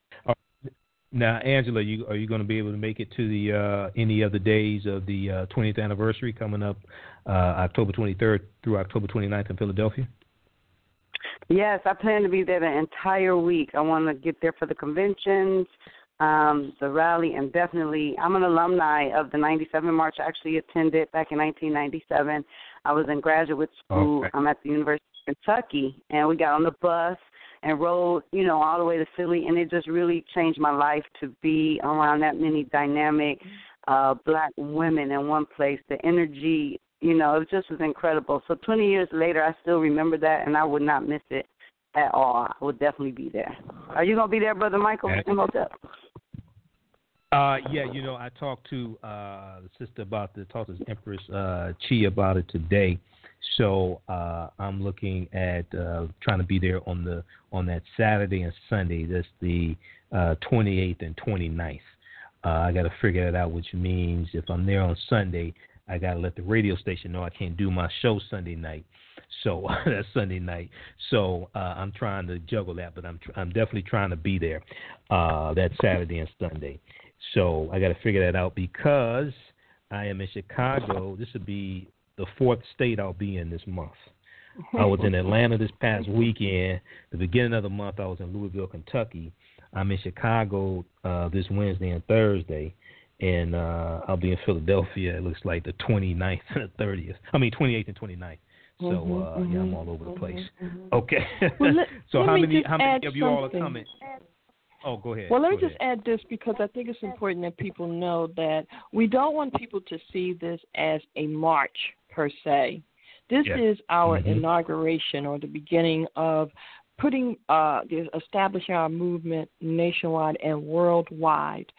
Now, Angela, you are you going to be able to make it to the uh, any of the days of the uh, 20th anniversary coming up uh, October 23rd through October 29th in Philadelphia? Yes, I plan to be there the entire week. I want to get there for the conventions, um, the rally, and definitely I'm an alumni of the 97 March. I actually attended back in 1997. I was in graduate school. Okay. I'm at the University of Kentucky, and we got on the bus and rode, you know, all the way to Philly, and it just really changed my life to be around that many dynamic uh black women in one place. The energy, you know, it just was incredible. So 20 years later, I still remember that, and I would not miss it at all. I would definitely be there. Are you gonna be there, brother Michael? Uh, yeah, you know, I talked to uh, the sister about the talked to Empress uh, Chi about it today, so uh, I'm looking at uh, trying to be there on the on that Saturday and Sunday. That's the uh, 28th and 29th. Uh, I got to figure that out, which means if I'm there on Sunday, I got to let the radio station know I can't do my show Sunday night. So that's Sunday night. So uh, I'm trying to juggle that, but I'm tr- I'm definitely trying to be there uh, that Saturday and Sunday. So I got to figure that out because I am in Chicago. This would be the fourth state I'll be in this month. I was in Atlanta this past weekend. The beginning of the month, I was in Louisville, Kentucky. I'm in Chicago uh, this Wednesday and Thursday, and uh, I'll be in Philadelphia. It looks like the 29th and the 30th. I mean, 28th and 29th. So mm-hmm, uh, mm-hmm, yeah, I'm all over the mm-hmm, place. Mm-hmm. Okay. Well, let, so let how many how many of you all are coming? Oh, go ahead. Well, let me just add this because I think it's important that people know that we don't want people to see this as a march per se. This is our mm-hmm. inauguration or the beginning of putting uh, establishing our movement nationwide and worldwide.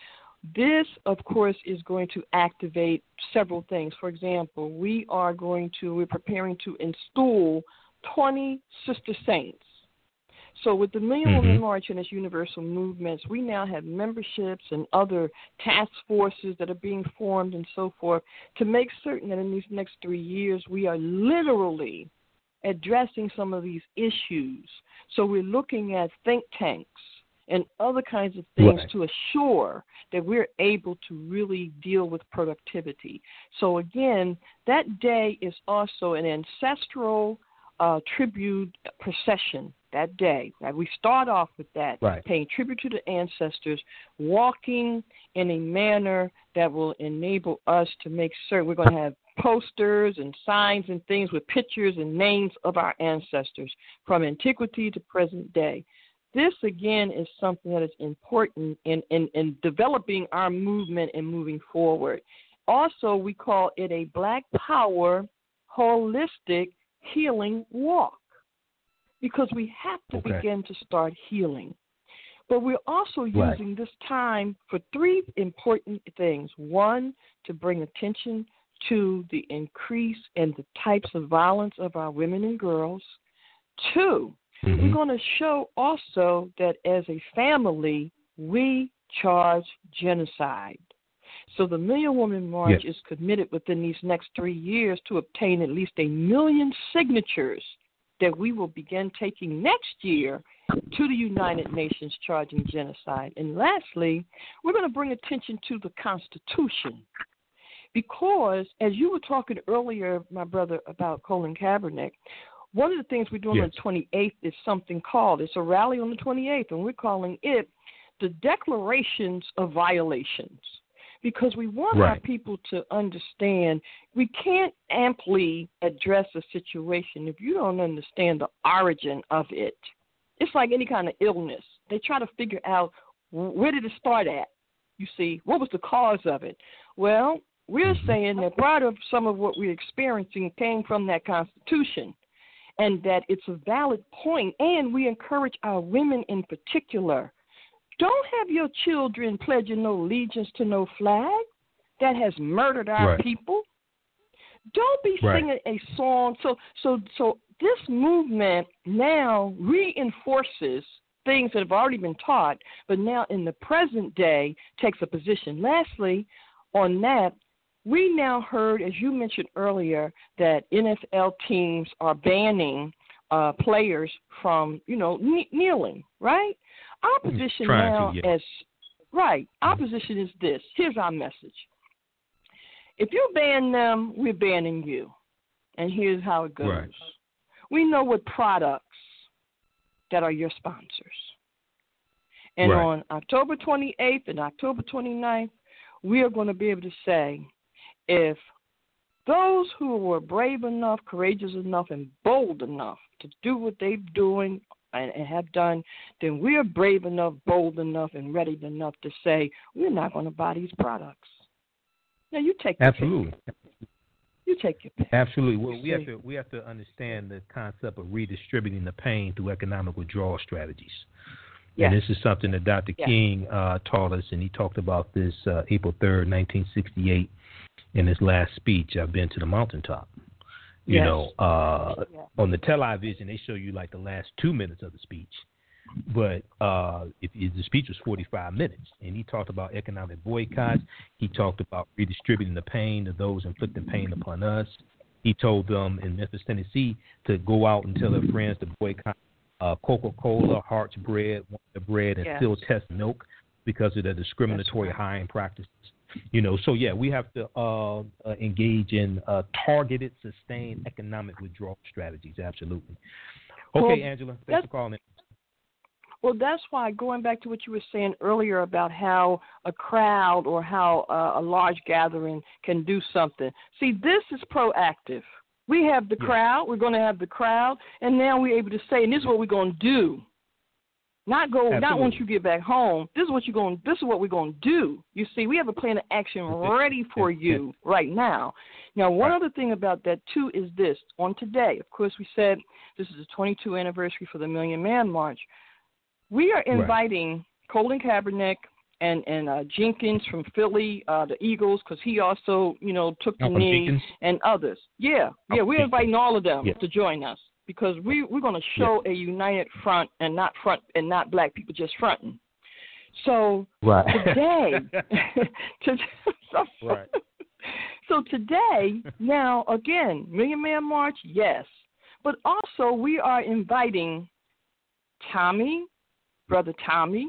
This, of course, is going to activate several things. For example, we are going to we're preparing to install 20 sister saints so with the Million mm-hmm. Woman March and its universal movements, we now have memberships and other task forces that are being formed and so forth to make certain that in these next three years we are literally addressing some of these issues. So we're looking at think tanks and other kinds of things right. to assure that we're able to really deal with productivity. So again, that day is also an ancestral uh, tribute procession that day. Right? We start off with that, right. paying tribute to the ancestors, walking in a manner that will enable us to make certain we're going to have posters and signs and things with pictures and names of our ancestors from antiquity to present day. This again is something that is important in, in, in developing our movement and moving forward. Also, we call it a Black Power holistic healing walk because we have to okay. begin to start healing. But we're also right. using this time for three important things. One, to bring attention to the increase in the types of violence of our women and girls. 2 we mm-hmm. we're going to show also that as a family, we charge genocide. So the Million Woman March yes. is committed within these next three years to obtain at least a million signatures that we will begin taking next year to the United Nations charging genocide. And lastly, we're going to bring attention to the Constitution. Because, as you were talking earlier, my brother, about Colin Kaepernick, one of the things we're doing yes. on the 28th is something called, it's a rally on the 28th, and we're calling it the Declarations of Violations because we want right. our people to understand we can't amply address a situation if you don't understand the origin of it. It's like any kind of illness. They try to figure out where did it start at? You see, what was the cause of it? Well, we're mm-hmm. saying that part of some of what we're experiencing came from that Constitution and that it's a valid point, and we encourage our women in particular don't have your children pledging no allegiance to no flag that has murdered our right. people. Don't be right. singing a song. So so so this movement now reinforces things that have already been taught, but now in the present day takes a position. Lastly, on that, we now heard, as you mentioned earlier, that NFL teams are banning uh, players from, you know, kneeling, right? Our mm, position now, to, yeah. as right, our mm-hmm. position is this. Here's our message: If you ban them, we're banning you, and here's how it goes. Right. We know what products that are your sponsors. And right. on October 28th and October 29th, we are going to be able to say if those who were brave enough, courageous enough, and bold enough to do what they're doing and, and have done, then we're brave enough, bold enough, and ready enough to say we're not going to buy these products. Now you take absolutely. You take your pick. Absolutely. Well, we have to we have to understand the concept of redistributing the pain through economic withdrawal strategies. Yes. And this is something that Dr. Yes. King uh, taught us, and he talked about this uh, April 3rd, 1968, in his last speech. I've been to the mountaintop. You yes. know, uh, on the television, they show you like the last two minutes of the speech. But uh, if, if the speech was 45 minutes, and he talked about economic boycotts. He talked about redistributing the pain to those inflicting pain upon us. He told them in Memphis, Tennessee, to go out and tell their friends to boycott uh, Coca-Cola, Hart's Bread, Wonder Bread, and yes. test Milk because of the discriminatory right. hiring practices. You know, so yeah, we have to uh, uh, engage in uh, targeted, sustained economic withdrawal strategies. Absolutely. Okay, well, Angela, thanks for calling in. Well, that's why going back to what you were saying earlier about how a crowd or how uh, a large gathering can do something. See, this is proactive. We have the yeah. crowd. We're going to have the crowd, and now we're able to say, and this is what we're going to do. Not go. Absolutely. Not once you get back home. This is what you're going. This is what we're going to do. You see, we have a plan of action ready for you right now. Now, one right. other thing about that too is this. On today, of course, we said this is the 22 anniversary for the Million Man March. We are inviting right. Colin Kaepernick and and uh, Jenkins from Philly, uh, the Eagles, because he also you know took the oh, knee, Jenkins? and others. Yeah, yeah, oh, we're inviting all of them yeah. to join us because we we're going to show yeah. a united front and not front and not black people just fronting. So right. today, to, so, right. so today, now again, Million Man March, yes, but also we are inviting Tommy, brother Tommy.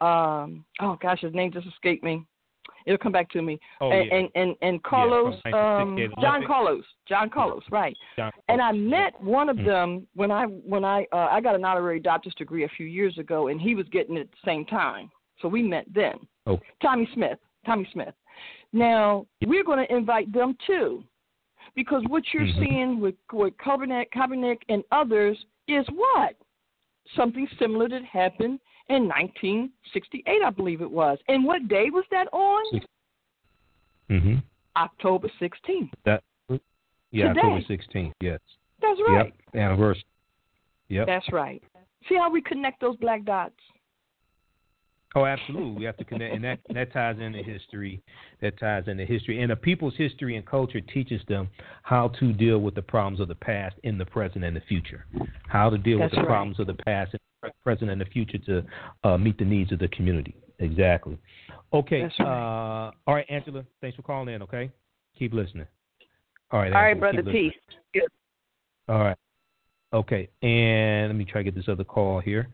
Um, oh gosh, his name just escaped me. It'll come back to me. Oh, and, yeah. and, and and Carlos, yeah, um, John Carlos, John Carlos, right? John and I met one of Mm. them when I when I uh, I got an honorary doctor's degree a few years ago, and he was getting it at the same time. So we met then. Oh. Tommie Smith, Tommie Smith. Now we're going to invite them too, because what you're Mhm. seeing with with Kaepernick, Kaepernick, and others is what something similar that happened in 1968, I believe it was. And what day was that on? Mm-hmm. October 16th. That yeah, Today. October sixteenth. Yes. That's right. Yep. Anniversary. Yep. That's right. See how we connect those black dots? Oh, absolutely. We have to connect, and that that ties into history. That ties into history, and a people's history and culture teaches them how to deal with the problems of the past in the present and the future. How to deal That's with the right. problems of the past, in the present, and the future to uh, meet the needs of the community. Exactly. Okay. Right. Uh, all right, Angela. Thanks for calling in. Okay. Keep listening. All right. All right, Angela, brother. Peace. All right. Okay, and let me try to get this other call here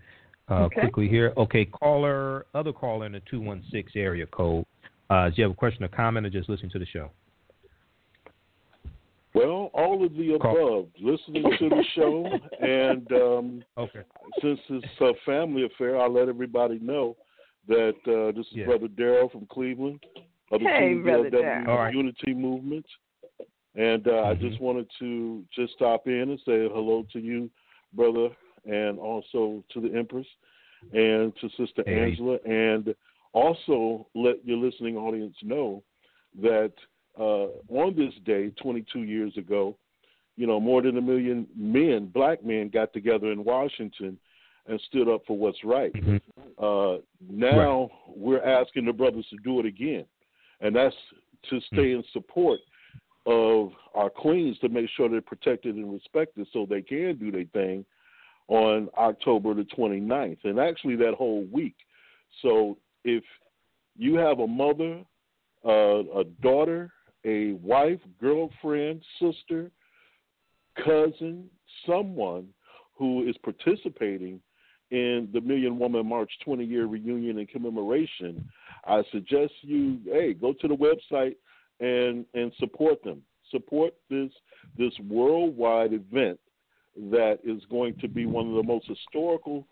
uh, Okay. quickly here. Okay, caller, other caller in the 216 area code. Uh, do you have a question or comment or just listen to the show? Well, all of the Call. above. Listening to the show, and um, Okay. since it's a family affair, I'll let everybody know that uh, this is Yeah. Brother Daryl from Cleveland of the Hey, Brother TVLW Darryl. All right. Unity Movement. And uh, I Mhm. just wanted to just stop in and say hello to you, brother, and also to the Empress and to Sister Hey. Angela, and also let your listening audience know that uh, on this day, 22 years ago, you know, more than a million men, black men, got together in Washington and stood up for what's right. Mhm. Uh, now we're asking the brothers to do it again, and that's to stay in support of our queens to make sure they're protected and respected so they can do their thing on October the 29th, and actually that whole week. So if you have a mother, uh, a daughter, a wife, girlfriend, sister, cousin, someone who is participating in the Million Woman March 20 year reunion and commemoration, I suggest you, hey, go to the website and and support them. Support this this worldwide event that is going to be one of the most historical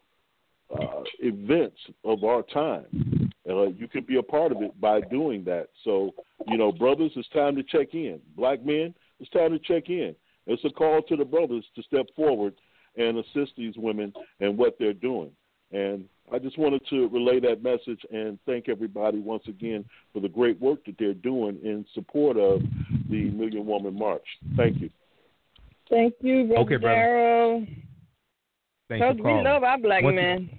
uh, events of our time. Uh, you could be a part of it by doing that. So, you know, brothers, it's time to check in. Black men, it's time to check in. It's a call to the brothers to step forward and assist these women and what they're doing. And I just wanted to relay that message and thank everybody once again for the great work that they're doing in support of the Million Woman March. Thank you. Thank you, Brother okay, brother. Thank you, we love our black once men.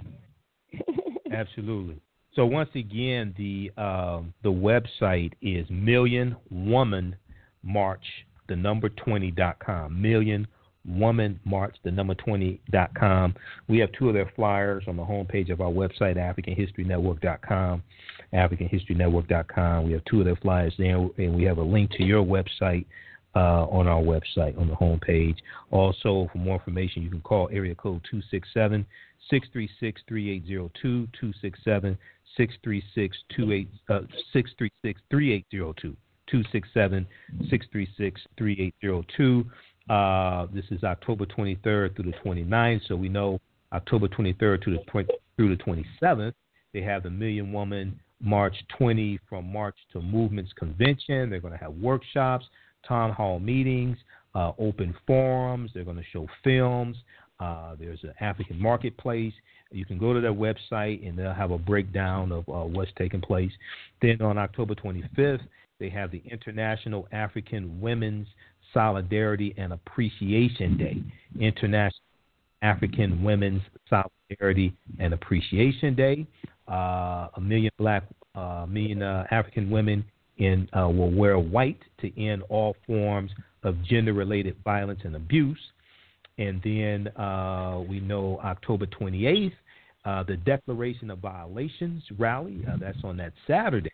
absolutely. So once again, the uh, the website is Million Woman March, the number twenty dot com. Million Woman March, the number 20.com. We have two of their flyers on the homepage of our website, AfricanHistoryNetwork.com. AfricanHistoryNetwork.com. We have two of their flyers there, and we have a link to your website uh, on our website on the homepage. Also, for more information, you can call area code 267 636 3802, 267 636 3802. 267 636 3802. Uh, this is October 23rd through the 29th, so we know October 23rd to the 20, through the 27th. They have the Million Woman March 20 from March to Movements Convention. They're going to have workshops, town hall meetings, uh, open forums. They're going to show films. Uh, there's an African marketplace. You can go to their website and they'll have a breakdown of uh, what's taking place. Then on October 25th, they have the International African Women's Solidarity and Appreciation Day, International African Women's Solidarity and Appreciation Day. Uh, a million black, uh, million uh, African women in uh, will wear white to end all forms of gender-related violence and abuse. And then uh, we know October 28th, uh, the Declaration of Violations rally. that's on that Saturday.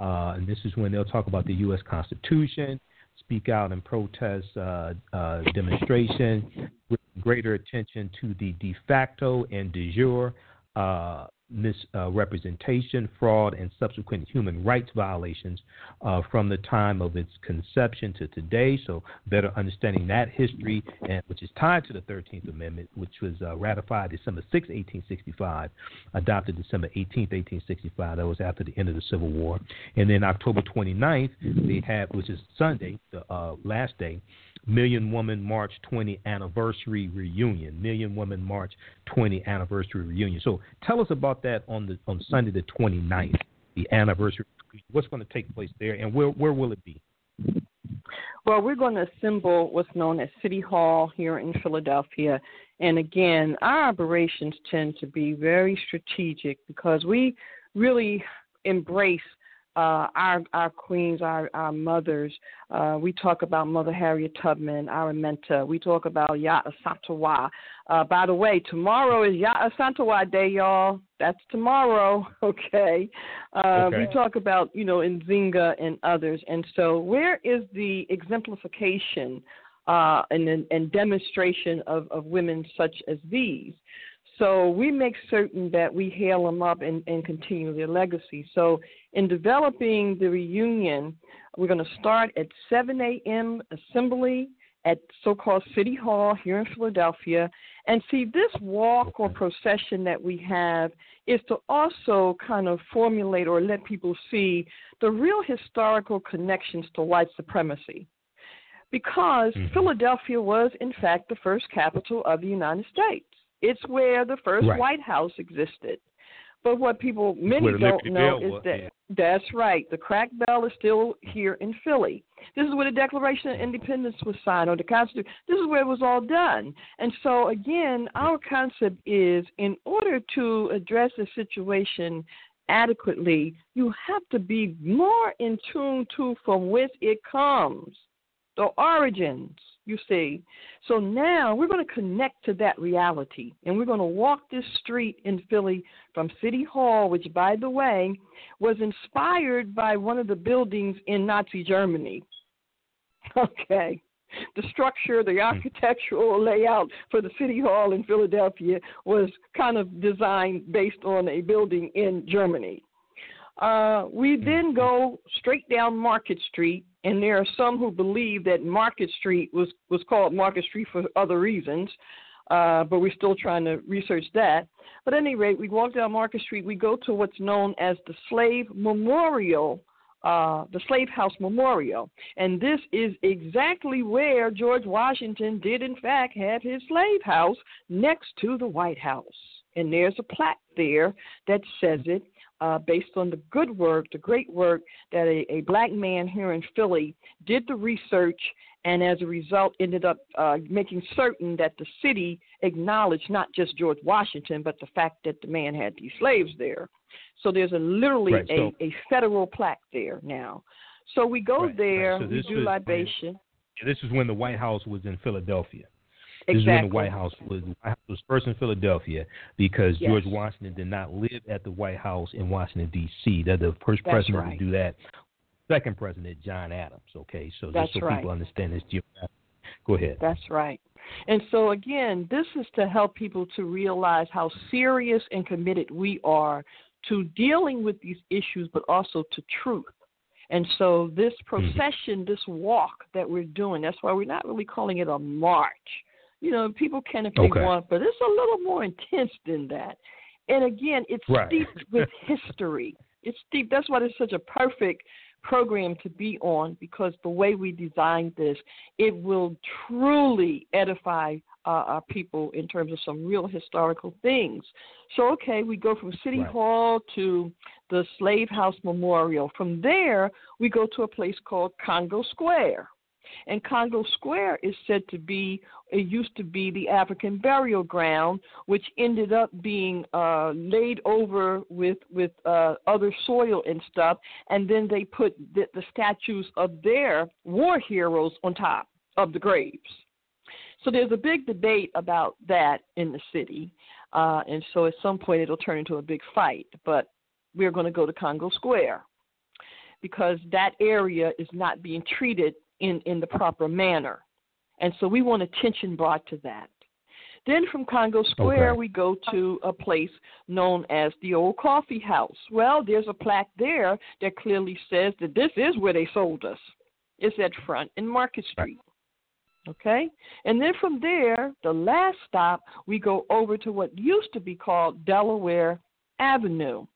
and this is when they'll talk about the U.S. Constitution, speak out and protest uh, uh, demonstration, with greater attention to the de facto and de jure uh, misrepresentation, fraud, and subsequent human rights violations uh, from the time of its conception to today. So, better understanding that history, and which is tied to the 13th Amendment, which was uh, ratified December 6, 1865, adopted December 18, 1865. That was after the end of the Civil War. And then October 29th, they had, which is Sunday, the uh, last day, Million Woman March 20 anniversary reunion. Million Woman March 20 anniversary reunion. So tell us about that on the on Sunday the 29th, the anniversary. What's going to take place there, and where where will it be? Well, we're going to assemble what's known as City Hall here in Philadelphia. And again, our operations tend to be very strategic because we really embrace uh, our our queens, our our mothers. Uh, we talk about Mother Harriet Tubman, our mentor. We talk about Yaa Asantewaa. Uh, by the way, tomorrow is Yaa Asantewaa Day, y'all. That's tomorrow, okay? Uh, okay? We talk about you know Nzinga and others, and so where is the exemplification uh, and and demonstration of of women such as these? So we make certain that we hail them up and, and continue their legacy. So in developing the reunion, we're going to start at 7 a.m. assembly at so-called City Hall here in Philadelphia. And see, this walk or procession that we have is to also kind of formulate or let people see the real historical connections to white supremacy. Because mm-hmm. Philadelphia was, in fact, the first capital of the United States. It's where the first right. White House existed. But what people many don't know is that yeah. that's right. The crack bell is still here in Philly. This is where the Declaration of Independence was signed, or the Constitution. This is where it was all done. And so again, our concept is in order to address the situation adequately, you have to be more in tune to from whence it comes. the origins, you see. So now we're going to connect to that reality, and we're going to walk this street in Philly from City Hall, which, by the way, was inspired by one of the buildings in Nazi Germany. Okay. The structure, the hmm. architectural layout for the City Hall in Philadelphia was kind of designed based on a building in Germany. Uh, we then go straight down Market Street, and there are some who believe that Market Street was, was called Market Street for other reasons, uh, but we're still trying to research that. But at any rate, we walk down Market Street, we go to what's known as the Slave Memorial. Uh, the Slave House Memorial. And this is exactly where George Washington did, in fact, have his slave house next to the White House. And there's a plaque there that says it uh, based on the good work, the great work that a, a black man here in Philly did the research and as a result ended up uh, making certain that the city acknowledged not just George Washington, but the fact that the man had these slaves there. So there's a literally right, so, a, a federal plaque there now. So we go right, there, right. So we do libation. This is when the White House was in Philadelphia. Exactly. This is when the White House was the White House was first in Philadelphia because yes. George Washington did not live at the White House in Washington D.C. That the first That's president right. to do that. Second president John Adams. Okay, so That's just so right. people understand this. Go ahead. That's right. And so again, this is to help people to realize how serious and committed we are to dealing with these issues, but also to truth. And so this mm-hmm. procession, this walk that we're doing, that's why we're not really calling it a march you know, people can if they okay. want, but it's a little more intense than that. And again, it's right. steeped with history. It's deep. That's why it's such a perfect program to be on because the way we designed this, it will truly edify uh, our people in terms of some real historical things. So, okay, we go from City right. Hall to the Slave House Memorial. From there, we go to a place called Congo Square. And Congo Square is said to be, it used to be the African burial ground, which ended up being uh, laid over with, with uh, other soil and stuff. And then they put the, the statues of their war heroes on top of the graves. So there's a big debate about that in the city. Uh, and so at some point it'll turn into a big fight. But we're going to go to Congo Square because that area is not being treated in, in the proper manner. And so we want attention brought to that. Then from Congo Square, okay. we go to a place known as the Old Coffee House. Well, there's a plaque there that clearly says that this is where they sold us. It's at Front and Market Street. Okay? And then from there, the last stop, we go over to what used to be called Delaware Avenue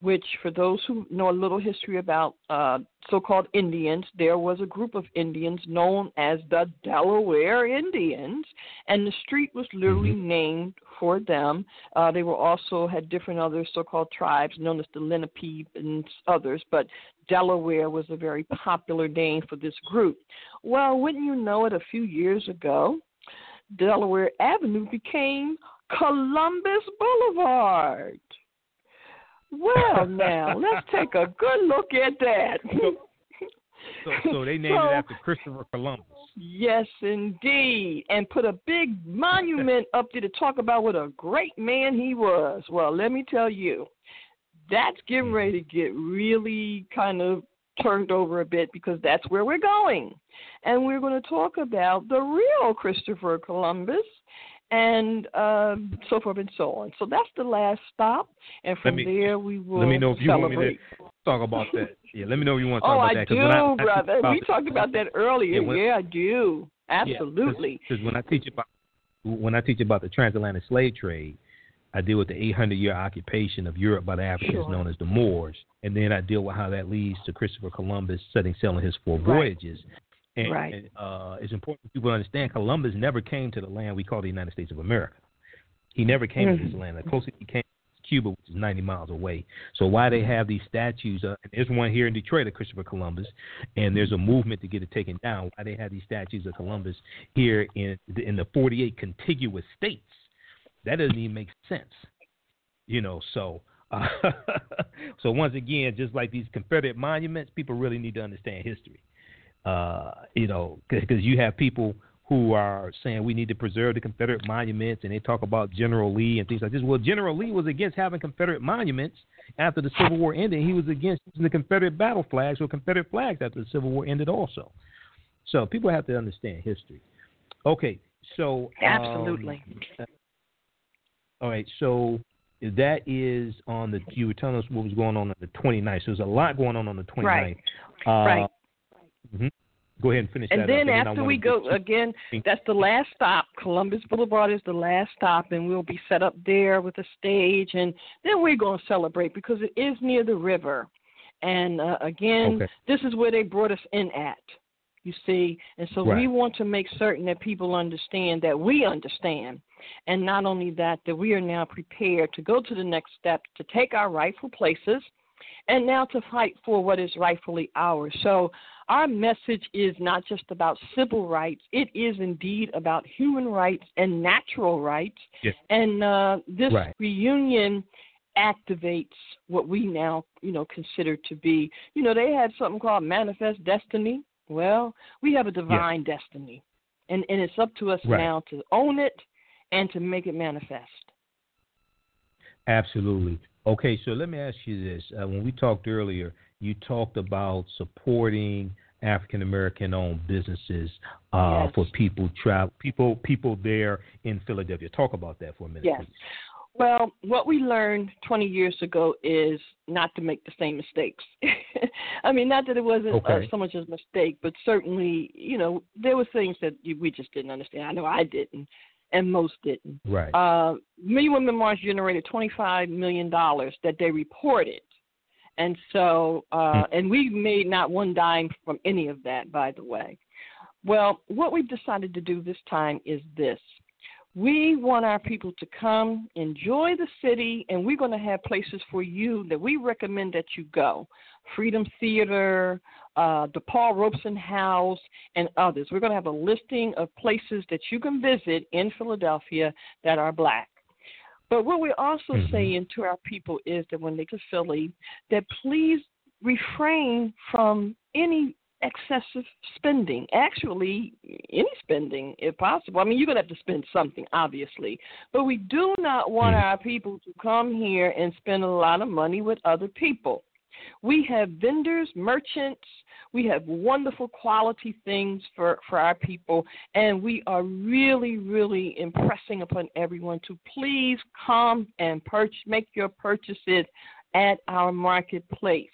which, for those who know a little history about uh, so called Indians, there was a group of Indians known as the Delaware Indians, and the street was literally mm-hmm. named for them. Uh, they were also had different other so called tribes known as the Lenape and others, but Delaware was a very popular name for this group. Well, wouldn't you know it, a few years ago, Delaware Avenue became Columbus Boulevard. Well, now let's take a good look at that. So, so, they named so, it after Christopher Columbus. Yes, indeed, and put a big monument up there to talk about what a great man he was. Well, let me tell you, that's getting mm-hmm. ready to get really kind of turned over a bit because that's where we're going. And we're going to talk about the real Christopher Columbus and um, so forth and so on. So that's the last stop, and from me, there we will. Let me know if you celebrate. want me to talk about that. Yeah, let me know if you want to talk oh, about I that. Do, I, do, brother. We talked about that earlier. Yeah, when, yeah I do. Absolutely. Because yeah, when I teach about when I teach about the transatlantic slave trade, I deal with the 800 year occupation of Europe by the Africans sure. known as the Moors, and then I deal with how that leads to Christopher Columbus setting sail on his four voyages. Right. And, right. and uh, it's important for people to understand Columbus never came to the land we call the United States of America. He never came mm-hmm. to this land. The closest he came is Cuba, which is 90 miles away. So why they have these statues? Uh, there's one here in Detroit of Christopher Columbus, and there's a movement to get it taken down. Why they have these statues of Columbus here in in the 48 contiguous states? That doesn't even make sense, you know. So. Uh, so once again, just like these Confederate monuments, people really need to understand history. Uh, you know, because you have people who are saying we need to preserve the Confederate monuments, and they talk about General Lee and things like this. Well, General Lee was against having Confederate monuments after the Civil War ended. He was against using the Confederate battle flags or Confederate flags after the Civil War ended, also. So people have to understand history. Okay, so um, absolutely. Um, all right, so that is on the. You were telling us what was going on on the 29th. So there's a lot going on on the 29th. Right. Uh, right. Mm-hmm. Go ahead and finish and. Then after we go again, that's the last stop. Columbus Boulevard is the last stop, and we'll be set up there with a stage, and then we're going to celebrate because it is near the river. And uh, again, okay. this is where they brought us in at. You see, and so right. we want to make certain that people understand that we understand, and not only that, that we are now prepared to go to the next step to take our rightful places, and now to fight for what is rightfully ours. So our message is not just about civil rights, it is indeed about human rights and natural rights. Yes. And uh, this right. reunion activates what we now, you know, consider to be, you know, they had something called manifest destiny. Well, we have a divine yes. destiny. And and it's up to us right. now to own it and to make it manifest. Absolutely. Okay, so let me ask you this. Uh, when we talked earlier, you talked about supporting African American owned businesses uh, yes. for people travel people people there in Philadelphia. Talk about that for a minute, yes. please. Well, what we learned 20 years ago is not to make the same mistakes. I mean, not that it wasn't uh, okay. uh, so much as a mistake, but certainly, you know, there were things that we just didn't understand. I know I didn't, and most didn't. Right. Uh, Million Women March generated $25 million that they reported. And so, uh, Hmm. and we made not one dime from any of that, by the way. Well, what we've decided to do this time is this. We want our people to come, enjoy the city, and we're going to have places for you that we recommend that you go. Freedom Theater, uh, the Paul Robeson House, and others. We're going to have a listing of places that you can visit in Philadelphia that are black. But what we're also mm-hmm. saying to our people is that when they go to Philly, that please refrain from any excessive spending. Actually, any spending, if possible. I mean, you're going to have to spend something, obviously. But we do not want mm-hmm. our people to come here and spend a lot of money with other people. We have vendors, merchants, we have wonderful quality things for, for our people, and we are really, really impressing upon everyone to please come and purchase, make your purchases at our marketplace.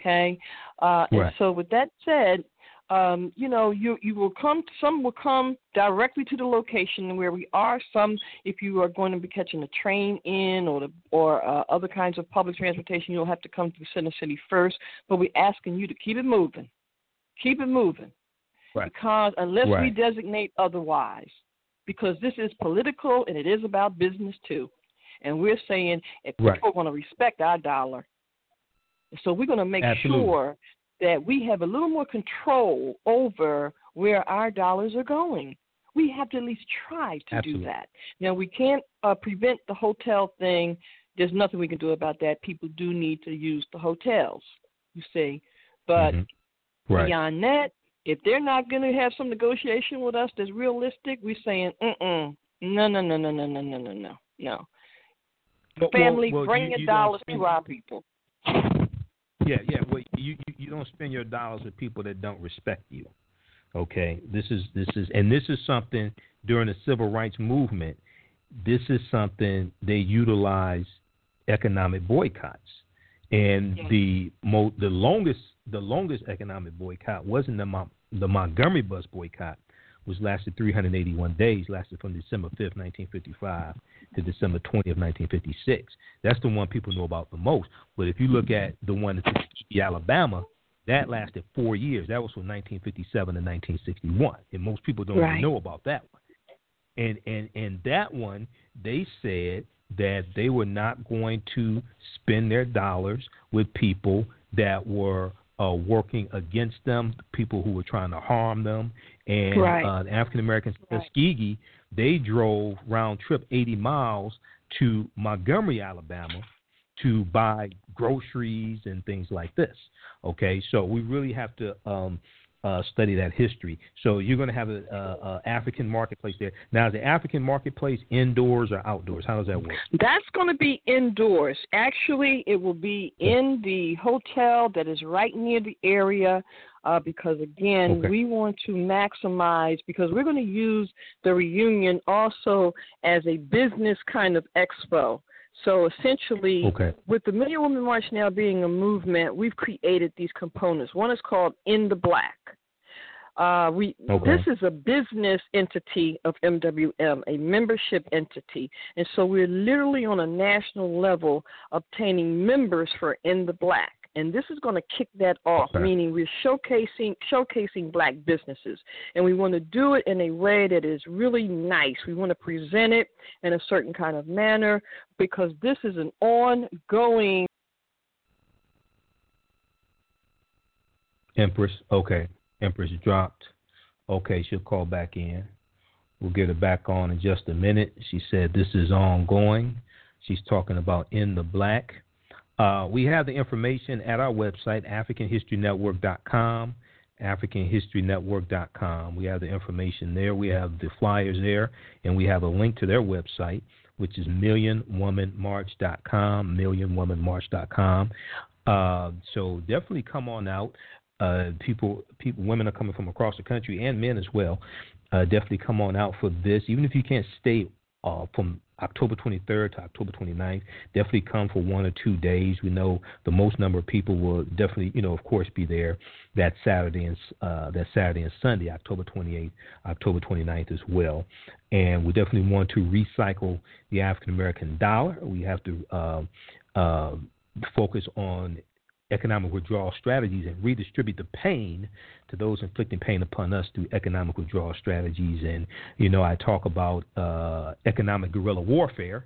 Okay, uh, right. and so with that said, um, you know, you you will come. Some will come directly to the location where we are. Some, if you are going to be catching a train in or the, or uh, other kinds of public transportation, you'll have to come to the center city first. But we're asking you to keep it moving, keep it moving, right. because unless right. we designate otherwise, because this is political and it is about business too, and we're saying if people right. want to respect our dollar, so we're going to make Absolutely. sure that we have a little more control over where our dollars are going. We have to at least try to Absolutely. do that. Now, we can't uh, prevent the hotel thing. There's nothing we can do about that. People do need to use the hotels, you see. But mm-hmm. right. beyond that, if they're not going to have some negotiation with us that's realistic, we're saying, mm-mm, no, no, no, no, no, no, no, no, no, no. Well, Family, well, well, bring you, your you dollars to our people. Yeah, yeah. Well, you, you you don't spend your dollars with people that don't respect you. Okay, this is this is and this is something during the civil rights movement. This is something they utilize economic boycotts, and Yeah. the mo the longest the longest economic boycott wasn't the Mon- the Montgomery bus boycott, which lasted 381 days, lasted from December 5th, 1955 to December 20th, 1956. That's the one people know about the most. But if you look at the one that's in Alabama, that lasted four years. That was from 1957 to 1961, and most people don't Right. even know about that one. And and and that one, they said that they were not going to spend their dollars with people that were uh, working against them, people who were trying to harm them, and Right. uh, the African Americans, Right. Tuskegee, they drove round trip 80 miles to Montgomery, Alabama, to buy groceries and things like this. Okay, so we really have to um, uh, study that history. So you're going to have an African marketplace there. Now, is the African marketplace indoors or outdoors? How does that work? That's going to be indoors. Actually, it will be in the hotel that is right near the area. Uh, because again, okay. we want to maximize because we're going to use the reunion also as a business kind of expo. So essentially, okay. with the Million Woman March now being a movement, we've created these components. One is called In the Black. Uh, we okay. this is a business entity of MWM, a membership entity, and so we're literally on a national level obtaining members for In the Black and this is going to kick that off okay. meaning we're showcasing showcasing black businesses. And we want to do it in a way that is really nice. We want to present it in a certain kind of manner because this is an ongoing empress okay. Empress dropped. Okay she'll call back in. We'll get her back on in just a minute. She said this is ongoing. She's talking about in the black uh, we have the information at our website, AfricanHistoryNetwork.com. AfricanHistoryNetwork.com. We have the information there. We have the flyers there, and we have a link to their website, which is MillionWomanMarch.com. MillionWomanMarch.com. Uh, so definitely come on out. Uh, people, people, women are coming from across the country, and men as well. Uh, definitely come on out for this, even if you can't stay uh, from October 23rd to October 29th. Definitely come for one or two days. We know the most number of people will definitely, you know, of course, be there that Saturday and uh, that Saturday and Sunday, October 28th, October 29th as well. And we definitely want to recycle the African American dollar. We have to uh, uh, focus on economic withdrawal strategies and redistribute the pain to those inflicting pain upon us through economic withdrawal strategies. And, you know, I talk about uh, economic guerrilla warfare.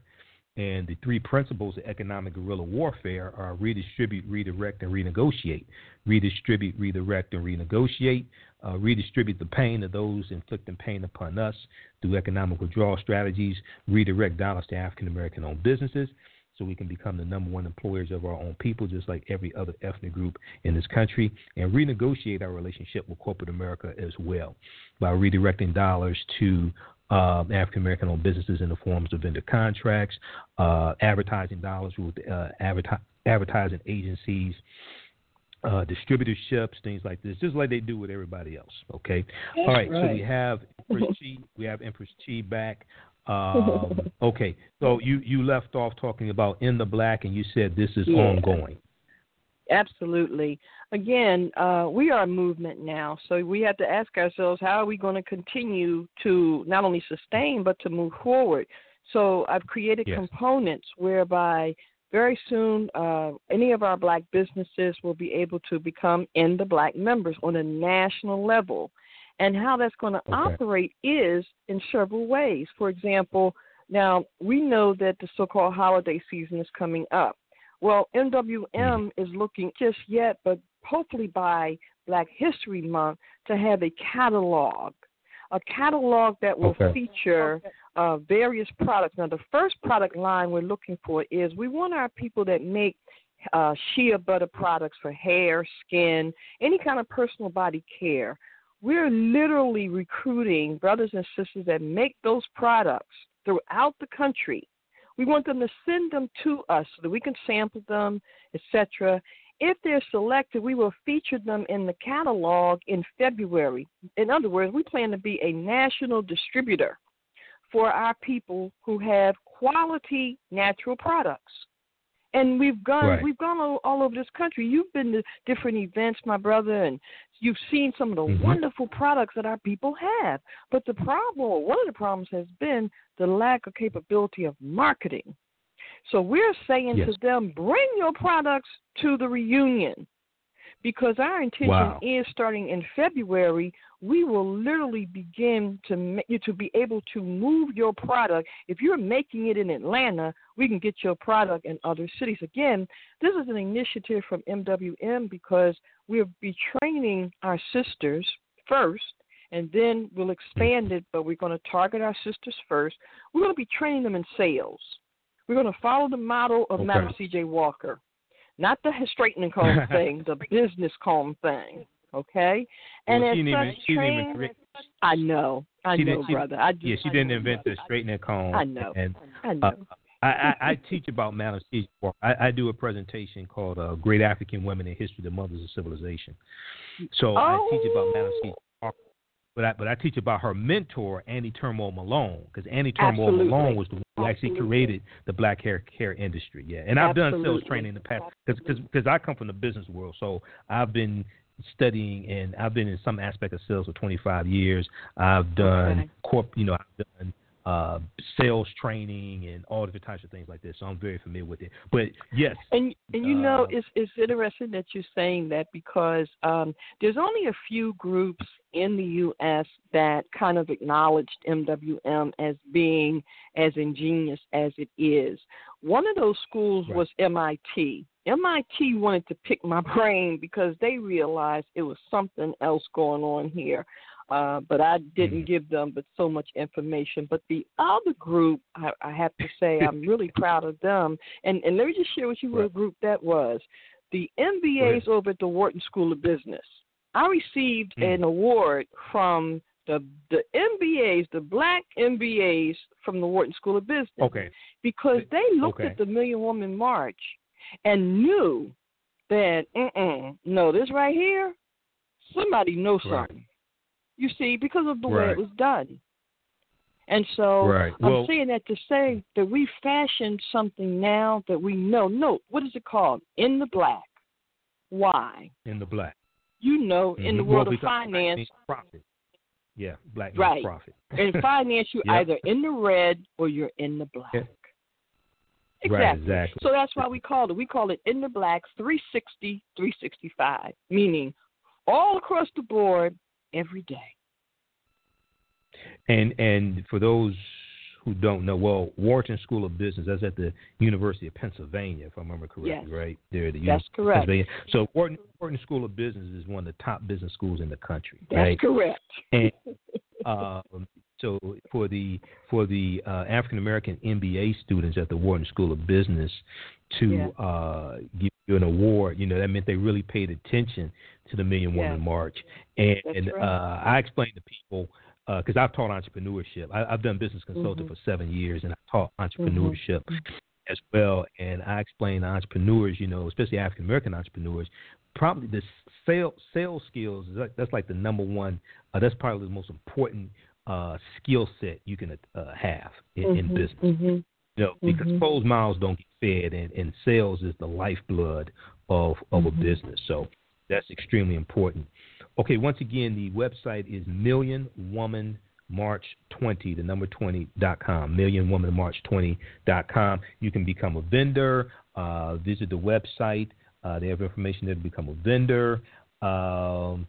And the three principles of economic guerrilla warfare are redistribute, redirect, and renegotiate. Redistribute, redirect, and renegotiate. Uh, redistribute the pain of those inflicting pain upon us through economic withdrawal strategies. Redirect dollars to African American owned businesses so we can become the number one employers of our own people, just like every other ethnic group in this country, and renegotiate our relationship with corporate America as well by redirecting dollars to uh, African American owned businesses in the forms of vendor contracts, uh, advertising dollars with uh, adverti- advertising agencies. Uh, distributorships, things like this, just like they do with everybody else. Okay. All right, right. So we have Empress Chi, we have Empress Chi back. Um, okay, so you you left off talking about in the black, and you said this is yeah. ongoing. Absolutely. Again, uh, we are a movement now, so we have to ask ourselves how are we going to continue to not only sustain but to move forward. So I've created yes. components whereby very soon uh, any of our black businesses will be able to become in the black members on a national level. And how that's going to okay. operate is in several ways. For example, now we know that the so called holiday season is coming up. Well, MWM mm-hmm. is looking just yet, but hopefully by Black History Month, to have a catalog, a catalog that will okay. feature uh, various products. Now, the first product line we're looking for is we want our people that make uh, shea butter products for hair, skin, any kind of personal body care we're literally recruiting brothers and sisters that make those products throughout the country. We want them to send them to us so that we can sample them, etc. If they're selected, we will feature them in the catalog in February. In other words, we plan to be a national distributor for our people who have quality natural products. And we've gone right. we've gone all, all, over this country. You've been to different events, my brother, and You've seen some of the mm-hmm. wonderful products that our people have. But the problem, one of the problems has been the lack of capability of marketing. So we're saying yes. to them, bring your products to the reunion because our intention wow. is starting in February, we will literally begin to to be able to move your product. If you're making it in Atlanta, we can get your product in other cities. Again, this is an initiative from MWM because we'll be training our sisters first and then we'll expand it, but we're going to target our sisters first. We're going to be training them in sales. We're going to follow the model of okay. Madam C.J. Walker not the straightening comb thing, the business comb thing. Okay, and well, as such, even, training, I know, I she know, she, brother. I do, yeah, she I didn't know, invent brother. the straightening comb. I know, and, I know. Uh, I, I, I teach about anesthesia. I, I do a presentation called uh, "Great African Women in History: The Mothers of Civilization." So oh. I teach about anesthesia. But I, but I teach about her mentor, Annie Turnbo Malone, because Annie Turnbo Absolutely. Malone was the one who actually created the black hair care industry. Yeah, and I've done sales training in the past because I come from the business world, so I've been studying and I've been in some aspect of sales for 25 years. I've done Okay. corp, you know, I've done uh, sales training and all different types of things like this. So I'm very familiar with it. But yes, And and you know Uh, it's it's interesting that you're saying that because um, there's only a few groups in the U.S. that kind of acknowledged MWM as being as ingenious as it is. One of those schools Right. was MIT. MIT wanted to pick my brain because they realized it was something else going on here. Uh, but I didn't Mhm. give them but so much information. But the other group, I, I have to say, I'm really proud of them. And and let me just share with you what Right. group that was. The MBAs over at the Wharton School of Business. I received Mm. an award from the the MBAs, the black MBAs from the Wharton School of Business okay, because they looked Okay. at the Million Woman March and knew that no, this right here, somebody knows Right. something. You see, because of the way it was done. And so right. I'm Well, saying that to say that we fashioned something now that we know. No, what is it called? In the black. Why? in the black. You know, in mm-hmm. the world Well, of finance, profit. Yeah, black Right. profit. in finance, you're Yep. either in the red or you're in the black. Yeah. Exactly. Right, exactly. So that's why we call it. We call it in the black 360, 365, meaning all across the board every day. And and for those who don't know, well, Wharton School of Business, that's at the University of Pennsylvania, if I remember correctly, Yes. right? There at the That's University of correct. Pennsylvania. So Wharton, Wharton School of Business is one of the top business schools in the country, That's right? correct. And um, so for the for the uh, African American MBA students at the Wharton School of Business to Yeah. uh, give an award, you know, that meant they really paid attention to the Million Woman Yeah. March. And That's right. uh, I explained to people because I've taught entrepreneurship. I, I've done business consulting Mhm. for seven years, and I taught entrepreneurship as well. And I explain to entrepreneurs, you know, especially African American entrepreneurs, probably the sales sales skills is that's like the number one. Uh, that's probably the most important uh, skill set you can uh, have in, in Mhm, business. You know, because Mhm. closed mouths don't get fed, and, and sales is the lifeblood of of Mhm. a business. So that's extremely important. Okay, once again, the website is Million Woman March 20, the number 20 dot com, Million Woman March 20 dot com. You can become a vendor. Uh, visit the website. Uh, they have information there to become a vendor. Um,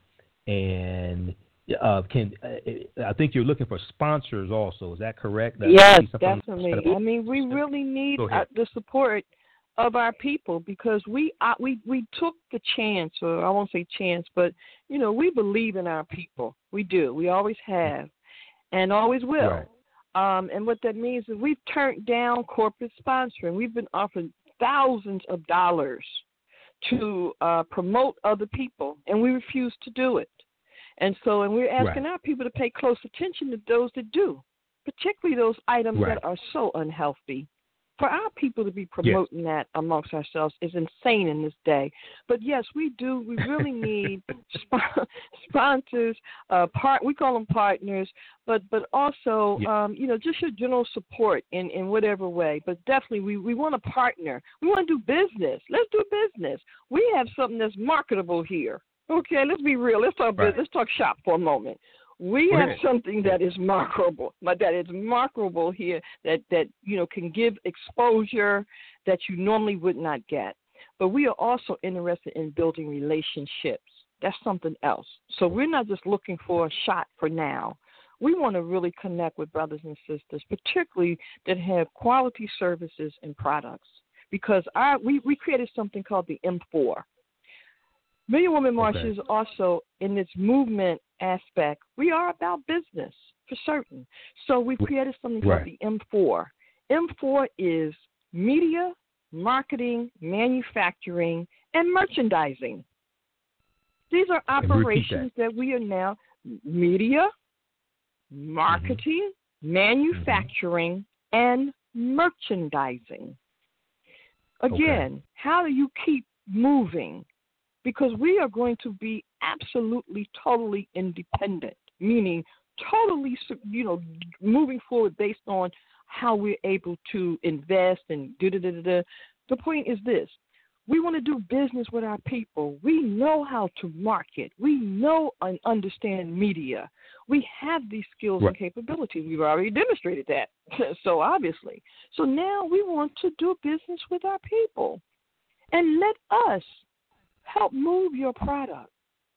and uh, can uh, I think you're looking for sponsors also? Is that correct? That- Yes, definitely. I mean, we really need uh, the support of our people because we uh, we we took the chance, or I won't say chance, but you know, we believe in our people. We do. We always have, and always will. Right. Um, and what that means is we've turned down corporate sponsoring. We've been offered thousands of dollars to uh, promote other people, and we refuse to do it. And so, and we're asking our people to pay close attention to those that do, particularly those items Right. that are so unhealthy. For our people to be promoting that amongst ourselves is insane in this day. But yes, we do. We really need sp- sponsors, uh, part. We call them partners, but but also um, you know just your general support in in whatever way. But definitely, we we want to partner. We want to do business. Let's do business. We have something that's marketable here. Okay, let's be real. Let's talk Right. business. Let's talk shop for a moment. We have something that is marketable, but that is marketable here that that you know can give exposure that you normally would not get. But we are also interested in building relationships. That's something else. So we're not just looking for a shot for now. We want to really connect with brothers and sisters, particularly that have quality services and products. Because our, we, we created something called the M4. Million Woman March Okay. is also in this movement aspect. We are about business for certain. So we've created something called the M4. M4 is media, marketing, manufacturing, and merchandising. These are operations that. that. we are now media, marketing, mm-hmm. manufacturing, mm-hmm. and merchandising. Again, okay. how do you keep moving? Because we are going to be absolutely, totally independent, meaning totally, you know, moving forward based on how we're able to invest and da da da da. The point is this we want to do business with our people. We know how to market. We know and understand media. We have these skills right. and capabilities. We've already demonstrated that. so obviously. So now we want to do business with our people. And let us help move your product.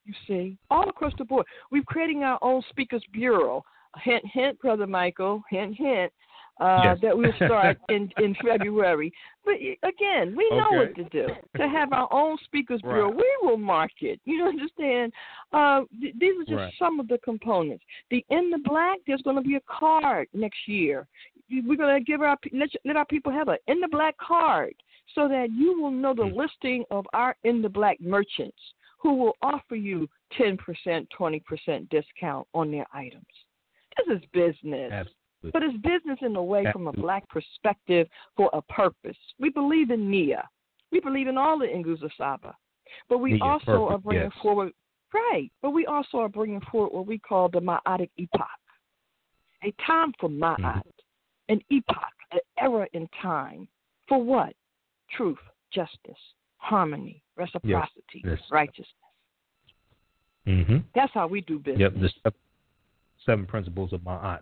You see, all across the board. We're creating our own speakers bureau. Hint, hint, brother Michael. Hint, hint uh, yes. that we'll start in, in February. But again, we know okay. what to do. To have our own speakers right. bureau, we will market. You understand? Uh, th- these are just right. some of the components. The in the black, there's going to be a card next year. We're going to give our let, let our people have a in the black card so that you will know the mm. listing of our in the black merchants who will offer you 10%, 20% discount on their items. This is business. Absolutely. But it's business in a way from a black perspective for a purpose. We believe in Nia. We believe in all the Nguzo Saba. But we Nia, also perfect, are bringing yes. forward, right, but we also are bringing forward what we call the Ma'atic epoch. A time for Ma'at, mm-hmm. an epoch, an era in time. For what? Truth, justice, harmony, reciprocity, yes. righteousness. Mm-hmm. That's how we do business. Yep, the seven principles of Ma'at.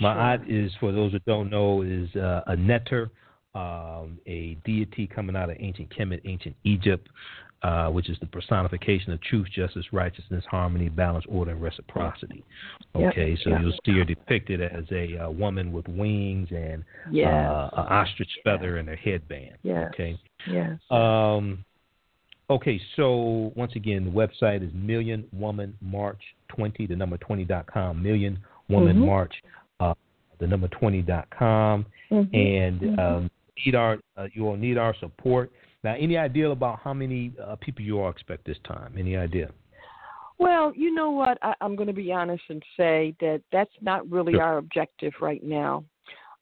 Ma'at sure. is, for those that don't know, is uh, a neter, um, a deity coming out of ancient Kemet, ancient Egypt, uh, which is the personification of truth, justice, righteousness, harmony, balance, order, and reciprocity. Okay, yep. so yep. you'll see her depicted as a uh, woman with wings and yes. uh, an ostrich feather yes. and a headband. Yes. Okay. Yes. Um, okay, so once again, the website is Million Woman March 20, the number 20.com, Million Woman mm-hmm. March uh, the number 20.com. Mm-hmm. And mm-hmm. um, need our, uh, you all need our support. Now, any idea about how many uh, people you all expect this time? Any idea? Well, you know what? I, am going to be honest and say that that's not really sure. our objective right now.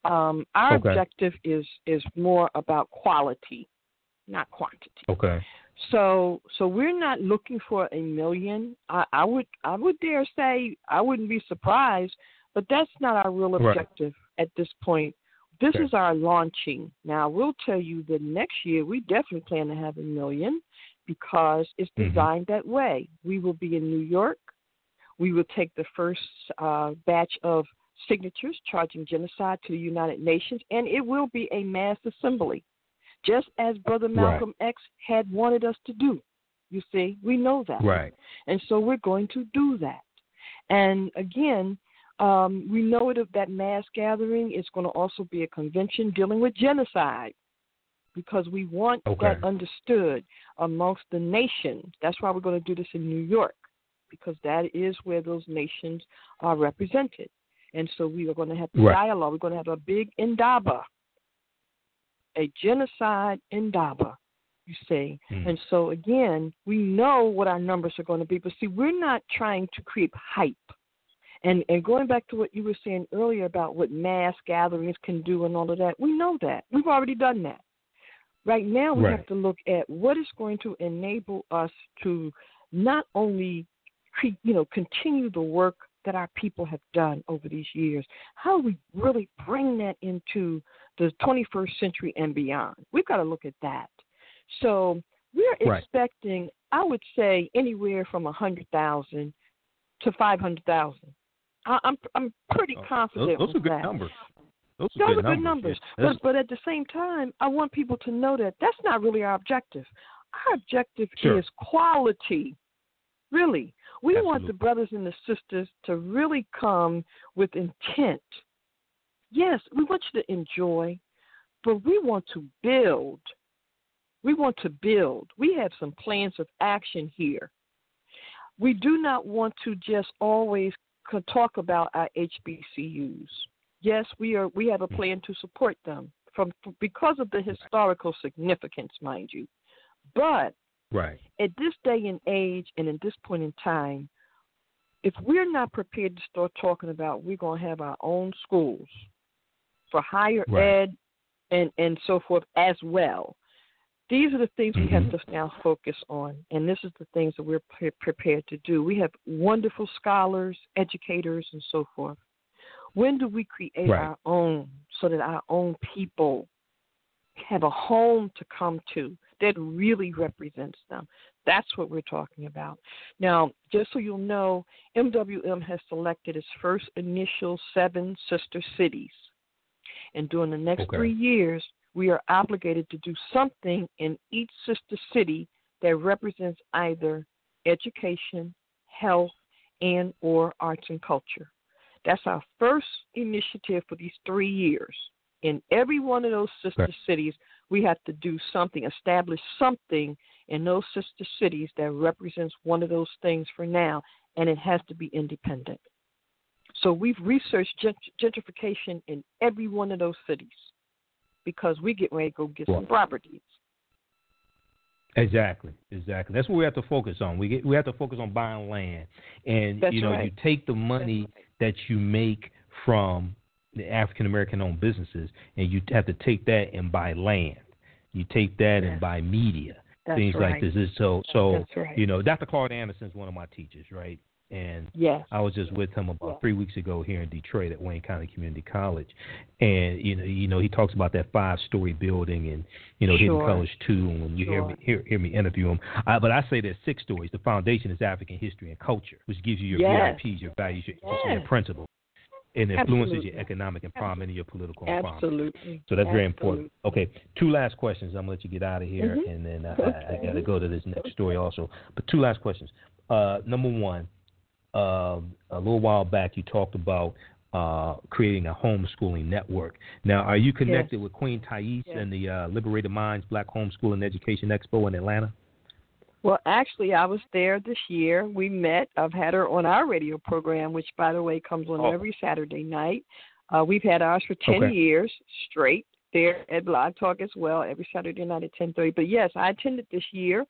Um, our okay. objective is is more about quality, not quantity. Okay. So so we're not looking for a million. I, I would I would dare say I wouldn't be surprised but that's not our real objective right. at this point. This okay. is our launching. Now, we'll tell you that next year we definitely plan to have a million because it's mm-hmm. designed mm-hmm. that way. We will be in New York. We will take the first uh, batch of signatures charging genocide to the United Nations, and it will be a mass assembly, just as Brother Malcolm right. X had wanted us to do. You see, we know that. Right. And so we're going to do that. And again, um, we know that that mass gathering is going to also be a convention dealing with genocide because we want okay. that understood amongst the nations. That's why we're going to do this in New York because that is where those nations are represented. And so we are going to have right. dialogue. We're going to have a big Indaba, a genocide Indaba, you see. Mm. And so, again, we know what our numbers are going to be. But see, we're not trying to create hype and and going back to what you were saying earlier about what mass gatherings can do and all of that, we know that. We've already done that. Right now we right. have to look at what is going to enable us to not only you know continue the work that our people have done over these years. How do we really bring that into the 21st century and beyond? We've got to look at that. So we're right. expecting, I would say, anywhere from a hundred thousand to five hundred thousand. I, am I'm pretty oh, confident. Those, those are good that. numbers. Those are, those good, are good numbers. numbers. But but at the same time, I want people to know that that's not really our objective. Our objective sure. is quality. Really, we Absolutely. want the brothers and the sisters to really come with intent. Yes, we want you to enjoy, but we want to build. We want to build. We have some plans of action here. We do not want to just always could talk about our HBCUs. Yes, we are. We have a mm-hmm. plan to support them from because of the historical significance, mind you. But Right. At this day and age and at this point in time, if we're not prepared to start talking about we're going to have our own schools for higher right. ed and and so forth as well. These are the things we have mm-hmm. to now focus on, and this is the things that we're pre- prepared to do. We have wonderful scholars, educators, and so forth. When do we create right. our own so that our own people have a home to come to that really represents them? That's what we're talking about. Now, just so you'll know, MWM has selected its first initial seven sister cities. And during the next okay. three years, we are obligated to do something in each sister city that represents either education, health, and or arts and culture. That's our first initiative for these three years. In every one of those sister right. cities, we have to do something, establish something in those sister cities that represents one of those things for now, and it has to be independent. So we've researched gentrification in every one of those cities because we get ready to go get some properties. Exactly, exactly. That's what we have to focus on. We get, we have to focus on buying land, and That's you know, right. you take the money that you make from the African American owned businesses, and you have to take that and buy land. You take that yes. and buy media, That's things right. like this. So, so right. you know, Dr. Claude Anderson is one of my teachers, right? And yes. I was just with him about yes. three weeks ago here in Detroit at Wayne County Community College, and you know, you know, he talks about that five-story building and you know, sure. Hidden Colors too. And when you sure. hear me hear, hear me interview him, I, but I say there's six stories. The foundation is African history and culture, which gives you your yes. VIPs, your values, your, yes. your principles and influences Absolutely. your economic empowerment and your political empowerment. Absolutely. So that's Absolutely. very important. Okay, two last questions. I'm gonna let you get out of here, mm-hmm. and then I, okay. I, I got to go to this next story also. But two last questions. Uh, number one, uh, a little while back you talked about uh, creating a homeschooling network. Now, are you connected yes. with Queen Thais yes. and the uh, Liberated Minds Black Homeschooling Education Expo in Atlanta? Well, actually, I was there this year. We met. I've had her on our radio program, which, by the way, comes on oh. every Saturday night. Uh, we've had ours for 10 okay. years straight there at Blog Talk as well, every Saturday night at 10:30. But yes, I attended this year,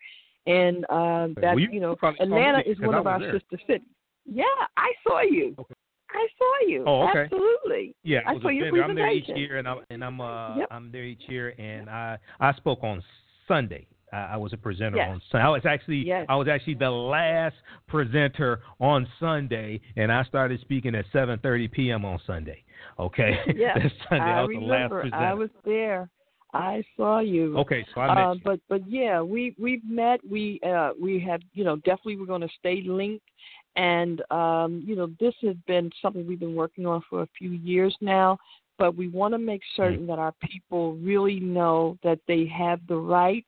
and uh, that well, you, you know, Atlanta is one of our there. sister cities. Yeah, I saw you. Okay. I saw you. Oh, okay. Absolutely. Yeah, I saw your I'm there each year, and I'm and I'm uh, Yep. I'm there each year, and I I spoke on Sunday. I, I was a presenter Yes. on Sunday. I was actually Yes. I was actually the last presenter on Sunday, and I started speaking at 7:30 p.m. on Sunday. Okay, Yes, Sunday I I was the last remember. presenter. I was there. I saw you. okay, so I met Uh, you. but but yeah, we we've met. We uh, we have you know definitely we're going to stay linked, and um, you know this has been something we've been working on for a few years now. But we want to make certain that our people really know that they have the right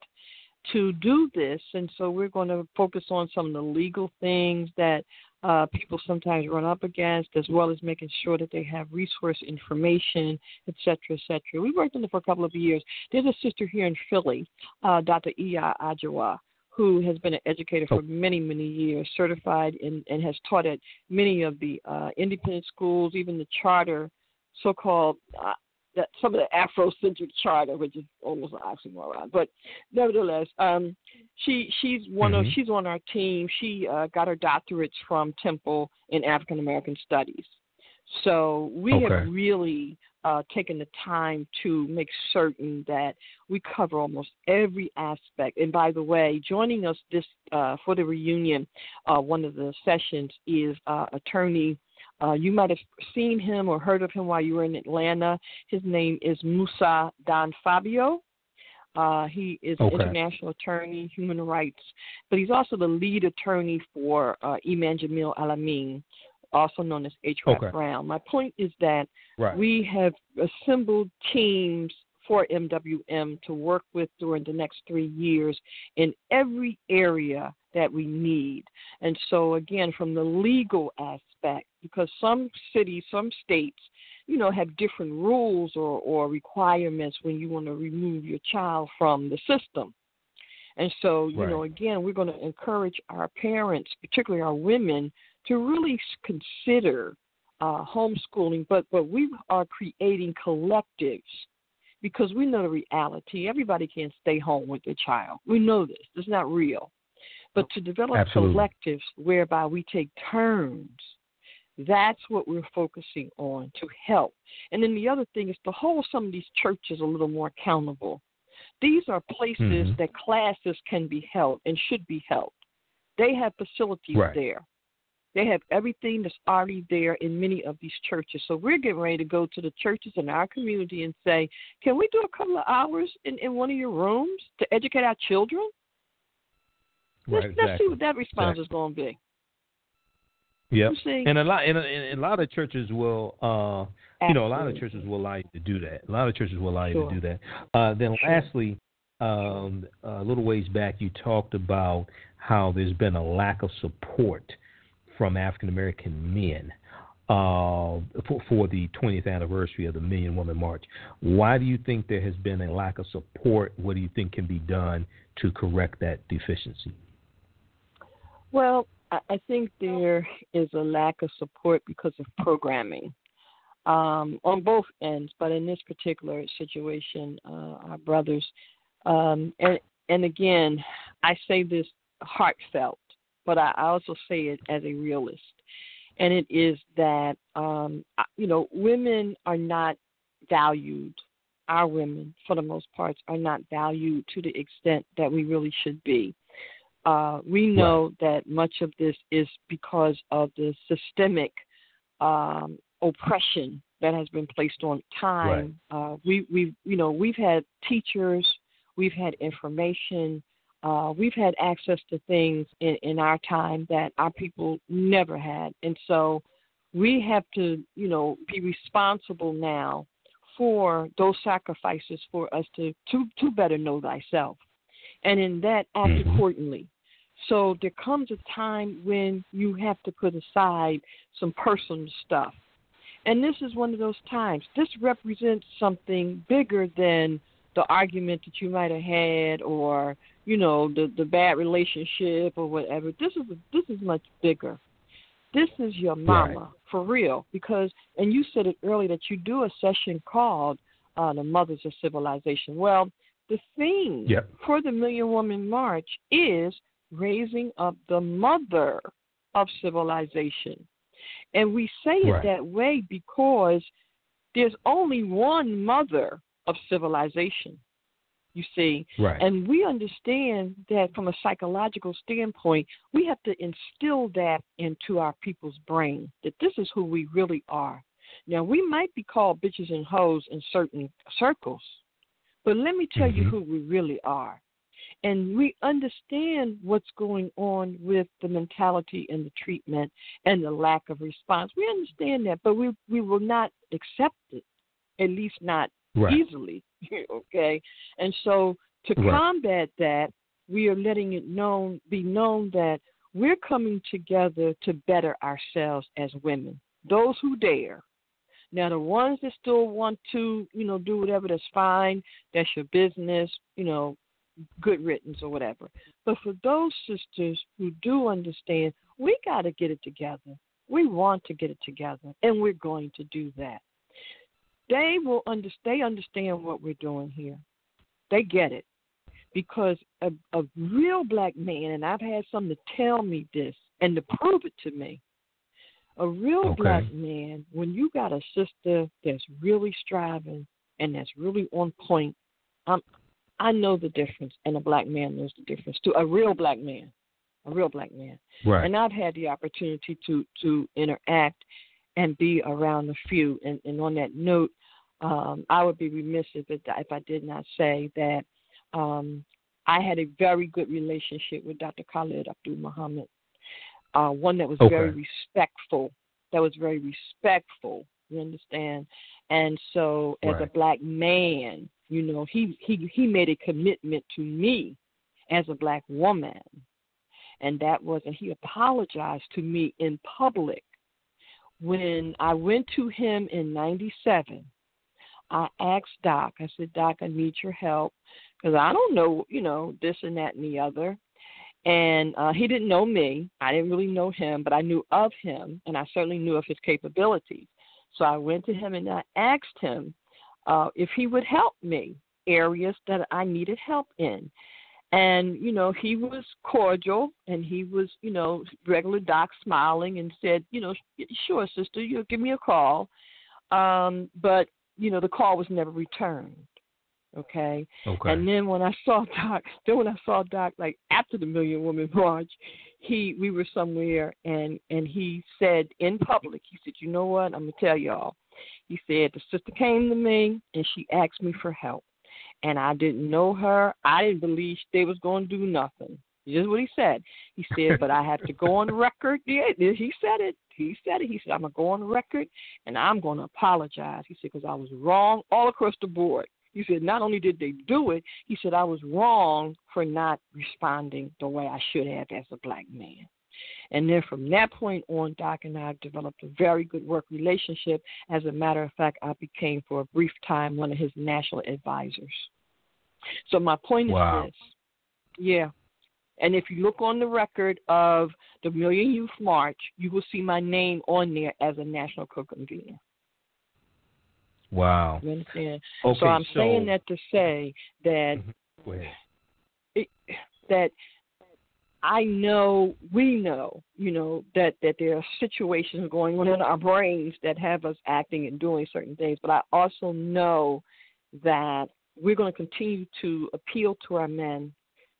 to do this, and so we're going to focus on some of the legal things that uh, people sometimes run up against, as well as making sure that they have resource information, et cetera, et cetera. We worked on it for a couple of years. There's a sister here in Philly, uh, Dr. Iya Ajawa, who has been an educator for many, many years, certified in, and has taught at many of the uh, independent schools, even the charter, so-called uh, that some of the Afrocentric charter, which is almost an oxymoron, but nevertheless, um, she she's one Mhm. of she's on our team. She uh, got her doctorates from Temple in African American Studies. So we Okay. have really uh, taken the time to make certain that we cover almost every aspect. And by the way, joining us this uh, for the reunion, uh, one of the sessions is uh, attorney. Uh, you might have seen him or heard of him while you were in Atlanta. His name is Musa Don Fabio. Uh, he is Okay. an international attorney, human rights, but he's also the lead attorney for uh, Imam Jamil Al-Amin, also known as H. Okay. Brown. My point is that right. we have assembled teams for MWM to work with during the next three years in every area that we need. And so, again, from the legal aspect, because some cities, some states, you know, have different rules or, or requirements when you want to remove your child from the system. And so, you know, again, we're going to encourage our parents, particularly our women, to really consider uh, homeschooling. But but we are creating collectives because we know the reality. Everybody can't stay home with their child. We know this. It's not real. But to develop Absolutely. collectives whereby we take turns, that's what we're focusing on to help. And then the other thing is to hold some of these churches a little more accountable. These are places mm-hmm. that classes can be held and should be held. They have facilities right. there. They have everything that's already there in many of these churches. So we're getting ready to go to the churches in our community and say, can we do a couple of hours in, in one of your rooms to educate our children? Right, let's, exactly. let's see what that response exactly. is going to be. Yep. And a lot, and a, and a lot of churches will, uh, you know, a lot of churches will allow you to do that. A lot of churches will allow you sure. to do that. Uh, then, lastly, um, a little ways back, you talked about how there's been a lack of support from African American men uh, for, for, the 20th anniversary of the Million Woman March. Why do you think there has been a lack of support? What do you think can be done to correct that deficiency? Well, I think there is a lack of support because of programming um, on both ends, but in this particular situation, uh, our brothers, um, and and again, I say this heartfelt, but I also say it as a realist, and it is that um, you know women are not valued. Our women, for the most part, are not valued to the extent that we really should be. Uh, we know right. that much of this is because of the systemic um, oppression that has been placed on time. Right. Uh, we, we've, you know, we've had teachers, we've had information, uh, we've had access to things in, in our time that our people never had, and so we have to, you know, be responsible now for those sacrifices for us to to to better know thyself and in that act mm-hmm. accordingly. So there comes a time when you have to put aside some personal stuff. And this is one of those times. This represents something bigger than the argument that you might have had or, you know, the the bad relationship or whatever. This is this is much bigger. This is your mama right. for real because and you said it earlier that you do a session called uh, the Mothers of Civilization. Well, the theme yep. for the Million Woman March is raising up the mother of civilization. And we say it right. that way because there's only one mother of civilization, you see. Right. And we understand that from a psychological standpoint, we have to instill that into our people's brain that this is who we really are. Now, we might be called bitches and hoes in certain circles, but let me tell mm-hmm. you who we really are. And we understand what's going on with the mentality and the treatment and the lack of response. We understand that, but we, we will not accept it, at least not right. easily. okay? And so to right. combat that, we are letting it known be known that we're coming together to better ourselves as women. Those who dare. Now, the ones that still want to, you know, do whatever, that's fine. That's your business, you know, good riddance or whatever. But for those sisters who do understand, we got to get it together. We want to get it together, and we're going to do that. They will under, they understand what we're doing here. They get it because a, a real black man, and I've had some to tell me this and to prove it to me. A real okay. black man, when you got a sister that's really striving and that's really on point, I'm, I know the difference, and a black man knows the difference too. A real black man, a real black man. Right. And I've had the opportunity to to interact and be around a few. And, and on that note, um, I would be remiss if it, if I did not say that um, I had a very good relationship with Dr. Khalid Abdul Muhammad. Uh, one that was okay. very respectful. That was very respectful. You understand? And so, as right. a black man, you know, he he he made a commitment to me as a black woman, and that was, and he apologized to me in public when I went to him in '97. I asked Doc. I said, Doc, I need your help because I don't know, you know, this and that and the other. And uh, he didn't know me. I didn't really know him, but I knew of him, and I certainly knew of his capabilities. So I went to him and I asked him uh, if he would help me areas that I needed help in. And, you know, he was cordial and he was, you know, regular doc smiling and said, you know, sure, sister, you give me a call. Um, but, you know, the call was never returned. Okay? okay. And then when I saw Doc, then when I saw Doc, like after the Million Woman March, he we were somewhere and and he said in public, he said, you know what? I'm gonna tell y'all. He said the sister came to me and she asked me for help, and I didn't know her. I didn't believe they was gonna do nothing. This is what he said. He said, but I have to go on record. Yeah, he said it. He said it. He said, I'm going to go on record and I'm going to apologize. He said, because I was wrong all across the board. He said, not only did they do it, he said, I was wrong for not responding the way I should have as a black man. And then from that point on, Doc and I developed a very good work relationship. As a matter of fact, I became for a brief time one of his national advisors. So my point wow. is this. Yeah. And if you look on the record of the Million Youth March, you will see my name on there as a national co-convener. Wow. You understand? Okay, so I'm so, saying that to say that mm-hmm. it, that I know we know, you know, that that there are situations going on in our brains that have us acting and doing certain things, but I also know that we're going to continue to appeal to our men.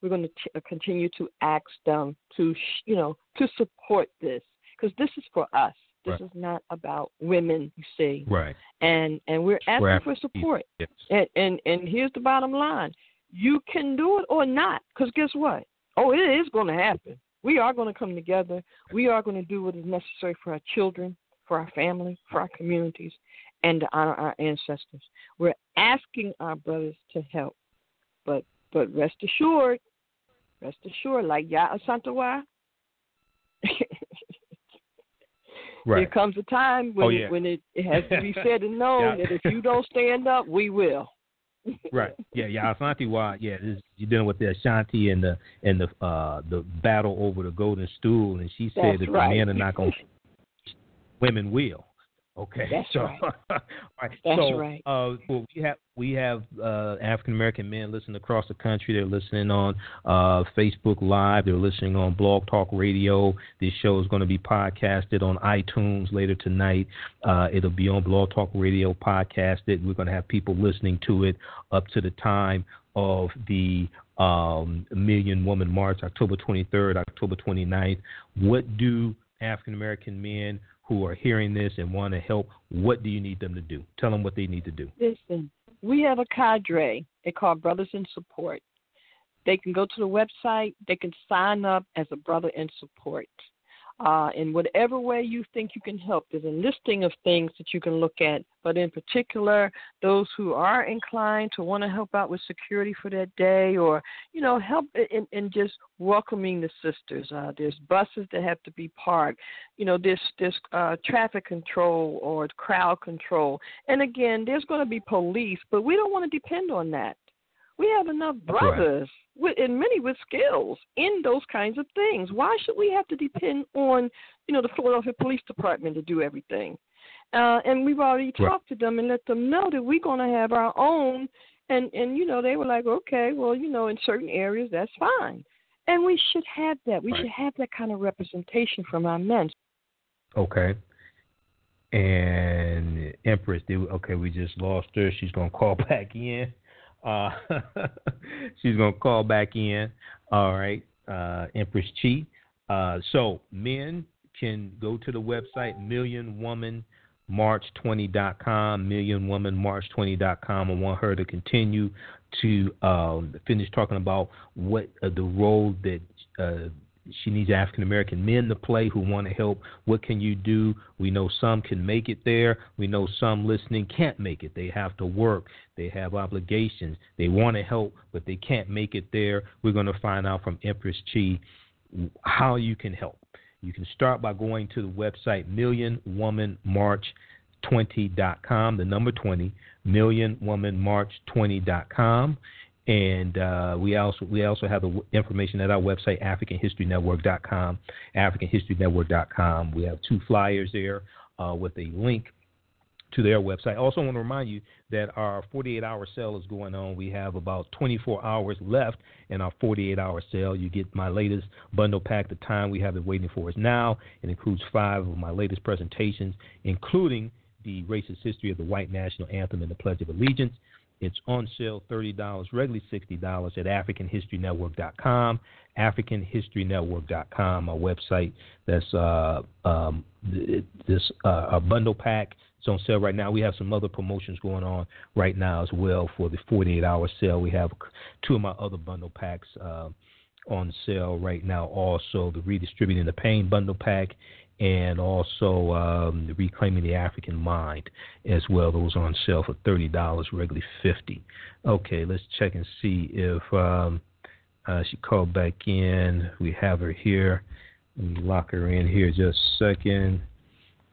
We're going to t- uh, continue to ask them to, sh- you know, to support this because this is for us. This right. is not about women, you see. Right. And and we're asking we're for support. Yes. And, and and here's the bottom line: you can do it or not. Because guess what? Oh, it is going to happen. We are going to come together. We are going to do what is necessary for our children, for our family, for our communities, and to honor our ancestors. We're asking our brothers to help, but but rest assured, rest assured, like Yaa Asantewaa, Right. There comes a time when oh, yeah. it, when it, it has to be said and known yeah. that if you don't stand up, we will. right. Yeah. Yeah. Asantewaa. Yeah. This, you're dealing with the Ashanti and the and the uh the battle over the golden stool, and she said That's that right. the men are not going. women will. Okay. That's so, right. all right. That's so, right. Uh, well, we have we have uh, African American men listening across the country. They're listening on uh, Facebook Live. They're listening on Blog Talk Radio. This show is going to be podcasted on iTunes later tonight. Uh, it'll be on Blog Talk Radio podcasted. We're going to have people listening to it up to the time of the um, Million Woman March, October 23rd, October 29th. What do African American men who are hearing this and want to help, what do you need them to do? Tell them what they need to do. Listen, we have a cadre. They call Brothers in Support. They can go to the website. They can sign up as a brother in support uh, in whatever way you think you can help. There's a listing of things that you can look at, but in particular, those who are inclined to want to help out with security for that day or, you know, help in, in just welcoming the sisters. Uh, there's buses that have to be parked. You know, there's, there's uh, traffic control or crowd control. And again, there's going to be police, but we don't want to depend on that. We have enough brothers with, and many with skills in those kinds of things. Why should we have to depend on, you know, the Philadelphia Police Department to do everything? Uh, and we've already talked to them and let them know that we're going to have our own. And and you know they were like, okay, well, you know, in certain areas that's fine, and we should have that. We right. should have that kind of representation from our men. Okay. And Empress, okay, we just lost her. She's gonna call back in. Uh, she's to call back in. All right, uh, Empress Chi. Uh, so men can go to the website millionwomanmarch20.com, millionwomanmarch20.com. I want her to continue to um, finish talking about what uh, the role that uh, she needs African American men to play who want to help. What can you do? We know some can make it there. We know some listening can't make it. They have to work. They have obligations. They want to help, but they can't make it there. We're going to find out from Empress Chi how you can help. You can start by going to the website millionwomanmarch20.com, the number 20, millionwomanmarch20.com. And uh, we also we also have the information at our website, AfricanHistoryNetwork.com. AfricanHistoryNetwork.com. We have two flyers there uh, with a link to their website. I also want to remind you that our 48 hour sale is going on. We have about 24 hours left in our 48 hour sale. You get my latest bundle pack. The time we have it waiting for is now. It includes five of my latest presentations, including the racist history of the white national anthem and the Pledge of Allegiance. It's on sale $30, regularly $60 at AfricanHistoryNetwork.com. AfricanHistoryNetwork.com, our website. That's uh, um, this uh, a bundle pack. It's on sale right now. We have some other promotions going on right now as well for the 48 hour sale. We have two of my other bundle packs uh, on sale right now. Also, the Redistributing the Pain bundle pack and also um, Reclaiming the African Mind as well. Those are on sale for thirty dollars, regularly fifty. Okay, let's check and see if um, uh, she called back in. We have her here. Let me lock her in here just a second.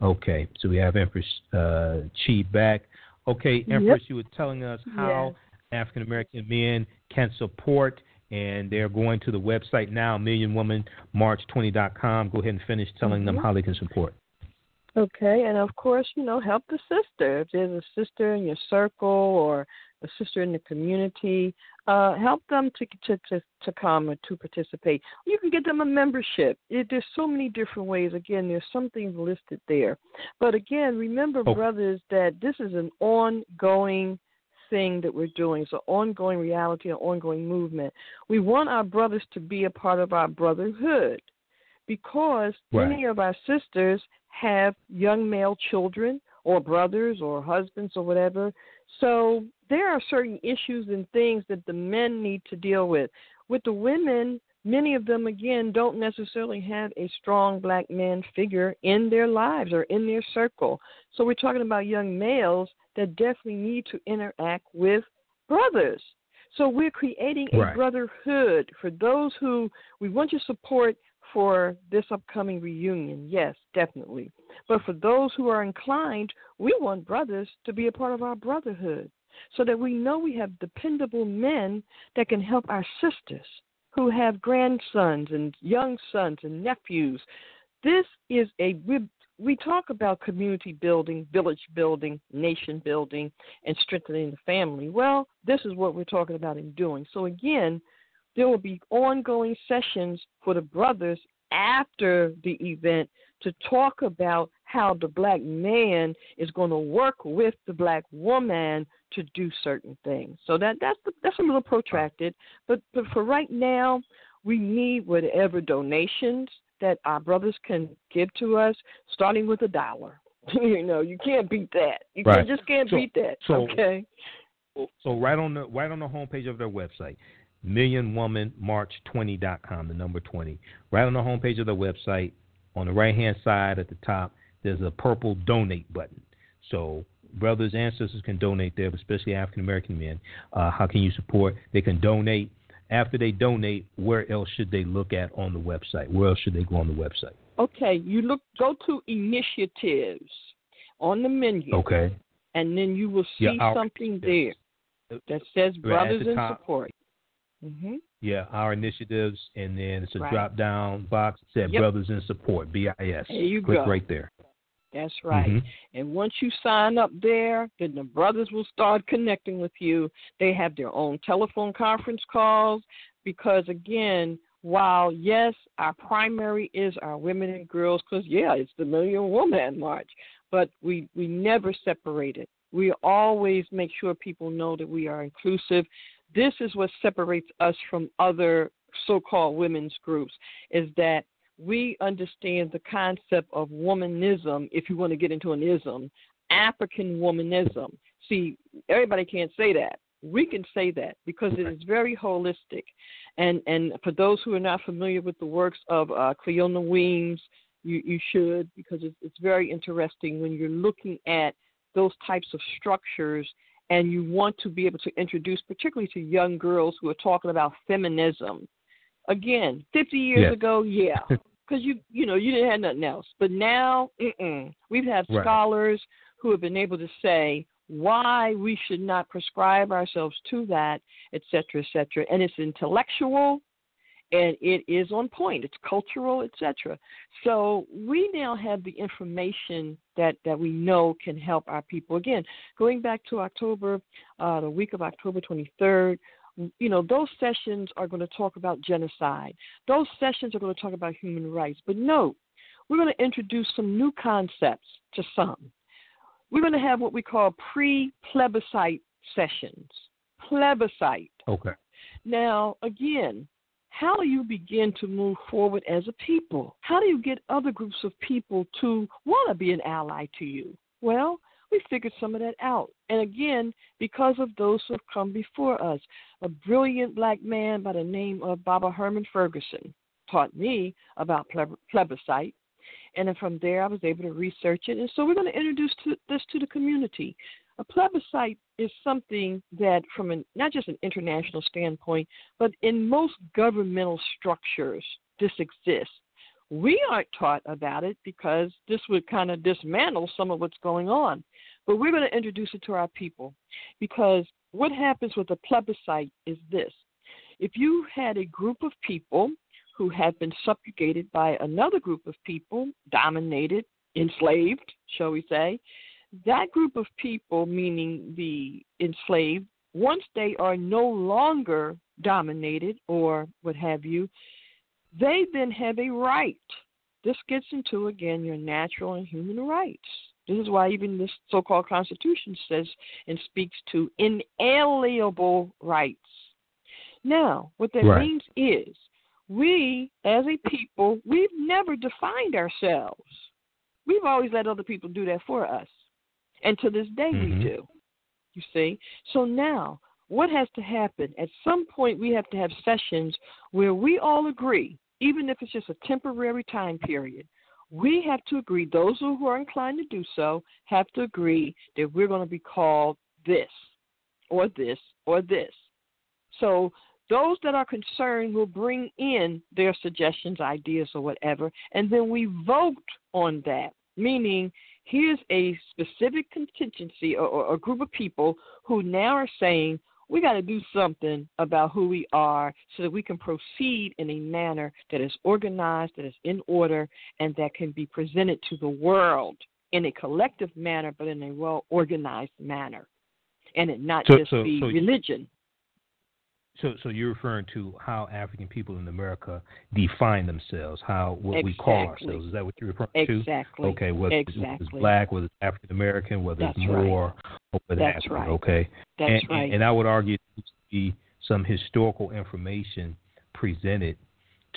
Okay, so we have Empress uh, Chi back. Okay, Empress, yep. you were telling us how yes. African American men can support and they're going to the website now, millionwomanmarch20.com. Go ahead and finish telling mm-hmm. them how they can support. Okay, and of course, you know, help the sister. If there's a sister in your circle or a sister in the community, uh, help them to, to to to come or to participate. You can get them a membership. It, there's so many different ways. Again, there's some things listed there, but again, remember, oh. brothers, that this is an ongoing thing that we're doing. It's an ongoing reality, an ongoing movement. We want our brothers to be a part of our brotherhood because right. many of our sisters have young male children or brothers or husbands or whatever. So there are certain issues and things that the men need to deal with. With the women, many of them again don't necessarily have a strong black man figure in their lives or in their circle. So we're talking about young males that definitely need to interact with brothers. So we're creating a right. brotherhood for those who we want your support for this upcoming reunion. Yes, definitely. But for those who are inclined, we want brothers to be a part of our brotherhood so that we know we have dependable men that can help our sisters who have grandsons and young sons and nephews. This is a we talk about community building, village building, nation building, and strengthening the family. Well, this is what we're talking about in doing. So, again, there will be ongoing sessions for the brothers after the event to talk about how the black man is going to work with the black woman to do certain things. So that that's the, that's a little protracted, but but for right now, we need whatever donations that our brothers can give to us, starting with a dollar. you know, you can't beat that. You right. can, just can't so, beat that. So, okay. So right on the right on the homepage of their website, millionwomanmarch20.com, the number 20. Right on the homepage of their website, on the right hand side at the top, there's a purple donate button. So brothers and sisters can donate there, especially African American men. Uh, how can you support? They can donate after they donate, where else should they look at on the website? Where else should they go on the website? Okay, you look go to initiatives on the menu. Okay. And then you will see yeah, something there that says brothers in support. Mm-hmm. Yeah, our initiatives, and then it's a right. drop down box that said yep. brothers in support, BIS. There you Click go. right there. That's right. Mm-hmm. And once you sign up there, then the brothers will start connecting with you. They have their own telephone conference calls because, again, while yes, our primary is our women and girls, because yeah, it's the Million Woman March, but we we never separate it. We always make sure people know that we are inclusive. This is what separates us from other so-called women's groups is that we understand the concept of womanism, if you want to get into an ism, African womanism. See, everybody can't say that. We can say that because it is very holistic. And and for those who are not familiar with the works of uh, Clenora Weems, you, you should because it's, it's very interesting when you're looking at those types of structures and you want to be able to introduce, particularly to young girls who are talking about feminism, Again, 50 years yes. ago, yeah, because you you know you didn't have nothing else. But now, mm-mm. we've had right. scholars who have been able to say why we should not prescribe ourselves to that, et cetera, et cetera. And it's intellectual, and it is on point. It's cultural, etc. So we now have the information that that we know can help our people. Again, going back to October, uh, the week of October 23rd. You know, those sessions are going to talk about genocide. Those sessions are going to talk about human rights. But note, we're going to introduce some new concepts to some. We're going to have what we call pre plebiscite sessions. Plebiscite. Okay. Now, again, how do you begin to move forward as a people? How do you get other groups of people to want to be an ally to you? Well, we figured some of that out. And again, because of those who have come before us, a brilliant black man by the name of Baba Herman Ferguson taught me about plebiscite. And then from there, I was able to research it. And so we're going to introduce to, this to the community. A plebiscite is something that, from an, not just an international standpoint, but in most governmental structures, this exists. We aren't taught about it because this would kind of dismantle some of what's going on. But we're going to introduce it to our people because what happens with a plebiscite is this if you had a group of people who had been subjugated by another group of people, dominated, enslaved, shall we say, that group of people, meaning the enslaved, once they are no longer dominated or what have you, they then have a right. This gets into, again, your natural and human rights. This is why even this so called Constitution says and speaks to inalienable rights. Now, what that right. means is we, as a people, we've never defined ourselves. We've always let other people do that for us. And to this day, mm-hmm. we do. You see? So now, what has to happen? At some point, we have to have sessions where we all agree, even if it's just a temporary time period. We have to agree, those who are inclined to do so have to agree that we're going to be called this, or this, or this. So those that are concerned will bring in their suggestions, ideas, or whatever, and then we vote on that. Meaning, here's a specific contingency or, or a group of people who now are saying, we got to do something about who we are so that we can proceed in a manner that is organized, that is in order, and that can be presented to the world in a collective manner, but in a well organized manner, and it not so, just so, be so religion. So, so you're referring to how African people in America define themselves, how what exactly. we call ourselves. Is that what you're referring exactly. to? Exactly. Okay. Whether exactly. it's black, whether it's African American, whether That's it's Moor, right. Or whether That's right. Okay. That's and, right. And I would argue there needs to be some historical information presented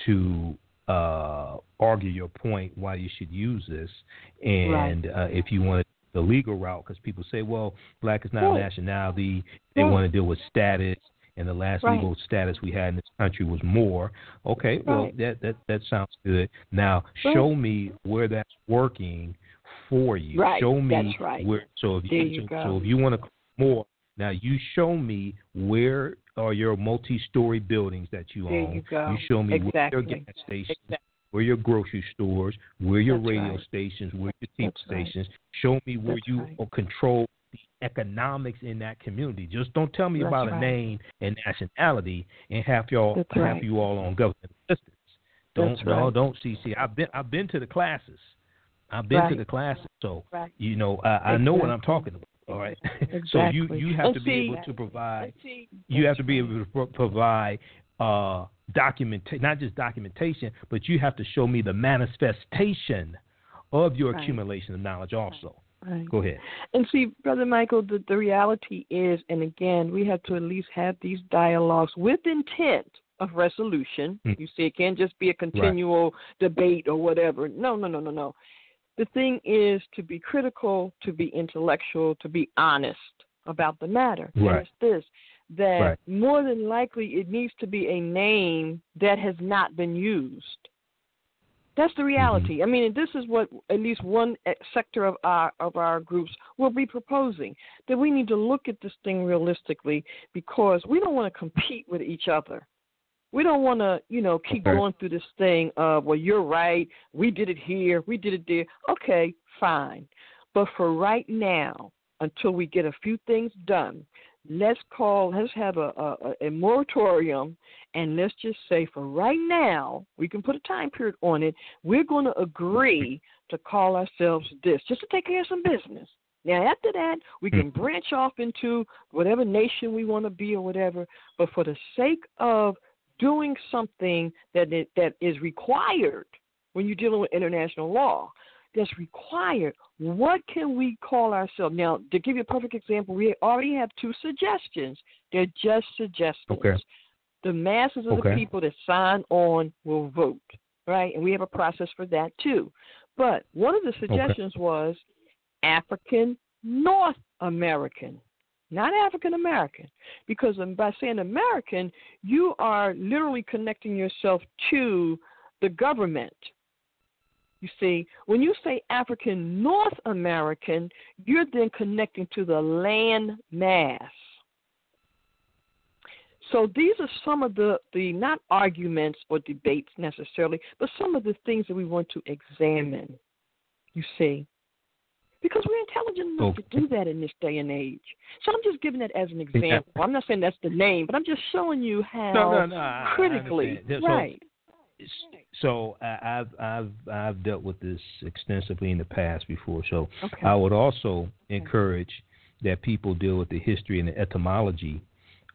to uh, argue your point why you should use this, and right. uh, if you want the legal route, because people say, well, black is not Right. a nationality. They Right. want to deal with status and the last legal status we had in this country was Moor. Okay, well that that that sounds good. Now show me where that's working for you. Right, Show me that's right. where. So if There you, you so, so if you want to more, now you show me where are your multi-story buildings that you There own. you go. show me Exactly. where your gas stations, Exactly. where your grocery stores, where your That's radio right. stations, where your TV That's right. stations. Show me where That's you right. control the economics in that community. Just don't tell me about a name and nationality and have y'all have you all on government assistance. Don't no, don't see see. I've been I've been to the classes. I've been to the classes, so Right. you know I, I know what I'm talking about. All right. so you you have And to be see- able to provide see, you have to be able to pro- provide uh, documentation, not just documentation, but you have to show me the manifestation of your Right. accumulation of knowledge also. Right. Go ahead. And see, Brother Michael, the, the reality is, and again, we have to at least have these dialogues with intent of resolution. Mm. You see, it can't just be a continual debate or whatever. No, no, no, no, no. The thing is to be critical, to be intellectual, to be honest about the matter. And Right. it's this that Right. more than likely it needs to be a name that has not been used. That's the reality. I mean, this is what at least one eh, sector of our of our groups will be proposing that we need to look at this thing realistically because we don't want to compete with each other. We don't want to, you know, keep Okay. going through this thing of, well, you're right, we did it here, we did it there. Okay, fine. But for right now, until we get a few things done, let's call, let's have a, a, a moratorium, and let's just say for right now, we can put a time period on it. We're going to agree to call ourselves this, just to take care of some business. Now, after that, we can hmm. branch off into whatever nation we want to be or whatever. But for the sake of doing something that it, that is required when you're dealing with international law, that's required. What can we call ourselves? Now, to give you a perfect example, we already have two suggestions. They're just suggestions. Okay. The masses of okay. the people that sign on will vote, right? And we have a process for that too. But one of the suggestions okay. was African North American, not African American. Because by saying American, you are literally connecting yourself to the government. You see, when you say African North American, you're then connecting to the land mass. So these are some of the, the not arguments or debates necessarily, but some of the things that we want to examine. You see, because we're intelligent enough okay. to do that in this day and age. So I'm just giving that as an example. I'm not saying that's the name, but I'm just showing you how no, no, no, critically, so, right. So uh, I've I've I've dealt with this extensively in the past before. So okay. I would also encourage that people deal with the history and the etymology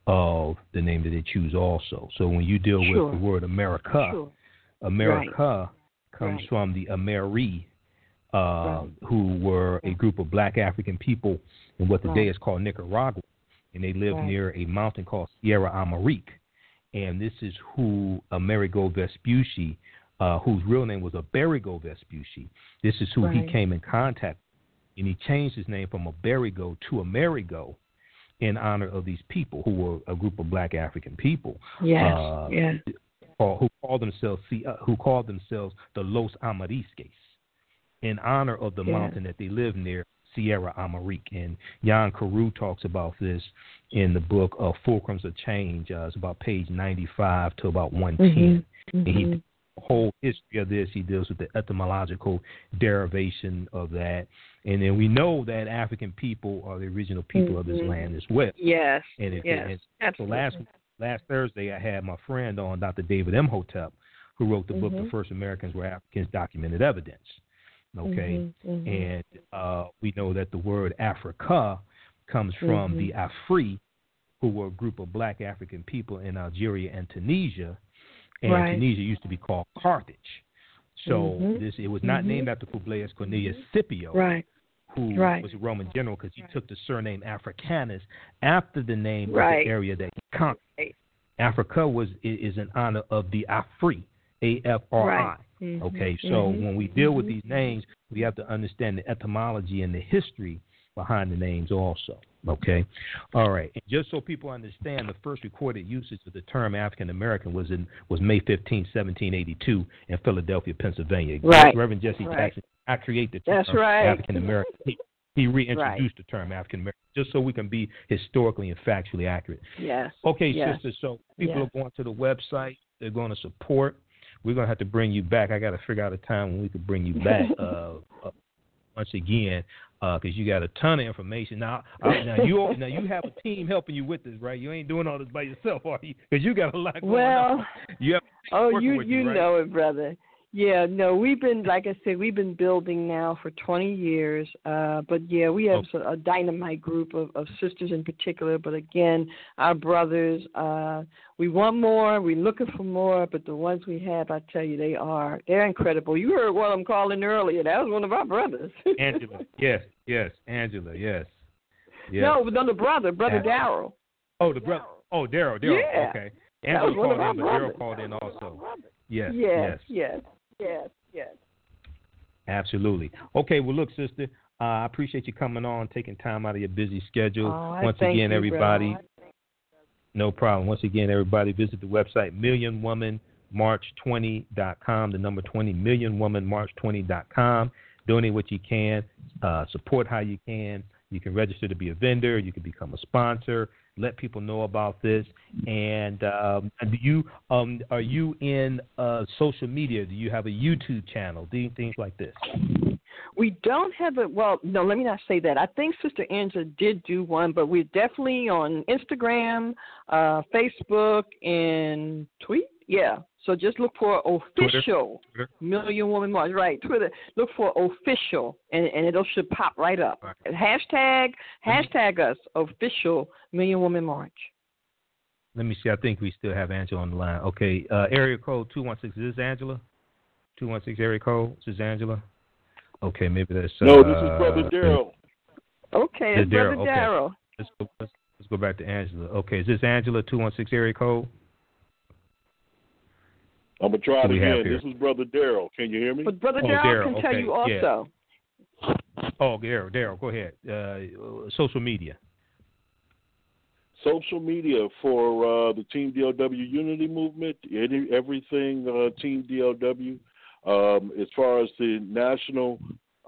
of the name that they choose also. So when you deal sure. with the word America, sure. America right. comes right. from the Ameri uh, who were a group of black African people in what today is called Nicaragua, and they lived right. near a mountain called Sierra Amarique. And this is who Amerigo Vespucci, uh, whose real name was Alberigo Vespucci, this is who right. he came in contact and he changed his name from Alberigo to Amerigo in honor of these people who were a group of black African people. Yes, uh, yes. Who called themselves uh, who called themselves the Los Amarisques in honor of the yeah. mountain that they live near, Sierra Amarique. And Jan Carew talks about this in the book of Fulcrums of Change. Uh, it's about page 95 to about 110. Mm-hmm. Mm-hmm. And he whole history of this. He deals with the etymological derivation of that. And then we know that African people are the original people mm-hmm. of this mm-hmm. land as well. Yes. And, it, yes. and Absolutely. so last last Thursday I had my friend on, Dr. David Imhotep, who wrote the book The Mm-hmm. First Americans Were Africans Documented Evidence. Okay, mm-hmm, mm-hmm. and uh, we know that the word Africa comes from mm-hmm. the Afri, who were a group of black African people in Algeria and Tunisia, and right. Tunisia used to be called Carthage. So mm-hmm. this it was not mm-hmm. named after Publius Cornelius Scipio, right. who right. was a Roman general, because he took the surname Africanus after the name of the area that he conquered. Africa was is in honor of the Afri, A F R I. Mm-hmm. Okay, so mm-hmm. when we deal with mm-hmm. these names, we have to understand the etymology and the history behind the names also. Okay, all right. And just so people understand, the first recorded usage of the term African American was in was May 15, 1782, in Philadelphia, Pennsylvania. Right. Reverend Jesse right. Jackson I created the term right. African American. He, he reintroduced right. the term African American just so we can be historically and factually accurate. Yes. Okay, yes. sisters. So people yes. are going to the website. They're going to support we're gonna have to bring you back. I got to figure out a time when we could bring you back uh, uh, once again because uh, you got a ton of information. Now, now you now you have a team helping you with this, right? You ain't doing all this by yourself, are you? Because you got a lot going well, on. You have oh, you you, you right? know it, brother. Yeah, no, we've been like I said, we've been building now for 20 years. Uh, but yeah, we have oh. a dynamite group of, of sisters in particular. But again, our brothers, uh, we want more. We're looking for more. But the ones we have, I tell you, they are they're incredible. You heard what I'm calling earlier. That was one of our brothers. Angela, yes, yes, Angela, yes. yes. No, another brother, brother Daryl. Oh, the brother. Oh, Daryl, Daryl. Yeah. Okay. Angela called in, but Daryl called in also. Yes, yes, yes. yes. Yes, yes. Absolutely. Okay, well, look, sister, uh, I appreciate you coming on, taking time out of your busy schedule. Oh, Once again, you, everybody, brother. no problem. Once again, everybody, visit the website millionwomanmarch20.com, the number 20, millionwomanmarch20.com. Donate what you can, uh, support how you can. You can register to be a vendor, you can become a sponsor let people know about this. And um, do you um, are you in uh, social media? Do you have a YouTube channel? Do you, things like this? We don't have a well. No, let me not say that. I think Sister Angela did do one, but we're definitely on Instagram, uh, Facebook, and tweet. Yeah. So just look for official Twitter. Million Woman March. Right, Twitter. Look for official, and and it should pop right up. Right. Hashtag hashtag us official Million Woman March. Let me see. I think we still have Angela on the line. Okay, uh, area code two one six. Is this Angela? Two one six area code. This is Angela. Okay, maybe that's. No, this is uh, Brother Daryl. Okay, it's Brother Daryl. Okay. Let's go. Let's, let's go back to Angela. Okay, is this Angela two one six area code? I'm gonna try it again. This is Brother Daryl. Can you hear me? But Brother oh, Daryl can tell you also. Yeah. Oh, Daryl, Daryl, go ahead. Uh, social media social media for uh, the Team DLW Unity Movement, any, everything uh, Team DLW. Um, as far as the national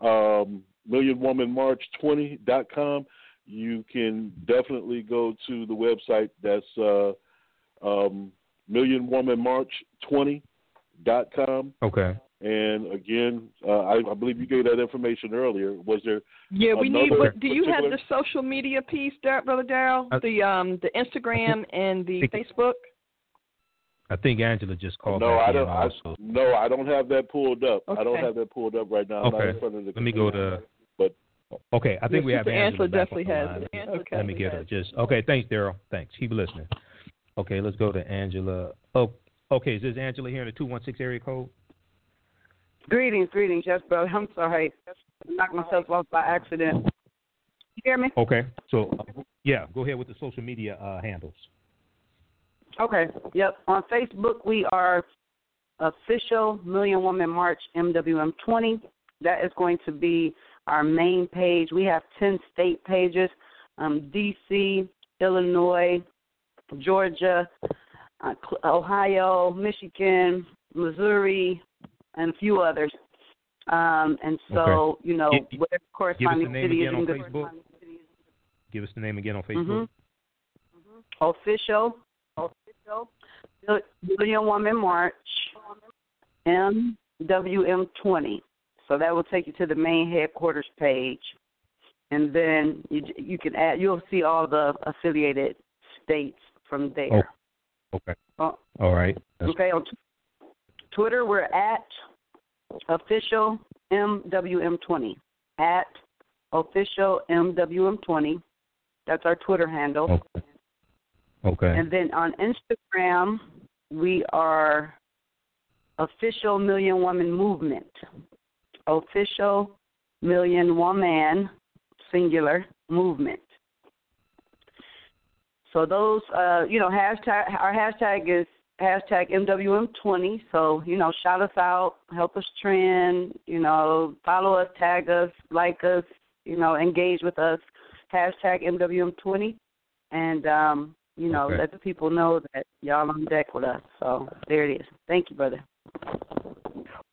um, Million Woman March 20.com, you can definitely go to the website. That's uh, um, Million Woman March 20.com. Okay. And again, uh, I, I, believe you gave that information earlier. Was there? Yeah, we need. But do you have the social media piece, Brother Daryl? The um, the Instagram and the Facebook. I think Angela just called. No, I don't. I, no, I don't have that pulled up. Okay. I don't have that pulled up right now. Okay. Let me go to. But okay, I think we have Angela. Angela definitely has it. Okay. Let me get her. Just okay. Thanks, Daryl. Thanks. Keep listening. Okay, let's go to Angela. Oh, okay. Is this Angela here in the two one six area code? Greetings, greetings. Yes, brother. I'm sorry. I knocked myself off by accident. You hear me? Okay. So, uh, yeah, go ahead with the social media uh, handles. Okay. Yep. On Facebook, we are official Million Woman March MWM20. That is going to be our main page. We have 10 state pages um, D.C., Illinois, Georgia, uh, Ohio, Michigan, Missouri, and a few others. Um, and so, okay. you know, give, whatever corresponding city is in good. Facebook. Give us the name again on Facebook. Mm-hmm. Official, official, Million Woman March, MWM20. So that will take you to the main headquarters page, and then you you can add. You'll see all the affiliated states from there. Oh, okay. Uh, all right. That's okay. On Twitter, we're at official MWM20. At official MWM20. That's our Twitter handle. Okay. Okay. And then on Instagram, we are official Million Woman Movement. Official Million Woman singular movement. So those, uh, you know, hashtag our hashtag is hashtag MWM20. So, you know, shout us out, help us trend, you know, follow us, tag us, like us, you know, engage with us. Hashtag MWM20. And, um, you know, okay. let the people know that y'all on deck with us. So there it is. Thank you, brother.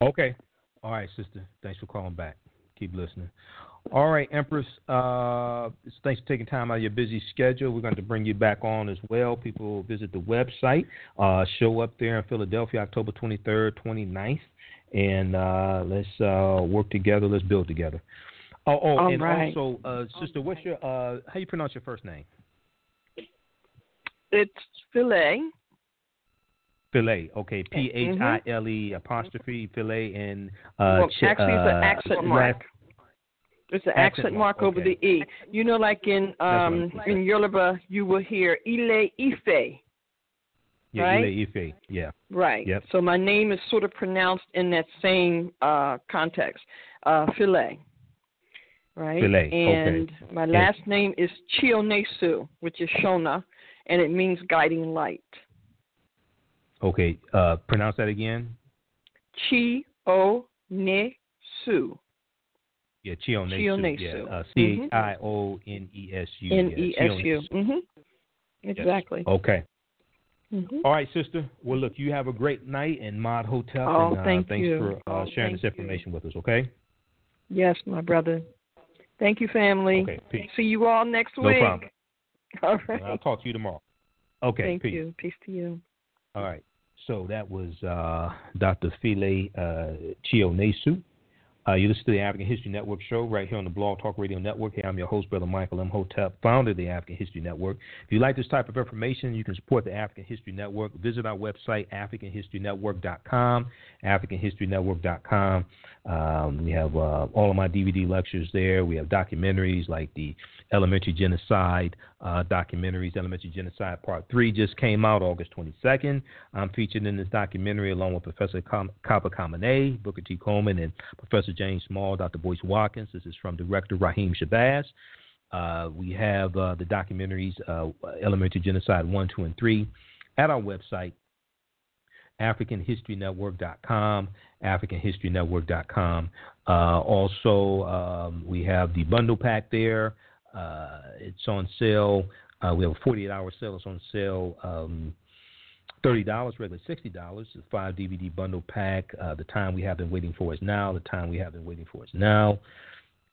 Okay. All right, sister. Thanks for calling back. Keep listening. All right, Empress. Uh, thanks for taking time out of your busy schedule. We're going to bring you back on as well. People visit the website. Uh, show up there in Philadelphia, October 23rd, 29th, and uh, let's uh, work together. Let's build together. Oh, oh All and right. also, uh, sister, what's your uh, how you pronounce your first name? It's Phile. Phile. Okay, P H I L E apostrophe Phile and uh, well, actually, it's an accent mark. There's an accent, accent mark, over okay. the e. You know, like in um in Yoruba, you will hear Ile Ife. Yeah, right? Ile Ife. Yeah. Right. Yep. So my name is sort of pronounced in that same uh context. Uh Phile. Right? Phile. And okay. my last name is Chionesu, which is Shona, and it means guiding light. Okay. Uh pronounce that again. Chi O Ne Su. Yeah, Chionesu. Chionesu. Yeah, uh, C I O N E S U. N E S U. Mhm. Exactly. Yes. Okay. Mm-hmm. All right, sister. Well, look, you have a great night Imhotep. Oh, and, uh, thank you. thanks you. for uh, oh, sharing this information you. with us. Okay. Yes, my brother. Thank you, family. Okay. Peace. See you all next no week. No problem. All right. I'll talk to you tomorrow. Okay. Thank peace. you. Peace to you. All right. So that was uh, Dr. Phile uh, Chionesu Uh, you listen to the African History Network show right here on the Blog Talk Radio Network. Hey, I'm your host, Brother Michael Imhotep, founder of the African History Network. If you like this type of information, you can support the African History Network. Visit our website, AfricanHistoryNetwork.com, AfricanHistoryNetwork.com. Um, we have uh, all of my DVD lectures there. We have documentaries like the Elementary Genocide uh, documentaries. Elementary Genocide Part 3 just came out August 22nd. I'm featured in this documentary along with Professor Com- Kamene, Booker T. Coleman, and Professor James Small, Dr. Boyce Watkins. This is from director Raheem Shabazz. Uh, we have uh, the documentaries uh, Elementary Genocide 1, 2, and 3 at our website, AfricanHistoryNetwork.com, AfricanHistoryNetwork.com. Uh, also, um, we have the bundle pack there. Uh, it's on sale. Uh, we have a 48 hour sale. It's on sale. Um, $30, regular $60. It's a five DVD bundle pack. Uh, the time we have been waiting for is now. The time we have been waiting for is now.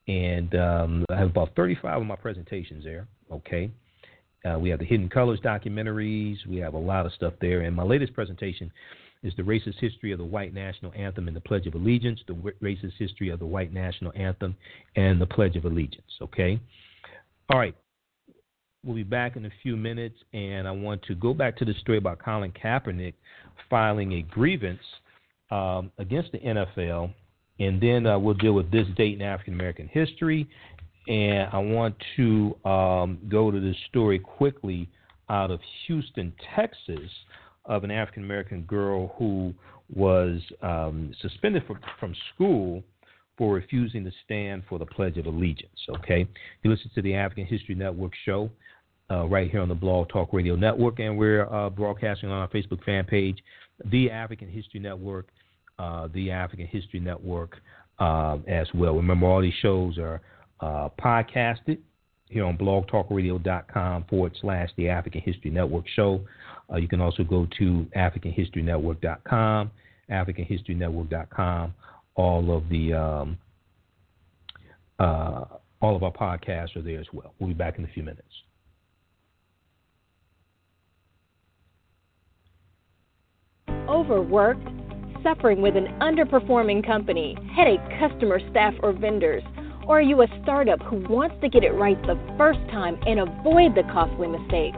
And um, I have about 35 of my presentations there. Okay. Uh, we have the Hidden Colors documentaries. We have a lot of stuff there. And my latest presentation is the racist history of the white national anthem and the Pledge of Allegiance, the racist history of the white national anthem and the Pledge of Allegiance. Okay. All right. We'll be back in a few minutes, and I want to go back to the story about Colin Kaepernick filing a grievance um, against the NFL, and then uh, we'll deal with this date in African American history. And I want to um, go to this story quickly out of Houston, Texas, of an African American girl who was um, suspended from, from school for refusing to stand for the Pledge of Allegiance. Okay, you listen to the African History Network show uh, right here on the Blog Talk Radio Network, and we're uh, broadcasting on our Facebook fan page, the African History Network, uh, the African History Network uh, as well. Remember, all these shows are uh, podcasted here on blogtalkradio.com forward slash the African History Network show. Uh, you can also go to africanhistorynetwork.com, africanhistorynetwork.com all of the um, uh, all of our podcasts are there as well. We'll be back in a few minutes. Overworked, suffering with an underperforming company, headache customer, staff, or vendors? Or are you a startup who wants to get it right the first time and avoid the costly mistakes?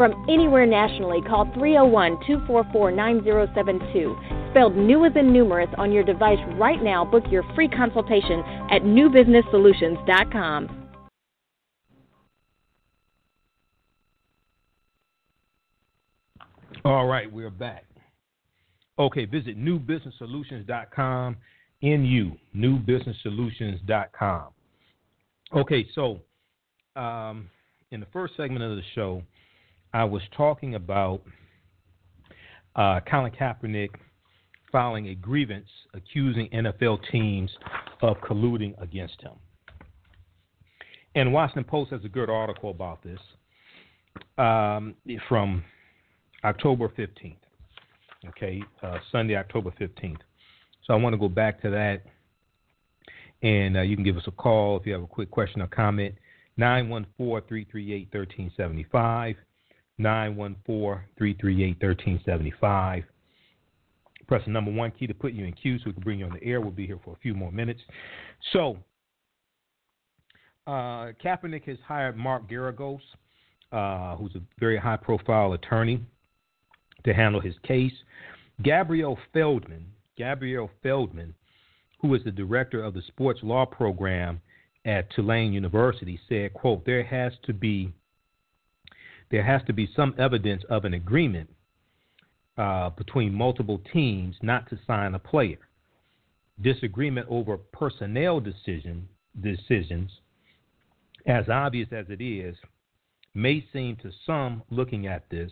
From anywhere nationally, call 301 244 9072 spelled new as in numerous on your device right now. Book your free consultation at newbusinesssolutions.com. All right, we're back. Okay, visit newbusinesssolutions.com. NU, newbusinesssolutions.com. Okay, so um, in the first segment of the show, I was talking about uh, Colin Kaepernick filing a grievance accusing NFL teams of colluding against him. And Washington Post has a good article about this um, from October 15th. Okay, uh, Sunday, October 15th. So I want to go back to that, and uh, you can give us a call if you have a quick question or comment. 914 338 1375. 914 338 1375 Press the number one key to put you in queue so we can bring you on the air. We'll be here for a few more minutes. So, uh, Kaepernick has hired Mark Geragos, uh, who's a very high profile attorney, to handle his case. Gabriel Feldman, Gabriel Feldman, who is the director of the sports law program at Tulane University, said, quote, there has to be there has to be some evidence of an agreement uh, between multiple teams not to sign a player. disagreement over personnel decision, decisions, as obvious as it is, may seem to some looking at this,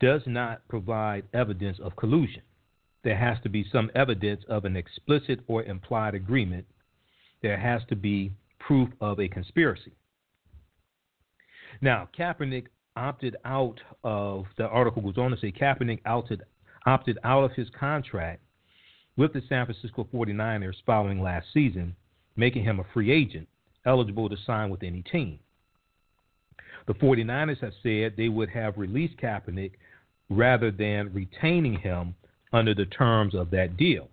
does not provide evidence of collusion. There has to be some evidence of an explicit or implied agreement. There has to be proof of a conspiracy. Now, Kaepernick opted out of the article goes on to say Kaepernick opted opted out of his contract with the San Francisco 49ers following last season, making him a free agent eligible to sign with any team. The 49ers have said they would have released Kaepernick rather than retaining him under the terms of that deal.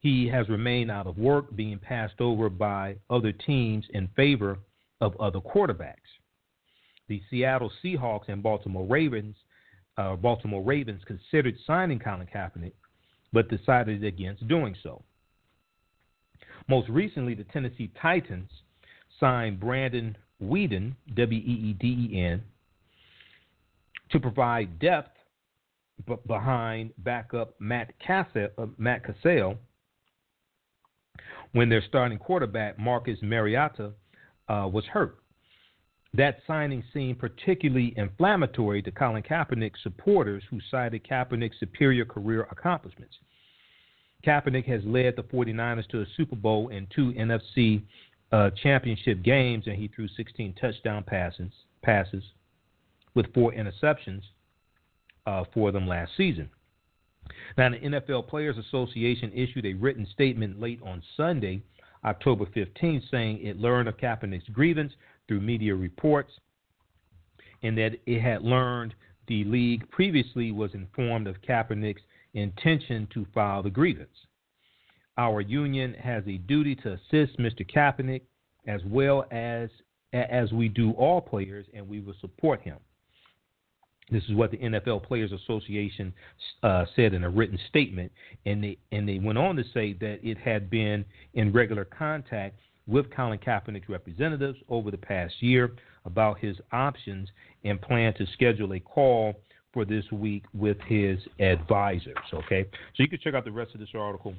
He has remained out of work, being passed over by other teams in favor of other quarterbacks. The Seattle Seahawks and Baltimore Ravens, uh, Baltimore Ravens considered signing Colin Kaepernick, but decided against doing so. Most recently, the Tennessee Titans signed Brandon Weeden, W E E D E N, to provide depth behind backup Matt Cassel, uh, Matt Cassel when their starting quarterback Marcus Mariota uh, was hurt. That signing seemed particularly inflammatory to Colin Kaepernick supporters who cited Kaepernick's superior career accomplishments. Kaepernick has led the 49ers to a Super Bowl and two NFC uh, championship games, and he threw 16 touchdown passes, passes with four interceptions uh, for them last season. Now, the NFL Players Association issued a written statement late on Sunday, October 15, saying it learned of Kaepernick's grievance through media reports and that it had learned the league previously was informed of Kaepernick's intention to file the grievance. Our union has a duty to assist Mr. Kaepernick as well as as we do all players, and we will support him. This is what the NFL Players Association uh, said in a written statement, and they and they went on to say that it had been in regular contact with Colin Kaepernick's representatives over the past year about his options and plan to schedule a call for this week with his advisors. Okay, so you can check out the rest of this article.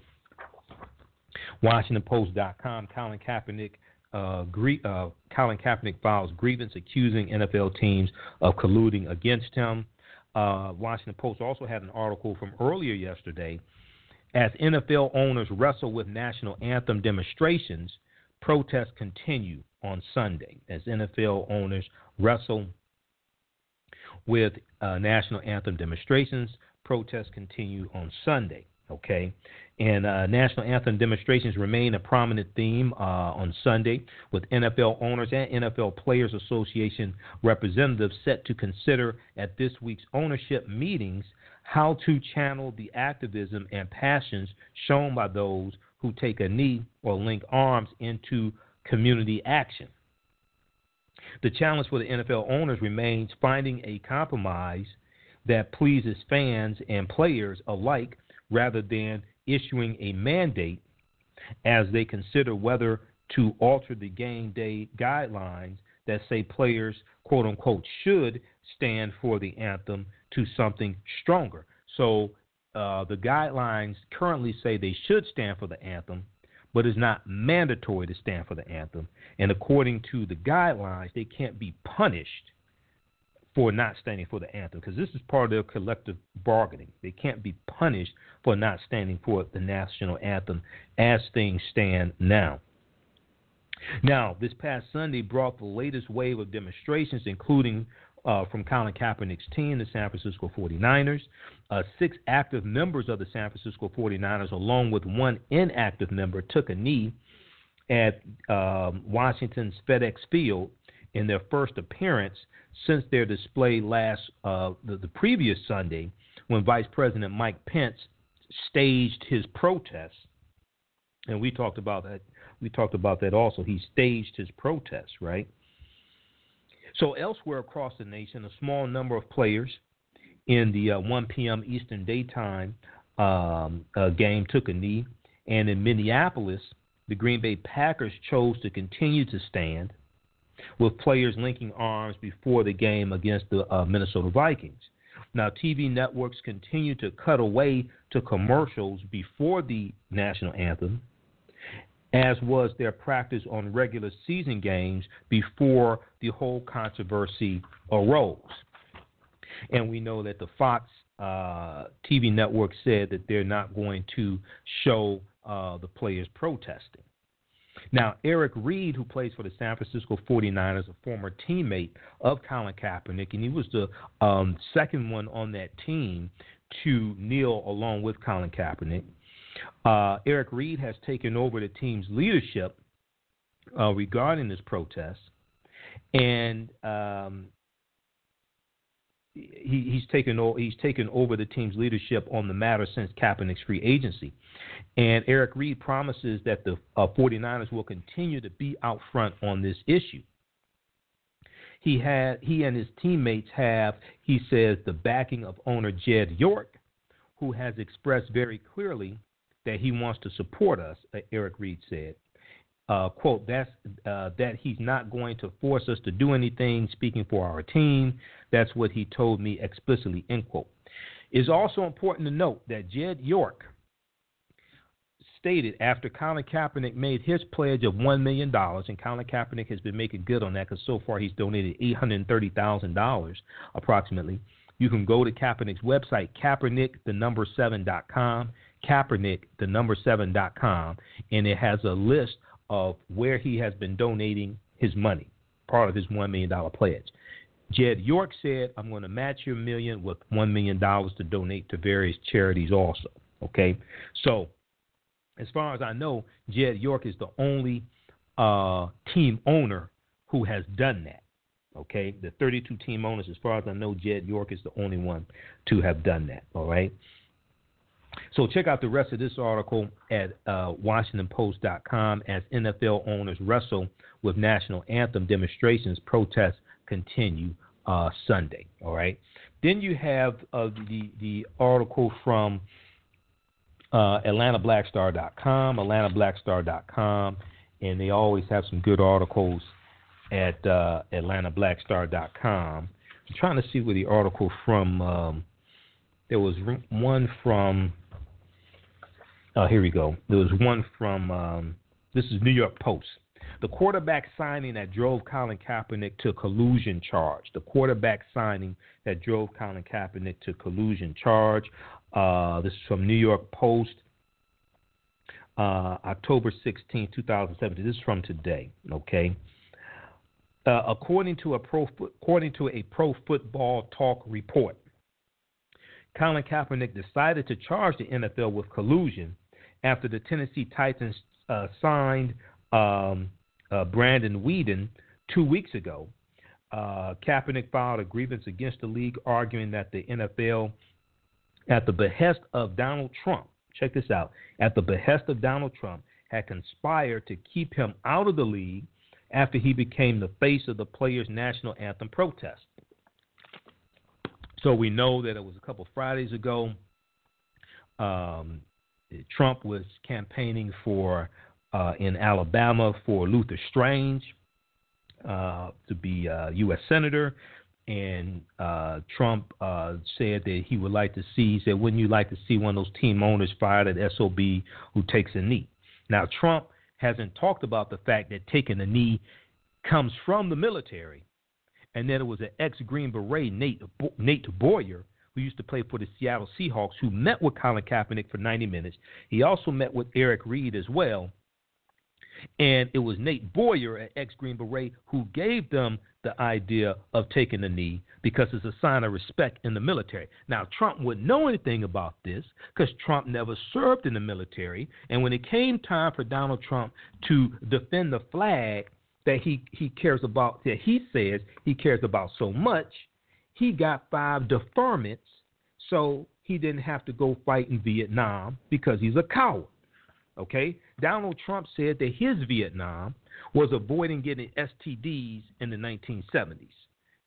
WashingtonPost.com. Colin Kaepernick. Uh, gre- uh, Colin Kaepernick files grievance accusing NFL teams of colluding against him. Uh, Washington Post also had an article from earlier yesterday. As NFL owners wrestle with national anthem demonstrations, protests continue on Sunday. As NFL owners wrestle with uh, national anthem demonstrations. Protests continue on Sunday. Okay, and uh, national anthem demonstrations remain a prominent theme uh, on Sunday, with NFL owners and NFL Players Association representatives set to consider at this week's ownership meetings how to channel the activism and passions shown by those who take a knee or link arms into community action. The challenge for the NFL owners remains finding a compromise that pleases fans and players alike rather than issuing a mandate as they consider whether to alter the game day guidelines that say players, quote unquote, should stand for the anthem to something stronger. So uh, the guidelines currently say they should stand for the anthem, but it's not mandatory to stand for the anthem. And according to the guidelines, they can't be punished for not standing for the anthem because this is part of their collective bargaining. They can't be punished for not standing for the national anthem as things stand now. Now, this past Sunday brought the latest wave of demonstrations, including uh, from Colin Kaepernick's team, the San Francisco 49ers. Uh, six active members of the San Francisco 49ers, along with one inactive member, took a knee at um, Washington's FedEx Field in their first appearance since their display last uh, the, the previous Sunday when Vice President Mike Pence staged his protest. And we talked about that. We talked about that also. He staged his protest, right? So elsewhere across the nation, a small number of players in the uh, 1 p.m. Eastern Daytime um, uh, game took a knee, and in Minneapolis, the Green Bay Packers chose to continue to stand, with players linking arms before the game against the uh, Minnesota Vikings. Now, TV networks continue to cut away to commercials before the national anthem, as was their practice on regular season games before the whole controversy arose. And we know that the Fox uh, TV network said that they're not going to show uh, the players protesting. Now, Eric Reid, who plays for the San Francisco 49ers, a former teammate of Colin Kaepernick, and he was the um, second one on that team to kneel along with Colin Kaepernick. Uh, Eric Reid has taken over the team's leadership uh, regarding this protest, and um, he, he's taken he's taken over the team's leadership on the matter since Kaepernick's free agency. And Eric Reid promises that the uh, 49ers will continue to be out front on this issue. He had he and his teammates have, he says, the backing of owner Jed York, who has expressed very clearly that he wants to support us, uh, Eric Reid said. Uh, quote, that's, uh, that he's not going to force us to do anything, speaking for our team. That's what he told me explicitly, end quote. It's also important to note that Jed York stated after Colin Kaepernick made his pledge of $1 million, and Colin Kaepernick has been making good on that because so far he's donated $830,000 approximately. You can go to Kaepernick's website, Kaepernick, the number seven dot com, Kaepernick, the number seven dot com, and it has a list of where he has been donating his money, part of his $1 million pledge. Jed York said, I'm going to match your million with $1 million to donate to various charities also. Okay? So, as far as I know, Jed York is the only uh, team owner who has done that. Okay? The 32 team owners, as far as I know, Jed York is the only one to have done that. All right? So check out the rest of this article at uh, WashingtonPost.com as NFL owners wrestle with national anthem demonstrations. Protests continue uh, Sunday. All right. Then you have uh, the the article from uh, AtlantaBlackStar.com, AtlantaBlackStar.com, and they always have some good articles at uh, AtlantaBlackStar.com. I'm trying to see where the article from. Um, there was one from Oh, here we go. There was one from um, this is New York Post. The quarterback signing that drove Colin Kaepernick to collusion charge. The quarterback signing that drove Colin Kaepernick to collusion charge. Uh, this is from New York Post, uh, October 16, 2017. This is from today. Okay. Uh, according to a pro according to a pro football talk report, Colin Kaepernick decided to charge the NFL with collusion after the Tennessee Titans uh, signed um, uh, Brandon Weeden two weeks ago. Uh, Kaepernick filed a grievance against the league, arguing that the NFL, at the behest of Donald Trump, check this out, at the behest of Donald Trump, had conspired to keep him out of the league after he became the face of the players' national anthem protest. So we know that it was a couple Fridays ago. Um, Trump was campaigning for uh, in Alabama for Luther Strange uh, to be a U.S. senator, and uh, Trump uh, said that he would like to see. He said, "Wouldn't you like to see one of those team owners fired at SOB who takes a knee?" Now Trump hasn't talked about the fact that taking a knee comes from the military, and that it was an ex Green Beret Nate Nate Boyer who used to play for the Seattle Seahawks, who met with Colin Kaepernick for 90 minutes. He also met with Eric Reid as well. And it was Nate Boyer at ex Green Beret who gave them the idea of taking the knee because it's a sign of respect in the military. Now, Trump wouldn't know anything about this because Trump never served in the military. And when it came time for Donald Trump to defend the flag that he, he cares about, that he says he cares about so much, he got five deferments, so he didn't have to go fight in Vietnam because he's a coward. Okay? Donald Trump said that his Vietnam was avoiding getting STDs in the 1970s.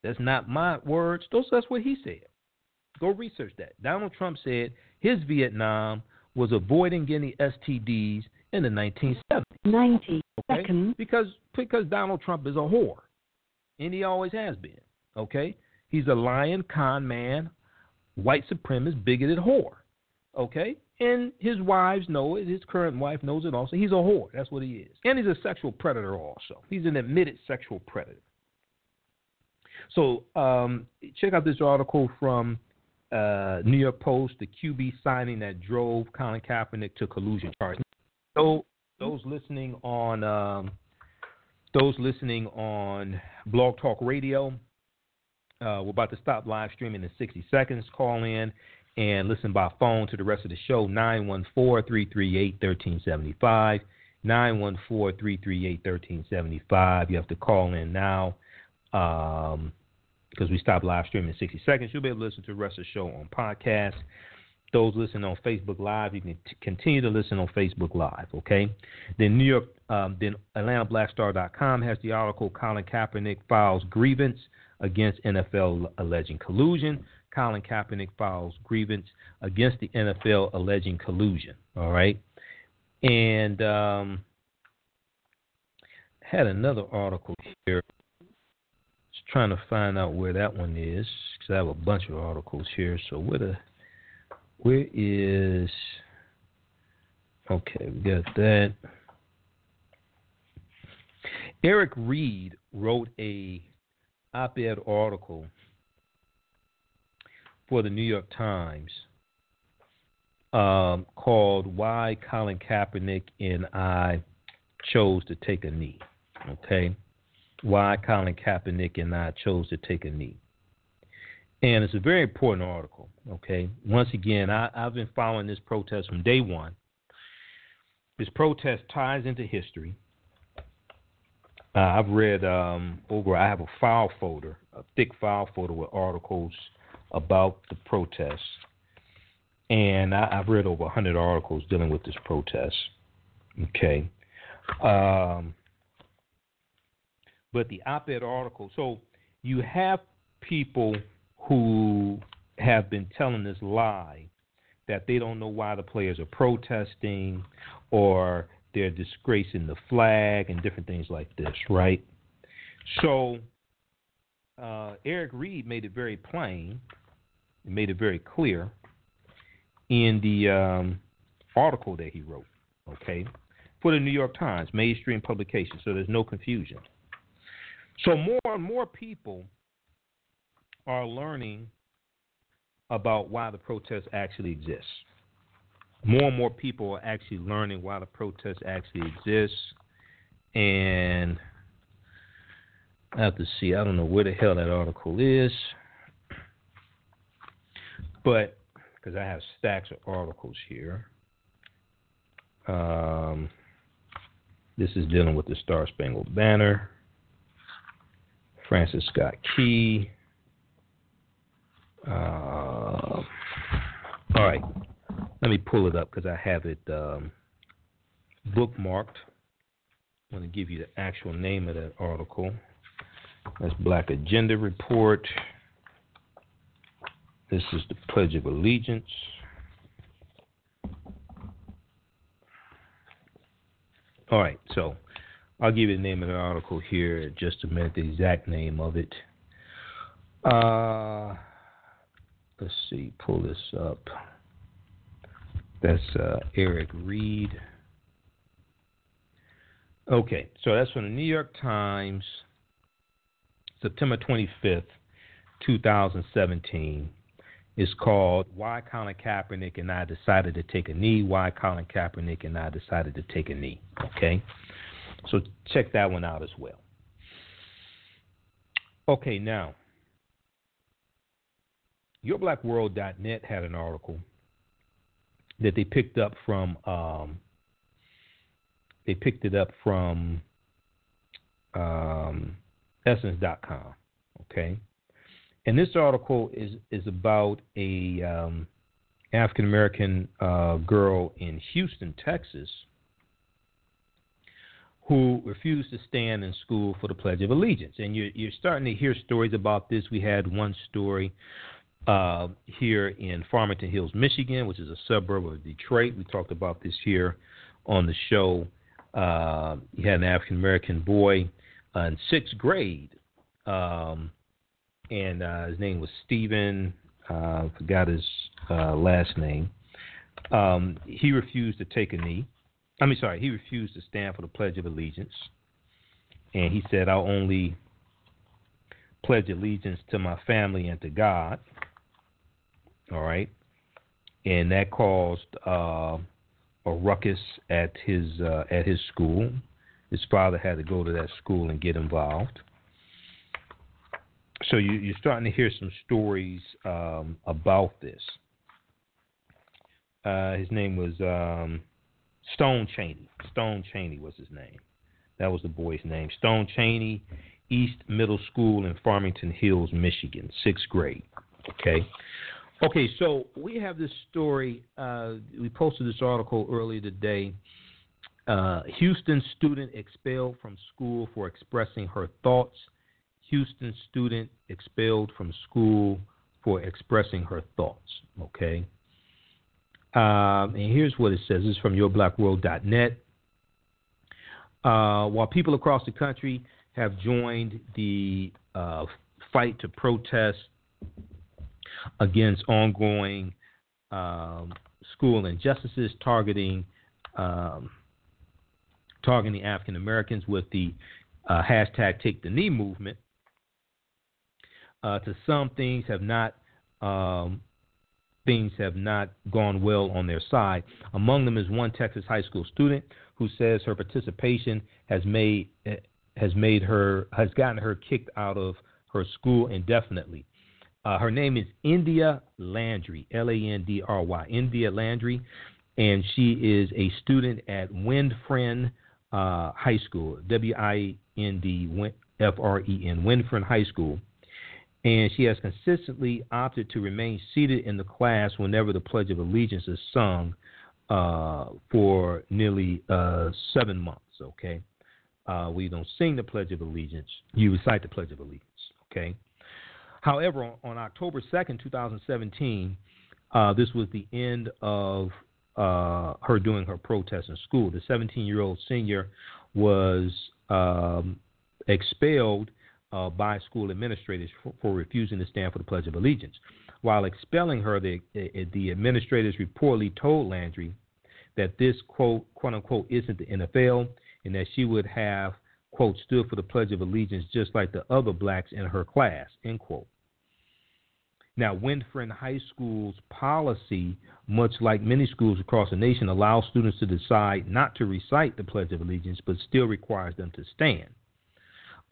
That's not my words. Those, that's what he said. Go research that. Donald Trump said his Vietnam was avoiding getting STDs in the 1970s. 90 okay? seconds. Because, because Donald Trump is a whore, and he always has been. Okay? He's a lying con man, white supremacist, bigoted whore. Okay? And his wives know it. His current wife knows it also. He's a whore. That's what he is. And he's a sexual predator also. He's an admitted sexual predator. So um, check out this article from uh, New York Post, the QB signing that drove Colin Kaepernick to collusion charges. So those listening on um, those listening on Blog Talk Radio, uh, we're about to stop live streaming in 60 seconds. Call in and listen by phone to the rest of the show 914-338-1375 914-338-1375 you have to call in now um, because we stopped live streaming in 60 seconds. You'll be able to listen to the rest of the show on podcast. Those listening on Facebook Live, you can t- continue to listen on Facebook Live. Okay. Then New York, um, then AtlantaBlackStar.com has the article Colin Kaepernick files grievance against NFL alleging collusion. Colin Kaepernick files grievance against the NFL alleging collusion. All right. And um, had another article here Just trying to find out where that one is because I have a bunch of articles here. So where the where is okay? We got that. Eric Reid wrote a op-ed article for the New York Times um, called "Why Colin Kaepernick and I Chose to Take a Knee." Okay why Colin Kaepernick and I chose to take a knee. And it's a very important article. Okay. Once again, I, have been following this protest from day one. This protest ties into history. Uh, I've read um, over. I have a file folder, a thick file folder with articles about the protest, and I, have read over 100 articles dealing with this protest. Okay. Um, but the op ed article, so you have people who have been telling this lie that they don't know why the players are protesting or they're disgracing the flag and different things like this, right? So uh, Eric Reid made it very plain, made it very clear in the um, article that he wrote, okay, for the New York Times, mainstream publication, so there's no confusion. So more and more people are learning about why the protest actually exists. More and more people are actually learning why the protest actually exists. And I have to see, I don't know where the hell that article is. But, because I have stacks of articles here. Um, this is dealing with the Star Spangled Banner. Francis Scott Key. Uh, all right, let me pull it up because I have it um, bookmarked. I'm going to give you the actual name of that article. That's Black Agenda Report. This is the Pledge of Allegiance. All right, so I'll give you the name of the article here in just a minute, the exact name of it. Uh, let's see, pull this up. That's uh, Eric Reid. Okay, so that's from the New York Times, September 25th, 2017. It's called Why Colin Kaepernick and I Decided to Take a Knee. Why Colin Kaepernick and I Decided to Take a Knee. Okay. So check that one out as well. Okay, now, YourBlackWorld.net had an article that they picked up from. Um, they picked it up from um, Essence.com. Okay, and this article is is about a um, African American uh, girl in Houston, Texas, who refused to stand in school for the Pledge of Allegiance. And you're, you're starting to hear stories about this. We had one story uh, here in Farmington Hills, Michigan, which is a suburb of Detroit. We talked about this here on the show. Uh, you had an African American boy uh, in sixth grade, um, and uh, his name was Stephen uh, forgot his uh, last name. Um, he refused to take a knee. I mean, sorry, he refused to stand for the Pledge of Allegiance, and he said, "I'll only pledge allegiance to my family and to God." All right, and that caused uh, a ruckus at his uh, at his school. His father had to go to that school and get involved. So you, are starting to hear some stories um, about this. Uh, his name was um, Stone Cheney. Stone Cheney was his name. That was the boy's name. Stone Cheney, East Middle School in Farmington Hills, Michigan, sixth grade. Okay. Okay, so we have this story. Uh, we posted this article earlier today. Uh, Houston student expelled from school for expressing her thoughts. Houston student expelled from school for expressing her thoughts. Okay. Um, and here's what it says. Is from yourblackworld.net. Uh, while people across the country have joined the uh, fight to protest against ongoing um, school injustices targeting um, targeting African Americans with the uh, hashtag Take the Knee movement. Uh, to some things have not um, things have not gone well on their side. Among them is one Texas high school student who says her participation has made has made her has gotten her kicked out of her school indefinitely. Uh, her name is India Landry, L A N D R Y, India Landry, and she is a student at Windfren uh, High School, W I N D F R E N, Windfren High School. And she has consistently opted to remain seated in the class whenever the Pledge of Allegiance is sung uh, for nearly uh, seven months. Okay, uh, we don't sing the Pledge of Allegiance; you recite the Pledge of Allegiance. Okay. However, on, October 2nd, 2017, uh, this was the end of uh, her doing her protest in school. The 17 year old senior was um, expelled uh, by school administrators for, for, refusing to stand for the Pledge of Allegiance. While expelling her, the, the administrators reportedly told Landry that this quote, quote unquote, isn't the NFL and that she would have, quote, stood for the Pledge of Allegiance just like the other blacks in her class, end quote. Now, Windfren High School's policy, much like many schools across the nation, allows students to decide not to recite the Pledge of Allegiance, but still requires them to stand.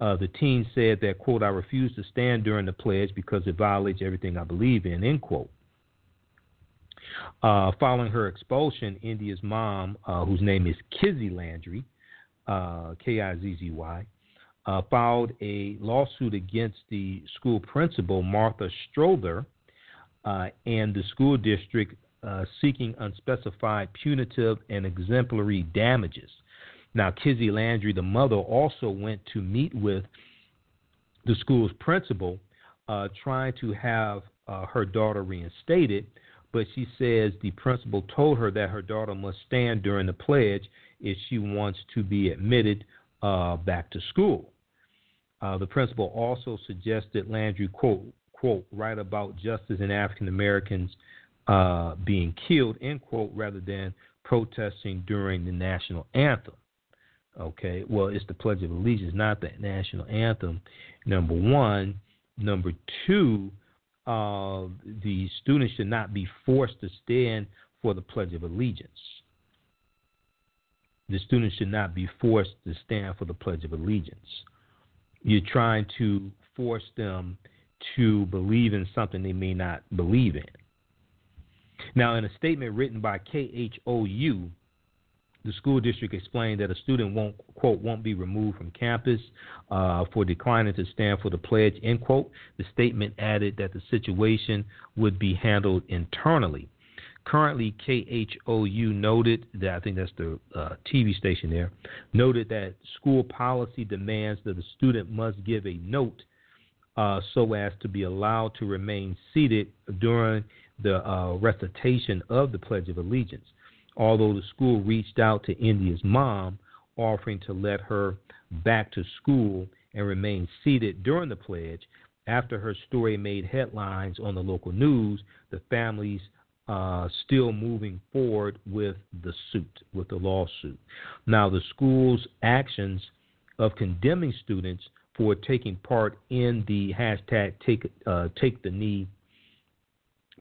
Uh, the teen said that, quote, I refuse to stand during the pledge because it violates everything I believe in, end quote. Uh, following her expulsion, India's mom, uh, whose name is Kizzy Landry, uh, K I Z Z Y, uh, filed a lawsuit against the school principal, Martha Strother, uh, and the school district uh, seeking unspecified punitive and exemplary damages. Now, Kizzy Landry, the mother, also went to meet with the school's principal, uh, trying to have uh, her daughter reinstated, but she says the principal told her that her daughter must stand during the pledge if she wants to be admitted uh, back to school. Uh, the principal also suggested Landry quote quote write about justice in African Americans uh, being killed end quote rather than protesting during the national anthem. Okay, well it's the Pledge of Allegiance, not the national anthem. Number one, number two, uh, the students should not be forced to stand for the Pledge of Allegiance. The students should not be forced to stand for the Pledge of Allegiance you're trying to force them to believe in something they may not believe in. Now, in a statement written by KHOU, the school district explained that a student won't quote won't be removed from campus uh, for declining to stand for the pledge end quote. The statement added that the situation would be handled internally. Currently, KHOU noted that I think that's the uh, TV station there noted that school policy demands that the student must give a note uh, so as to be allowed to remain seated during the uh, recitation of the Pledge of Allegiance. Although the school reached out to India's mom, offering to let her back to school and remain seated during the pledge, After her story made headlines on the local news, the families uh, still moving forward with the suit, with the lawsuit. Now, the school's actions of condemning students for taking part in the hashtag take uh, take the knee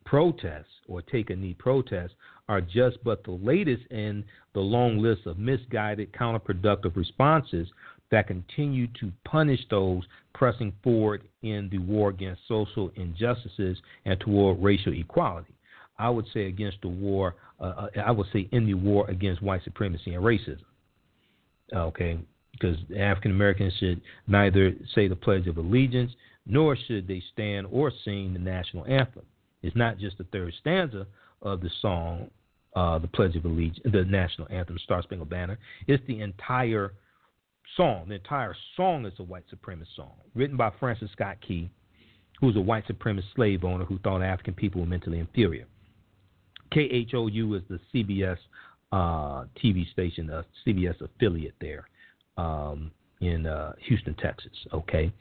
protests or take a knee protests are just but the latest in the long list of misguided, counterproductive responses that continue to punish those pressing forward in the war against social injustices and toward racial equality. I would say against the war, uh, uh I would say in the war against white supremacy and racism. Okay, because African Americans should neither say the Pledge of Allegiance nor should they stand or sing the national anthem. It's not just the third stanza of the song, uh, the Pledge of Allegiance, the national anthem, Star Spangled Banner. It's the entire song. The entire song is a white supremacist song, written by Francis Scott Key, who was a white supremacist slave owner who thought African people were mentally inferior. KHOU is the CBS uh, TV station, the CBS affiliate there um, in uh, Houston, Texas. Okay,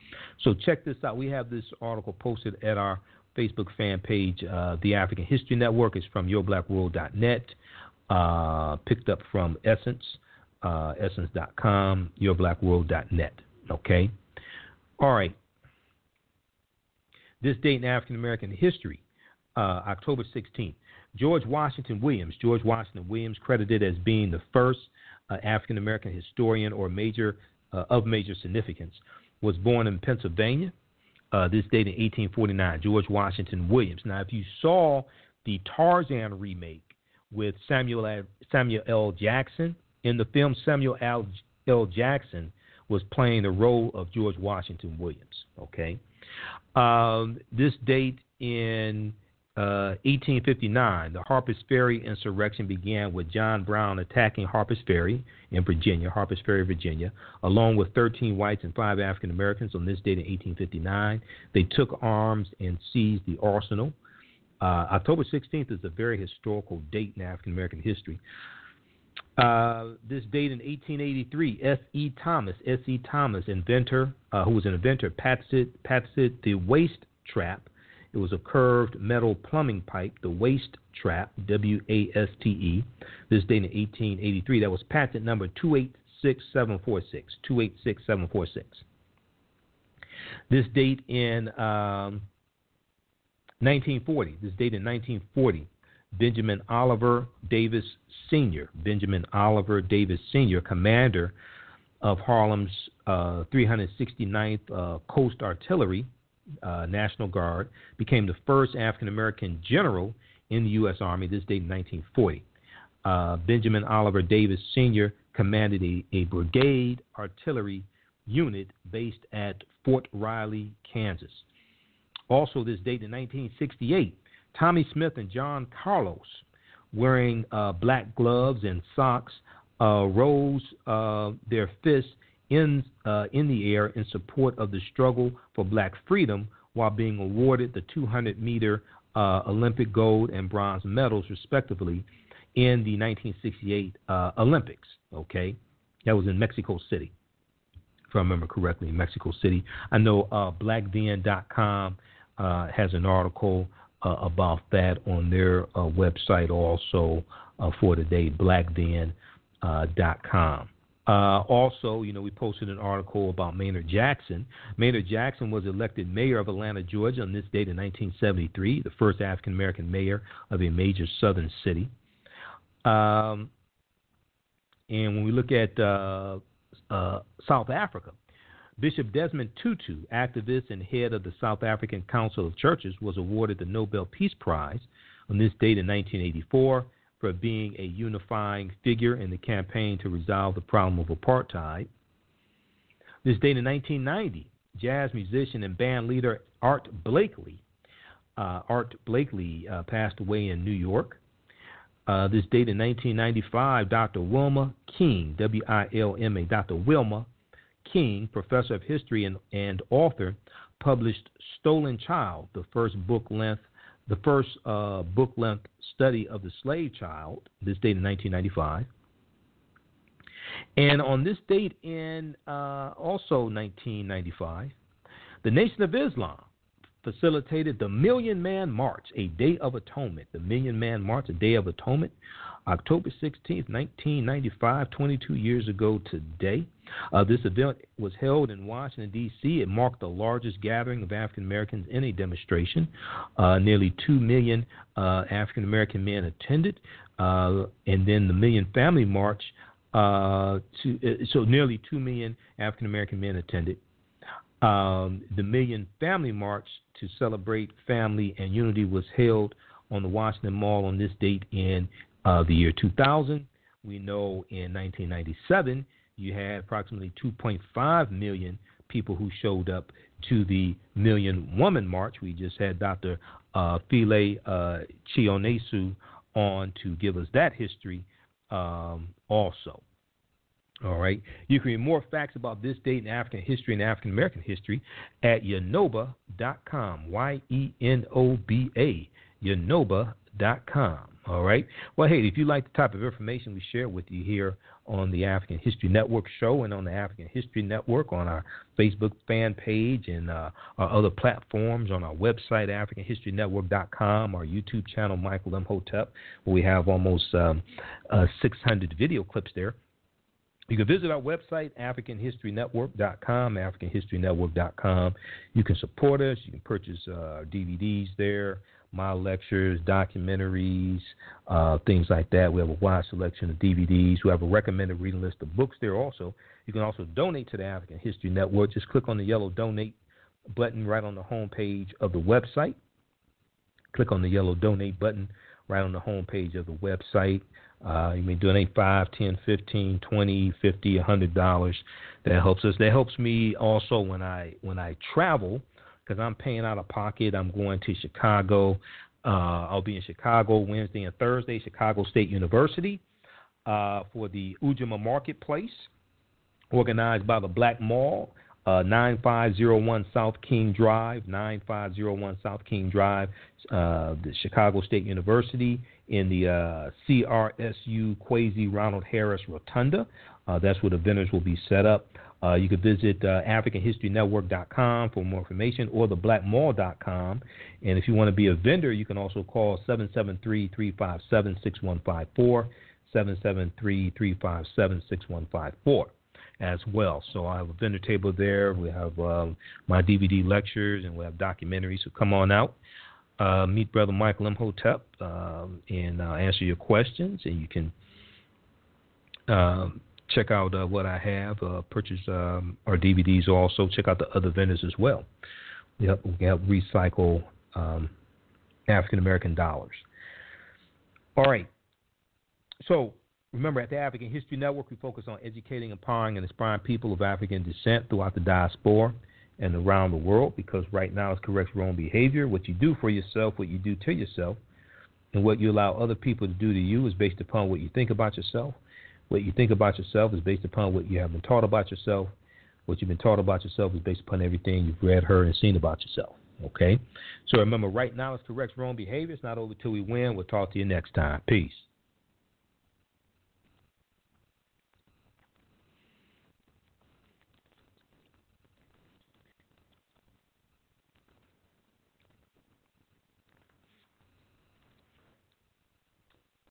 so check this out. We have this article posted at our Facebook fan page, uh, The African History Network. It's from YourBlackWorld.net, uh, picked up from Essence, uh, Essence.com, YourBlackWorld.net. Okay, all right. This date in African American history, uh, October 16th. George Washington Williams. George Washington Williams, credited as being the first uh, African American historian or major uh, of major significance, was born in Pennsylvania. Uh, this date in 1849. George Washington Williams. Now, if you saw the Tarzan remake with Samuel L. Samuel L. Jackson in the film, Samuel L. L. Jackson was playing the role of George Washington Williams. Okay, um, this date in 1859, uh, the Harper's Ferry insurrection began with John Brown attacking Harper's Ferry in Virginia, Harper's Ferry, Virginia, along with 13 whites and five African Americans on this date in 1859. They took arms and seized the arsenal. Uh, October 16th is a very historical date in African American history. Uh, this date in 1883, S.E. Thomas, S.E. Thomas, inventor, uh, who was an inventor, patented, patented the waste trap it was a curved metal plumbing pipe, the waste trap, W A S T E. This dated in 1883. That was patent number 286746. 286746. This date in um, 1940. This date in 1940. Benjamin Oliver Davis Sr., Benjamin Oliver Davis Sr., commander of Harlem's uh, 369th uh, Coast Artillery, uh, National Guard, became the first African American general in the U.S. Army, this date in 1940. Uh, Benjamin Oliver Davis Sr. commanded a, a brigade artillery unit based at Fort Riley, Kansas. Also, this date in 1968, Tommie Smith and John Carlos, wearing uh, black gloves and socks, uh, rose uh, their fists in, uh, in the air in support of the struggle for black freedom while being awarded the 200 meter uh, Olympic gold and bronze medals, respectively, in the 1968 uh, Olympics. Okay, that was in Mexico City, if I remember correctly, Mexico City. I know uh, BlackThen.com uh, has an article uh, about that on their uh, website also uh, for today, BlackThen.com. Uh, also, you know, we posted an article about Maynard Jackson. Maynard Jackson was elected mayor of Atlanta, Georgia on this date in 1973, the first African American mayor of a major southern city. Um, and when we look at uh, uh, South Africa, Bishop Desmond Tutu, activist and head of the South African Council of Churches, was awarded the Nobel Peace Prize on this date in 1984 for being a unifying figure in the campaign to resolve the problem of apartheid. This date in 1990, jazz musician and band leader Art Blakey, uh, Art Blakey uh, passed away in New York. Uh, this date in 1995, Dr. Wilma King, W I L M A, Dr. Wilma King, professor of history and, and author, published Stolen Child, the first book length the first uh, book length study of the slave child, this date in 1995. And on this date in uh, also 1995, the Nation of Islam facilitated the Million Man March, a Day of Atonement. The Million Man March, a Day of Atonement, October 16th, 1995, 22 years ago today. Uh, this event was held in Washington, D.C. It marked the largest gathering of African Americans in a demonstration. Uh, nearly 2 million uh, African American men attended. Uh, and then the Million Family March, uh, to, uh, so nearly 2 million African American men attended. Um, the Million Family March to celebrate family and unity was held on the Washington Mall on this date in the year 2000. We know in 1997 you had approximately 2.5 million people who showed up to the Million Woman March. We just had Dr. Uh, Phile uh, Chionesu on to give us that history um, also. All right. You can read more facts about this date in African history and African American history at yenoba.com. Y E N O B A. Yenoba.com. All right. Well, hey, if you like the type of information we share with you here on the African History Network show and on the African History Network on our Facebook fan page and uh, our other platforms on our website, AfricanHistoryNetwork.com, our YouTube channel, Michael Imhotep, where we have almost um, uh, 600 video clips there. You can visit our website, AfricanHistoryNetwork.com, AfricanHistoryNetwork.com. You can support us. You can purchase uh, DVDs there my lectures, documentaries, uh, things like that. We have a wide selection of DVDs. We have a recommended reading list of books there also. You can also donate to the African History Network. Just click on the yellow donate button right on the home page of the website. Click on the yellow donate button right on the home page of the website. Uh, you may donate five, ten, fifteen, twenty, fifty, a hundred dollars. That helps us. That helps me also when I when I travel because I'm paying out of pocket. I'm going to Chicago. Uh, I'll be in Chicago Wednesday and Thursday, Chicago State University, uh, for the Ujamaa Marketplace, organized by the Black Mall, uh, 9501 South King Drive, 9501 South King Drive, uh, the Chicago State University in the uh, CRSU Kwesi Ronald Harris Rotunda. Uh, that's where the vendors will be set up. Uh, you can visit uh, AfricanHistoryNetwork.com for more information or theblackmall.com. And if you want to be a vendor, you can also call 773 357 6154. 773 357 6154 as well. So I have a vendor table there. We have um, my DVD lectures and we have documentaries. So come on out. Uh, meet Brother Michael Imhotep um, and uh, answer your questions. And you can um, check out uh, what I have, uh, purchase um, our DVDs also. Check out the other vendors as well. We we help recycle um, African American dollars. All right. So remember, at the African History Network, we focus on educating, empowering, and inspiring people of African descent throughout the diaspora and around the world because right now it's correct your own behavior. What you do for yourself, what you do to yourself, and what you allow other people to do to you is based upon what you think about yourself what you think about yourself is based upon what you have been taught about yourself. What you've been taught about yourself is based upon everything you've read, heard, and seen about yourself. Okay? So remember, right now is correct wrong behavior. It's not over till we win. We'll talk to you next time. Peace.